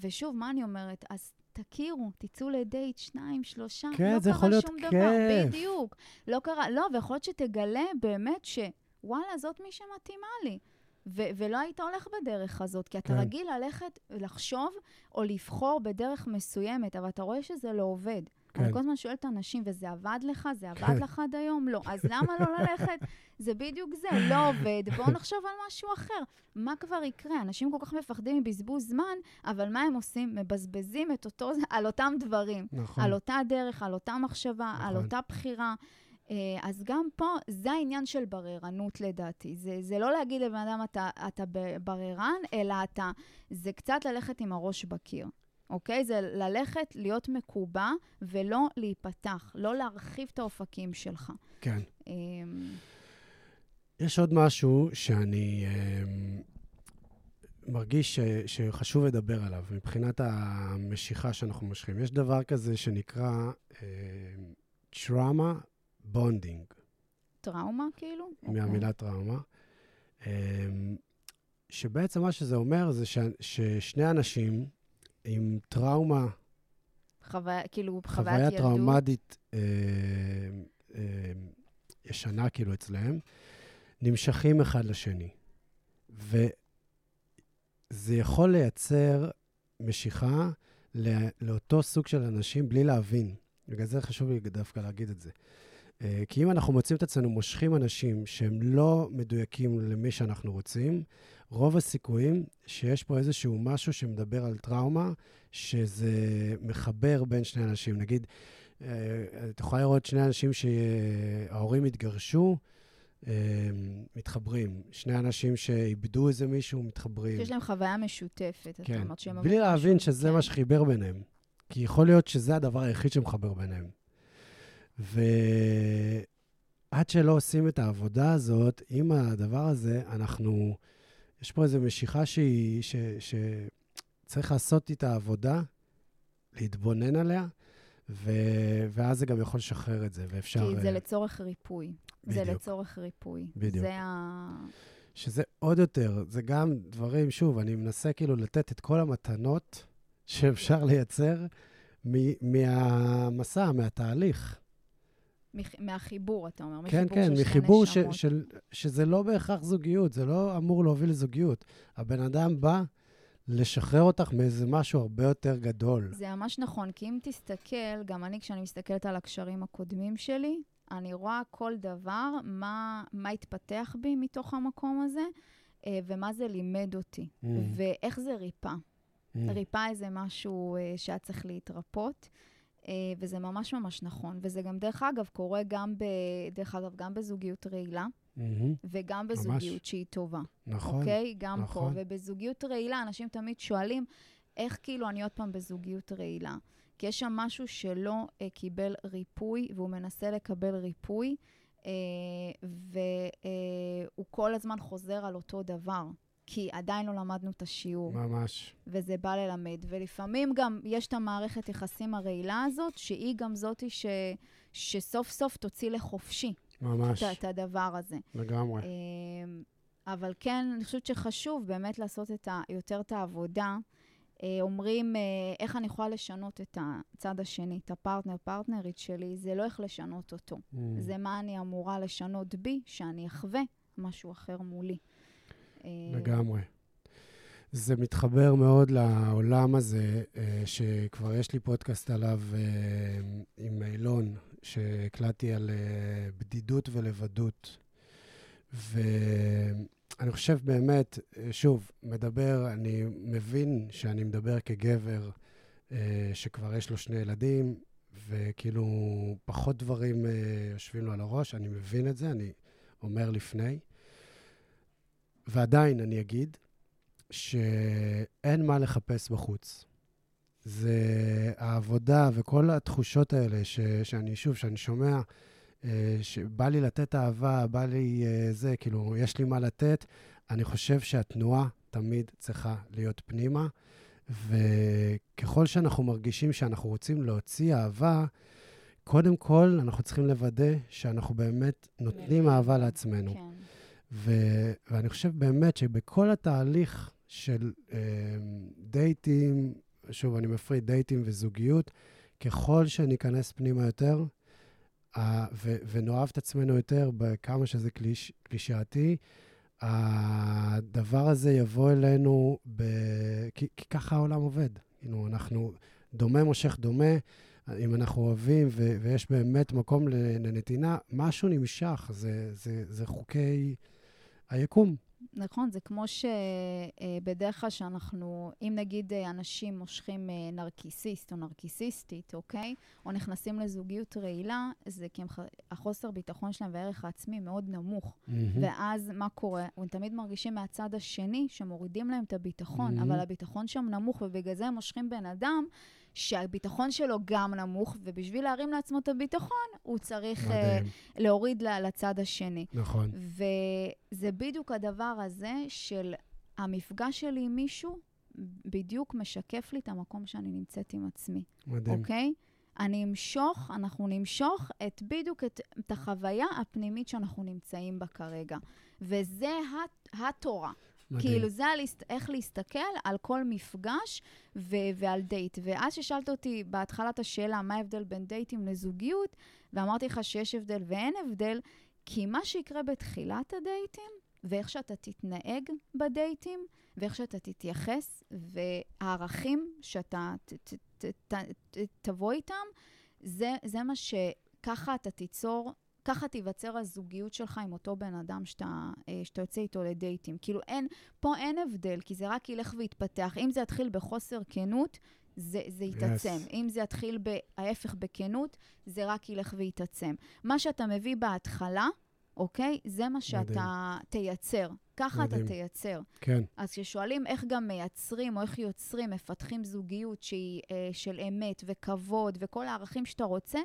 ושוב, מה אני אומרת? אז תכירו, תצאו לדייט, שניים, שלושה, כן, לא זה קרה יכול להיות שום דבר, כיף. בדיוק. לא קרה, לא, ויכול להיות שתגלה באמת שוואלה, זאת מי שמתאימה לי. ו- ולא היית הולך בדרך הזאת, כי אתה כן. רגיל ללכת, לחשוב או לבחור בדרך מסוימת, אבל אתה רואה שזה לא עובד. כן. אני כל הזמן שואלת אנשים, וזה עבד לך? זה עבד כן. לך עד היום? לא. אז למה לא ללכת? זה בדיוק זה, לא עובד, בואו נחשוב על משהו אחר. מה כבר יקרה? אנשים כל כך מפחדים מבזבוז זמן, אבל מה הם עושים? מבזבזים את אותו, על אותם דברים. נכון. על אותה דרך, על אותה מחשבה, על נכון. אותה בחירה. אה, אז גם פה, זה העניין של בררנות לדעתי. זה, זה לא להגיד לבן אדם, אתה, אתה בררן, אלא אתה, זה קצת ללכת עם הראש בקיר, אוקיי? זה ללכת, להיות מקובע, ולא להיפתח, לא להרחיב את האופקים שלך. כן. אה, יש עוד משהו שאני אה, מרגיש ש, שחשוב לדבר עליו, מבחינת המשיכה שאנחנו מושכים. יש דבר כזה שנקרא אה, trauma bonding, טראומה, כאילו? מהמילה טראומה, אה, שבעצם מה שזה אומר זה ש, ששני אנשים עם טראומה, חוויה, כאילו, חוויה חוויית ילדות. טראומטית אה, אה, ישנה כאילו אצלהם, נמשכים אחד לשני. וזה יכול לייצר משיכה לאותו סוג של אנשים בלי להבין. בגלל זה חשוב לי דווקא להגיד את זה. אה, כי אם אנחנו מוצאים את עצמנו מושכים אנשים שהם לא מדויקים למי שאנחנו רוצים, רוב הסיכויים שיש פה איזשהו משהו שמדבר על טראומה, שזה מחבר בין שני אנשים. נגיד, אה, את יכולה לראות שני אנשים שההורים התגרשו, אה, מתחברים. שני אנשים שאיבדו איזה מישהו, מתחברים. שיש להם חוויה משפטת, כן. בלי להבין משהו, שזה כן. מה שחיבר ביניהם. כי יכול להיות שזה הדבר היחיד שמחבר ביניהם. ועד שלא עושים את העבודה הזאת, עם הדבר הזה, אנחנו... יש פה איזו משיכה שהיא... ש, שצריך לעשות איתה עבודה, להתבונן עליה, ו... ואז זה גם יכול לשחרר את זה, ואפשר... כי זה לצורך ריפוי. בדיוק. זה לצורך ריפוי. בדיוק. זה ה... שזה עוד יותר, זה גם דברים, שוב, אני מנסה כאילו לתת את כל המתנות שאפשר לייצר מהמסע, מהתהליך. מהחיבור, אתה אומר. כן, כן, מחיבור ש, של, שזה לא בהכרח זוגיות, זה לא אמור להוביל לזוגיות. הבן אדם בא לשחרר אותך מאיזה משהו הרבה יותר גדול. זה ממש נכון, כי אם תסתכל, גם אני, כשאני מסתכלת על הקשרים הקודמים שלי, אני רואה כל דבר, מה, מה התפתח בי מתוך המקום הזה, אה, ומה זה לימד אותי, mm. ואיך זה ריפא. Mm. ריפא איזה משהו אה, שהיה צריך להתרפות. אה, וזה ממש ממש נכון. וזה גם, דרך אגב, קורה גם, ב, דרך אגב, גם בזוגיות רעילה, mm-hmm. וגם בזוגיות ממש. שהיא טובה. נכון. אוקיי? גם נכון. פה. ובזוגיות רעילה, אנשים תמיד שואלים, איך כאילו אני עוד פעם בזוגיות רעילה? כי יש שם משהו שלא אה, קיבל ריפוי, והוא מנסה לקבל ריפוי, אה, והוא אה, כל הזמן חוזר על אותו דבר. כי עדיין לא למדנו את השיעור. ממש. וזה בא ללמד. ולפעמים גם יש את המערכת יחסים הרעילה הזאת, שהיא גם זאתי ש... שסוף סוף תוציא לחופשי. ממש. את, את הדבר הזה. לגמרי. אמ, אבל כן, אני חושבת שחשוב באמת לעשות את ה... יותר את העבודה. אה, אומרים, אה, איך אני יכולה לשנות את הצד השני, את הפרטנר, פרטנרית שלי, זה לא איך לשנות אותו. Mm. זה מה אני אמורה לשנות בי, שאני אחווה משהו אחר מולי. אה, לגמרי. זה מתחבר מאוד לעולם הזה, אה, שכבר יש לי פודקאסט עליו אה, עם אילון, שהקלטתי על בדידות ולבדות. ואני חושב באמת, שוב, מדבר, אני מבין שאני מדבר כגבר שכבר יש לו שני ילדים, וכאילו פחות דברים יושבים לו על הראש, אני מבין את זה, אני אומר לפני. ועדיין אני אגיד שאין מה לחפש בחוץ. זה העבודה וכל התחושות האלה ש, שאני, שוב, שאני שומע, אה, שבא לי לתת אהבה, בא לי אה, זה, כאילו, יש לי מה לתת, אני חושב שהתנועה תמיד צריכה להיות פנימה, וככל שאנחנו מרגישים שאנחנו רוצים להוציא אהבה, קודם כל אנחנו צריכים לוודא שאנחנו באמת נותנים אהבה לעצמנו. כן. ו- ואני חושב באמת שבכל התהליך של אה, דייטים, שוב, אני מפריד דייטים וזוגיות, ככל שניכנס פנימה יותר, אה, ו- ונאהב את עצמנו יותר, בכמה שזה קליש, קלישאתי, הדבר הזה יבוא אלינו, ב- כי, כי ככה העולם עובד. כאילו, אנחנו, דומה מושך דומה, אם אנחנו אוהבים ו- ויש באמת מקום לנתינה, משהו נמשך, זה, זה, זה חוקי... היקום. נכון, זה כמו שבדרך כלל שאנחנו, אם נגיד אה, אנשים מושכים אה, נרקיסיסט או נרקיסיסטית, אוקיי? או נכנסים לזוגיות רעילה, זה כי הם, החוסר ביטחון שלהם והערך העצמי מאוד נמוך. Mm-hmm. ואז מה קורה? הם תמיד מרגישים מהצד השני שמורידים להם את הביטחון, mm-hmm. אבל הביטחון שם נמוך, ובגלל זה הם מושכים בן אדם שהביטחון שלו גם נמוך, ובשביל להרים לעצמו את הביטחון, הוא צריך uh, להוריד לצד השני. נכון. וזה בדיוק הדבר הזה של המפגש שלי עם מישהו, בדיוק משקף לי את המקום שאני נמצאת עם עצמי. מדהים. אוקיי? אני אמשוך, אנחנו נמשוך את בדיוק את, את החוויה הפנימית שאנחנו נמצאים בה כרגע. וזה הת, התורה. מדהים. כאילו, זה על איך להסתכל על כל מפגש ו- ועל דייט. ואז ששאלת אותי בהתחלת השאלה, מה ההבדל בין דייטים לזוגיות, ואמרתי לך שיש הבדל ואין הבדל, כי מה שיקרה בתחילת הדייטים, ואיך שאתה תתנהג בדייטים, ואיך שאתה תתייחס, והערכים שאתה ת, ת, ת, ת, ת, תבוא איתם, זה, זה מה שככה אתה תיצור, ככה תיווצר הזוגיות שלך עם אותו בן אדם שאתה, אה, שאתה יוצא איתו לדייטים. כאילו אין, פה אין הבדל, כי זה רק ילך ויתפתח. אם זה יתחיל בחוסר כנות, זה, זה יתעצם. Yes. אם זה יתחיל ההפך בכנות, זה רק ילך ויתעצם. מה שאתה מביא בהתחלה, אוקיי? זה מה שאתה מדהים. תייצר. ככה מדהים. אתה תייצר. כן. אז כששואלים איך גם מייצרים, או איך יוצרים, מפתחים זוגיות שהיא אה, של אמת וכבוד וכל הערכים שאתה רוצה,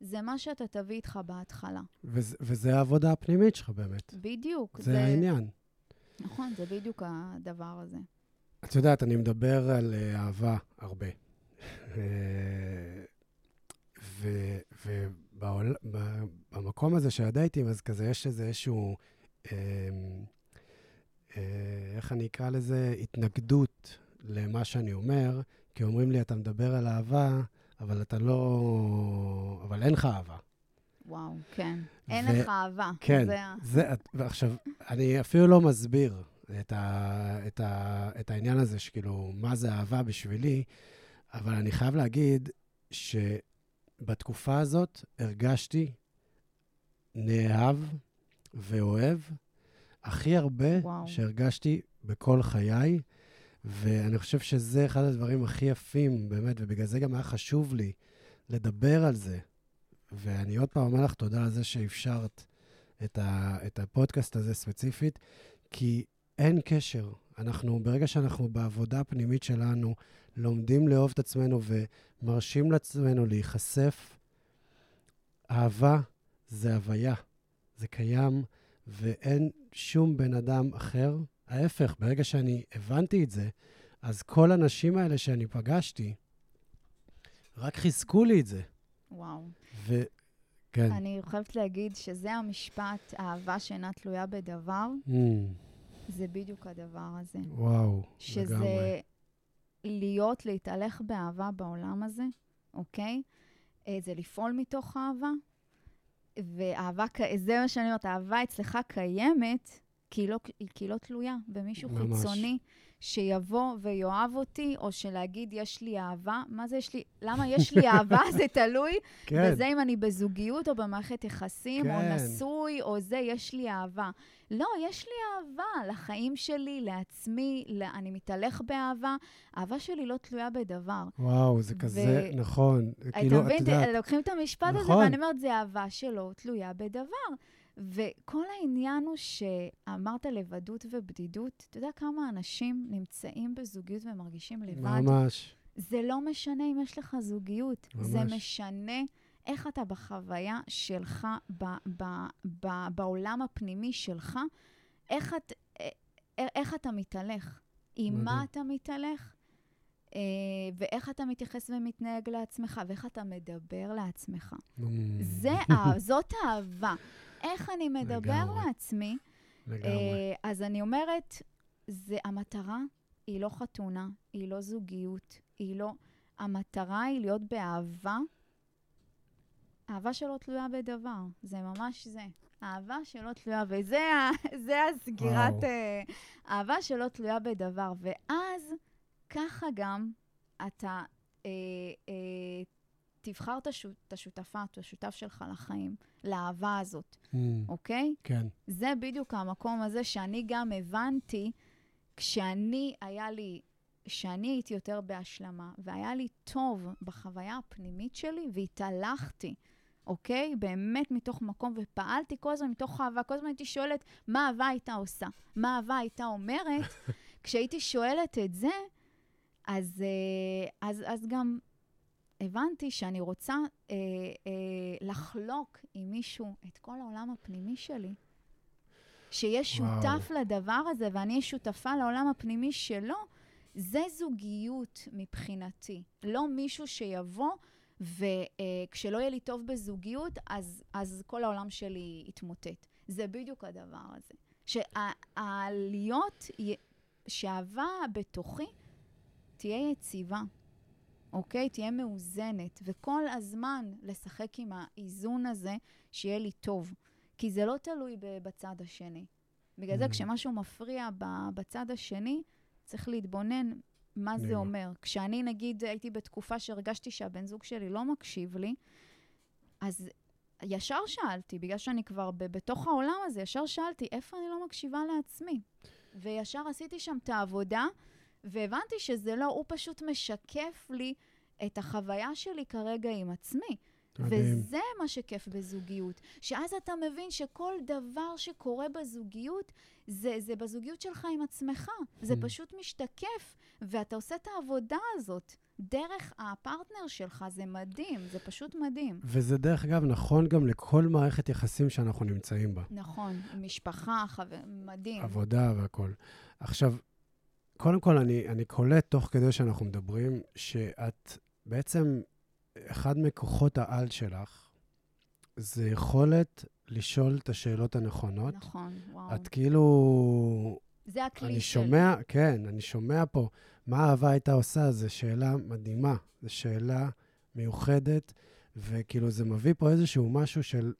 זה מה שאתה תביא איתך בהתחלה. וזה, וזה העבודה הפנימית שלך באמת. בדיוק. זה, זה העניין. נכון, זה בדיוק הדבר הזה. את יודעת, אני מדבר על אה, אהבה הרבה. ובמקום הזה של הדייטים, אז כזה יש איזה איזשהו, אמ, אה, איך אני אקרא לזה? התנגדות למה שאני אומר, כי אומרים לי, אתה מדבר על אהבה, אבל אתה לא... אבל אין לך אהבה. וואו, כן. אין ו... לך אהבה. כן. זה... זה... ועכשיו, אני אפילו לא מסביר את, ה... את, ה... את העניין הזה, שכאילו, מה זה אהבה בשבילי, אבל אני חייב להגיד שבתקופה הזאת הרגשתי נאהב ואוהב הכי הרבה וואו. שהרגשתי בכל חיי, ואני חושב שזה אחד הדברים הכי יפים, באמת, ובגלל זה גם היה חשוב לי לדבר על זה. ואני עוד פעם אומר לך תודה על זה שאפשרת את, ה, את הפודקאסט הזה ספציפית, כי אין קשר. אנחנו, ברגע שאנחנו בעבודה הפנימית שלנו, לומדים לאהוב את עצמנו ומרשים לעצמנו להיחשף, אהבה זה הוויה, זה קיים, ואין שום בן אדם אחר. ההפך, ברגע שאני הבנתי את זה, אז כל הנשים האלה שאני פגשתי, רק חיזקו לי את זה. וואו. ו... כן. אני חייבת להגיד שזה המשפט, אהבה שאינה תלויה בדבר. Mm. זה בדיוק הדבר הזה. וואו, שזה לגמרי. שזה להיות, להתהלך באהבה בעולם הזה, אוקיי? אה, זה לפעול מתוך אהבה. ואהבה, זה מה שאני אומרת, אהבה אצלך קיימת, כי היא לא, כי היא לא תלויה במישהו ממש. חיצוני שיבוא ויאהב אותי, או שלהגיד, יש לי אהבה. מה זה יש לי? למה יש לי אהבה? *laughs* זה תלוי כן. בזה אם אני בזוגיות או במערכת יחסים, כן. או נשוי, או זה, יש לי אהבה. לא, יש לי אהבה לחיים שלי, לעצמי, אני מתהלך באהבה. אהבה שלי לא תלויה בדבר. וואו, זה כזה, ו... נכון. כאילו, אתה מבין, לוקחים את המשפט נכון. הזה, ואני אומרת, זה אהבה שלא תלויה בדבר. וכל העניין הוא שאמרת לבדות ובדידות, אתה יודע כמה אנשים נמצאים בזוגיות ומרגישים לבד? ממש. זה לא משנה אם יש לך זוגיות, ממש. זה משנה איך אתה בחוויה שלך, ב, ב, ב, בעולם הפנימי שלך, איך, את, איך אתה מתהלך, עם מה אתה מתהלך, אה, ואיך אתה מתייחס ומתנהג לעצמך, ואיך אתה מדבר לעצמך. זה, זאת אהבה. איך אני מדבר לגמרי. לעצמי. לגמרי. אה, אז אני אומרת, זה, המטרה היא לא חתונה, היא לא זוגיות, היא לא... המטרה היא להיות באהבה, אהבה שלא תלויה בדבר. זה ממש זה. אהבה שלא תלויה, וזה זה הסגירת... Uh, אהבה שלא תלויה בדבר. ואז ככה גם אתה uh, uh, תבחר את השותפה, את השותף שלך לחיים, לאהבה הזאת, mm, אוקיי? כן. זה בדיוק המקום הזה שאני גם הבנתי, כשאני, היה לי, שאני הייתי יותר בהשלמה, והיה לי טוב בחוויה הפנימית שלי, והתהלכתי, אוקיי? באמת מתוך מקום, ופעלתי כל הזמן מתוך אהבה. כל הזמן הייתי שואלת, מה אהבה הייתה עושה? מה אהבה הייתה אומרת? *laughs* כשהייתי שואלת את זה, אז, אה, אז, אז גם הבנתי שאני רוצה אה, אה, לחלוק עם מישהו את כל העולם הפנימי שלי, שיהיה שותף וואו. לדבר הזה ואני אהיה שותפה לעולם הפנימי שלו, זה זוגיות מבחינתי. לא מישהו שיבוא וכשלא אה, יהיה לי טוב בזוגיות, אז, אז כל העולם שלי יתמוטט. זה בדיוק הדבר הזה. שהעליות, שאהבה בתוכי תהיה יציבה. אוקיי? תהיה מאוזנת, וכל הזמן לשחק עם האיזון הזה, שיהיה לי טוב. כי זה לא תלוי בצד השני. בגלל זה Mm. כשמשהו מפריע בצד השני, צריך להתבונן מה זה. אומר. כשאני, נגיד, הייתי בתקופה שהרגשתי שהבן זוג שלי לא מקשיב לי, אז ישר שאלתי, בגלל שאני כבר ב- בתוך העולם הזה, ישר שאלתי, איפה אני לא מקשיבה לעצמי? וישר עשיתי שם את העבודה, והבנתי שזה לא, הוא פשוט משקף לי את החוויה שלי כרגע עם עצמי. מדהים. וזה מה שכיף בזוגיות. שאז אתה מבין שכל דבר שקורה בזוגיות, זה, זה בזוגיות שלך עם עצמך. זה Hmm. פשוט משתקף, ואתה עושה את העבודה הזאת דרך הפרטנר שלך. זה מדהים, זה פשוט מדהים. וזה דרך אגב נכון גם לכל מערכת יחסים שאנחנו נמצאים בה. נכון, משפחה, חבר, מדהים. עבודה והכול. עכשיו, קודם כל, אני, אני קולט תוך כדי שאנחנו מדברים, שאת בעצם, אחד מכוחות העל שלך, זה יכולת לשאול את השאלות הנכונות. נכון, וואו. את כאילו... זה הכלי אני שלי. שומע, כן, אני שומע פה, מה אהבה הייתה עושה? זו שאלה מדהימה. זו שאלה מיוחדת, וכאילו זה מביא פה איזשהו משהו של...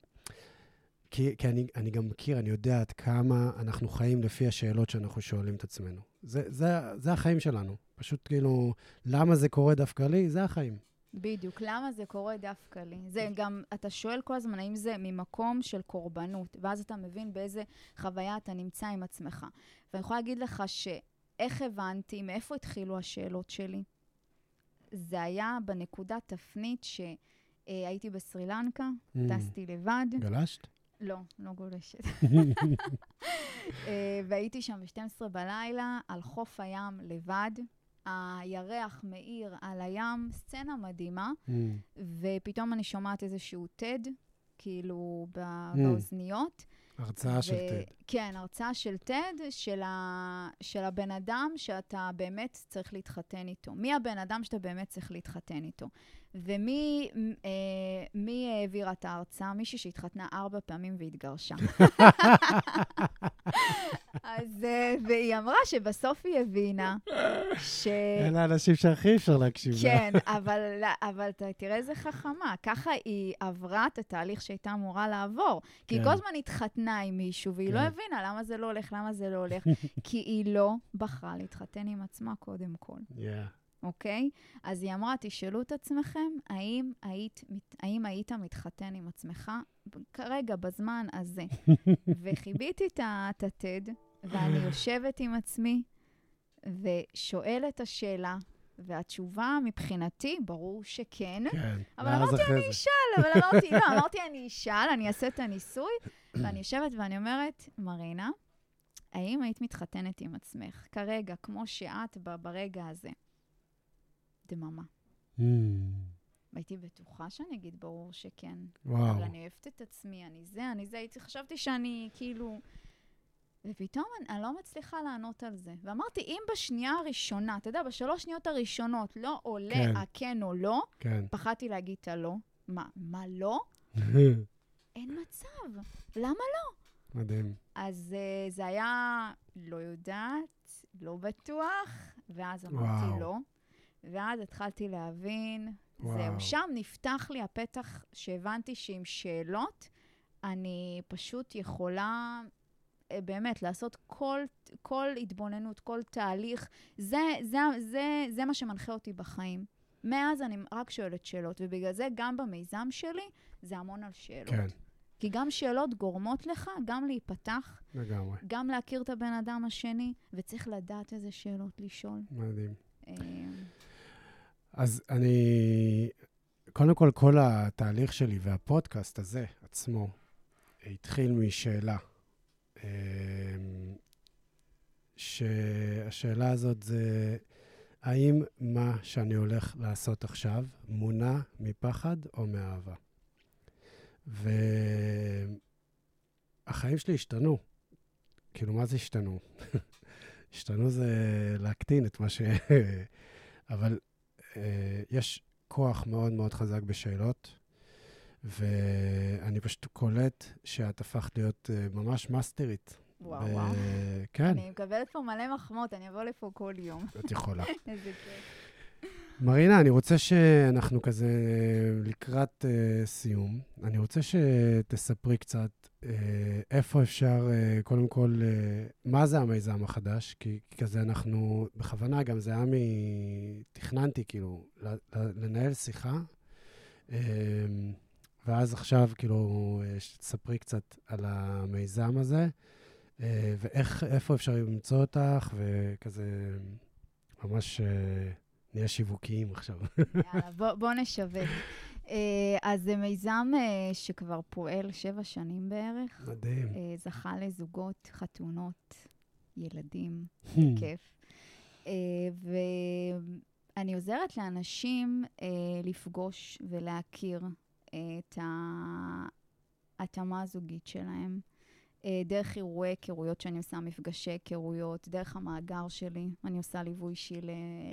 כי, כי אני, אני גם מכיר, אני יודע עד כמה אנחנו חיים לפי השאלות שאנחנו שואלים את עצמנו. זה, זה, זה החיים שלנו. פשוט כאילו, למה זה קורה דווקא לי? זה החיים. בדיוק. למה זה קורה דווקא לי? זה גם, אתה שואל כל הזמן האם זה ממקום של קורבנות, ואז אתה מבין באיזה חוויה אתה נמצא עם עצמך. ואני יכולה להגיד לך שאיך הבנתי, מאיפה התחילו השאלות שלי? זה היה בנקודת תפנית שהייתי בסרי לנקה, Mm. טסתי לבד. גלשת? לא, לא גולשת. *laughs* אה, והייתי שם ב-12 בלילה, על חוף הים לבד. הירח מאיר על הים, סצנה מדהימה, Mm. ופתאום אני שומעת איזשהו TED, כאילו ב- Mm. באוזניות. הרצאה של ו- TED. כן, הרצאה של TED, של, ה... של הבן אדם שאתה באמת צריך להתחתן איתו. מי הבן אדם שאתה באמת צריך להתחתן איתו? ומי אה, מי העבירה את ההרצאה? מישהי שהתחתנה ארבע פעמים והתגרשה. אז, אה, והיא אמרה שבסוף היא הבינה ש... אלה האנשים שהכי אפשר להקשיב להם. כן, אבל, אבל תראה איזה חכמה. ככה היא עברה את התהליך שהייתה אמורה לעבור. כי היא כן. כל הזמן התחתנה עם מישהו, והיא לא כן. הבינה למה זה לא הולך, למה זה לא הולך. *laughs* כי היא לא בחרה להתחתן עם עצמה קודם כל, Yeah. אוקיי? אז היא אמרה, תשאלו את עצמכם, האם היית, האם היית מתחתן עם עצמך כרגע, בזמן הזה? *laughs* וחיביתי את ה- את ה-TED, ואני יושבת עם עצמי ושואלת השאלה, והתשובה מבחינתי, ברור שכן. כן. אבל אמרתי, אני. אשאל, אבל אמרתי, לא, *laughs* אמרתי, אני אשאל, אני אעשה את הניסוי, ואני יושבת ואני אומרת, מרינה, האם היית מתחתנת עם עצמך כרגע, כמו שאת ברגע הזה? דממה. Mm. הייתי בטוחה שאני אגיד, ברור שכן. וואו. אבל אני אוהבת את עצמי, אני זה, אני זה, הייתי, חשבתי שאני כאילו... ופתאום אני, אני לא מצליחה לענות על זה. ואמרתי, אם בשנייה הראשונה, אתה יודע, בשלוש שניות הראשונות לא עולה כן. הכן או לא, כן. פחדתי להגיד את הלא. מה, מה לא? *laughs* אין מצב. למה לא? מדהים. אז uh, זה היה לא יודעת, לא בטוח, ואז אמרתי וואו. לא. ואז התחלתי להבין, וואו. זהו, שם נפתח לי הפתח שהבנתי שעם שאלות, אני פשוט יכולה אה, באמת לעשות כל, כל התבוננות, כל תהליך. זה, זה, זה, זה מה שמנחה אותי בחיים. מאז אני רק שואלת שאלות, ובגלל זה גם במיזם שלי זה המון על שאלות. כן, כי גם שאלות גורמות לך גם להיפתח, לגמרי. גם להכיר את הבן אדם השני, וצריך לדעת איזה שאלות לשאול. מדהים. אז אני, קודם כל, כל התהליך שלי והפודקאסט הזה עצמו התחיל משאלה. אמ, שהשאלה הזאת זה, האם מה שאני הולך לעשות עכשיו מונע מפחד או מאהבה? והחיים שלי השתנו. כאילו, מה זה השתנו? *laughs* השתנו זה להקטין את מה ש... אבל יש כוח מאוד מאוד חזק בשאלות, ואני פשוט קולט שאת הפכת להיות אה, ממש מאסטרית. וואו, וואו. כן, אני מקבלת פה מלא מחמאות, אני אבוא לפה כל יום. את יכולה. *laughs* איזה כיף. מרינה, אני רוצה שאנחנו כזה לקראת uh, סיום. אני רוצה שתספרי קצת uh, איפה אפשר, uh, קודם כל, uh, מה זה המיזם החדש? כי, כי כזה אנחנו, בכוונה גם זה היה מ... תכננתי כאילו לנהל שיחה, uh, ואז עכשיו כאילו שתספרי קצת על המיזם הזה, uh, ואיך, איפה אפשר למצוא אותך, וכזה ממש... Uh, נהיה שיווקיים עכשיו. יאללה, בוא, בוא נשווק. אה, אז זה מיזם אה, שכבר פועל שבע שנים בערך. מדהים. אה, זכה לזוגות, חתונות, ילדים, כיף. ואני עוזרת לאנשים לפגוש ולהכיר את ההתאמה הזוגית שלהם. אה, דרך אירועי היכרויות שאני עושה, מפגשי היכרויות, דרך המאגר שלי, אני עושה ליווי אישי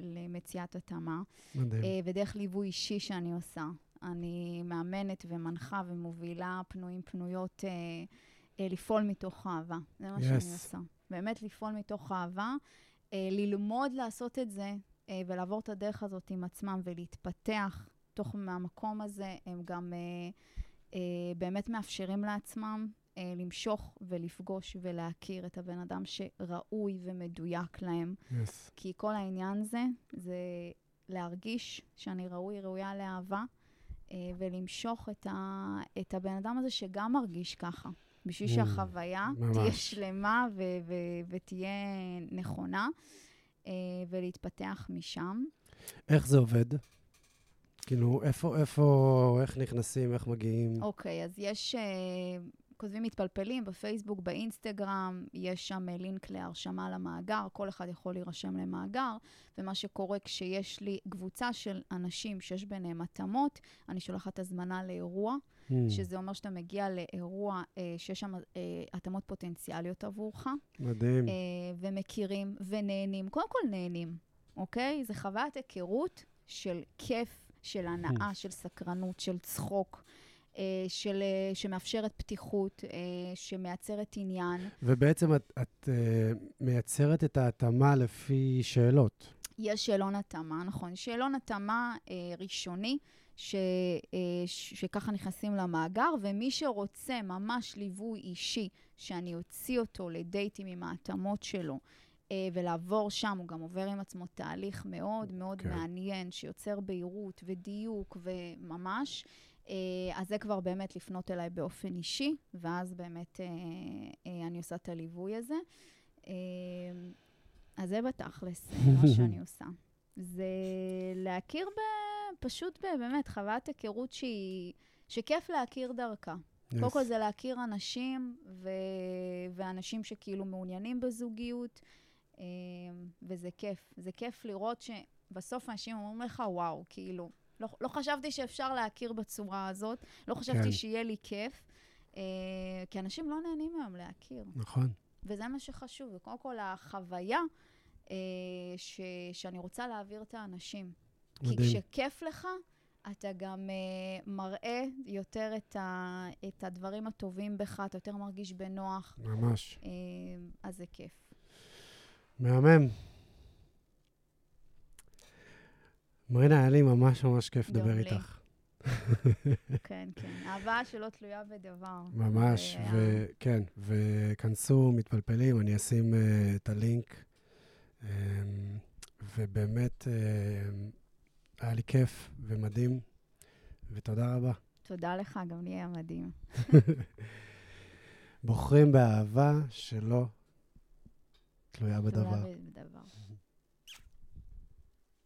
למציאת התאמה. מדהים. אה, ודרך ליווי אישי שאני עושה. אני מאמנת ומנחה ומובילה פנויים פנויות אה, לפעול מתוך אהבה. זה מה yes. שאני עושה. באמת לפעול מתוך אהבה, אה, ללמוד לעשות את זה ולעבור את הדרך הזאת עם עצמם ולהתפתח תוך מהמקום הזה, הם גם באמת מאפשרים לעצמם אה, למשוך ולפגוש ולהכיר את הבן אדם שראוי ומדויק להם. Yes. כי כל העניין זה, זה להרגיש שאני ראוי, ראויה לאהבה, אה, ולמשוך את, ה, את הבן אדם הזה שגם מרגיש ככה. בשביל mm, שהחוויה ממש. תהיה שלמה ו- ו- ותהיה נכונה, אה, ולהתפתח משם. איך זה עובד? כאילו, איפה, איפה, איך נכנסים, איך מגיעים? אוקיי, okay, אז יש... כותבים מתפלפלים בפייסבוק, באינסטגרם, יש שם לינק להרשמה למאגר, כל אחד יכול להירשם למאגר, ומה שקורה כשיש לי קבוצה של אנשים שיש ביניהם התאמות, אני שולחת הזמנה לאירוע, mm. שזה אומר שאתה מגיע לאירוע אה, שיש שם אה, התאמות פוטנציאליות עבורך. מדהים. אה, ומכירים ונהנים, קודם כל נהנים, אוקיי? זה חוויית היכרות של כיף, של הנאה, mm. של סקרנות, של צחוק. אה, של, אה, שמאפשרת פתיחות, אה, שמייצרת עניין. ובעצם את, את מייצרת את ההתאמה לפי שאלות. יש שאלון התאמה, נכון. שאלון התאמה ראשוני, ש, ש, שככה נכנסים למאגר, ומי שרוצה ממש ליווי אישי, שאני אוציא אותו לדייטים עם ההתאמות שלו, ולעבור שם, הוא גם עובר עם עצמו תהליך מאוד מאוד okay. כן. מעניין, שיוצר בהירות ודיוק וממש. אה, אז זה כבר באמת לפנות אליי באופן אישי, ואז באמת אה, אה, אני עושה את הליווי הזה. אז זה בתכלס מה *laughs* שאני עושה. זה להכיר ב... פשוט ב... באמת, חוויית היכרות שהיא... שכיף להכיר דרכה. Yes. קודם כל זה להכיר אנשים, ו... ואנשים שכאילו מעוניינים בזוגיות, וזה כיף. זה כיף לראות שבסוף אנשים אומרים לך, וואו, כאילו, לא, לא חשבתי שאפשר להכיר בצורה הזאת, לא חשבתי כן. שיהיה לי כיף, אה, כי אנשים לא נהנים היום להכיר. נכון. וזה מה שחשוב, וקודם כל החוויה אה, ש, שאני רוצה להעביר את האנשים. מדהים. כי כשכיף לך, אתה גם אה, מראה יותר את, ה, את הדברים הטובים בך, אתה יותר מרגיש בנוח. ממש. אה, אז זה כיף. מהמם. מרינה, היה לי ממש ממש כיף לדבר איתך. *laughs* כן, כן. אהבה שלא תלויה בדבר. ממש, וכן, וכנסו, מתפלפלים, אני אשים uh, את הלינק. Um, ובאמת, uh, היה לי כיף ומדהים, ותודה רבה. תודה לך, גם לי היה מדהים. *laughs* בוחרים באהבה שלא תלויה בדבר. תלויה בדבר.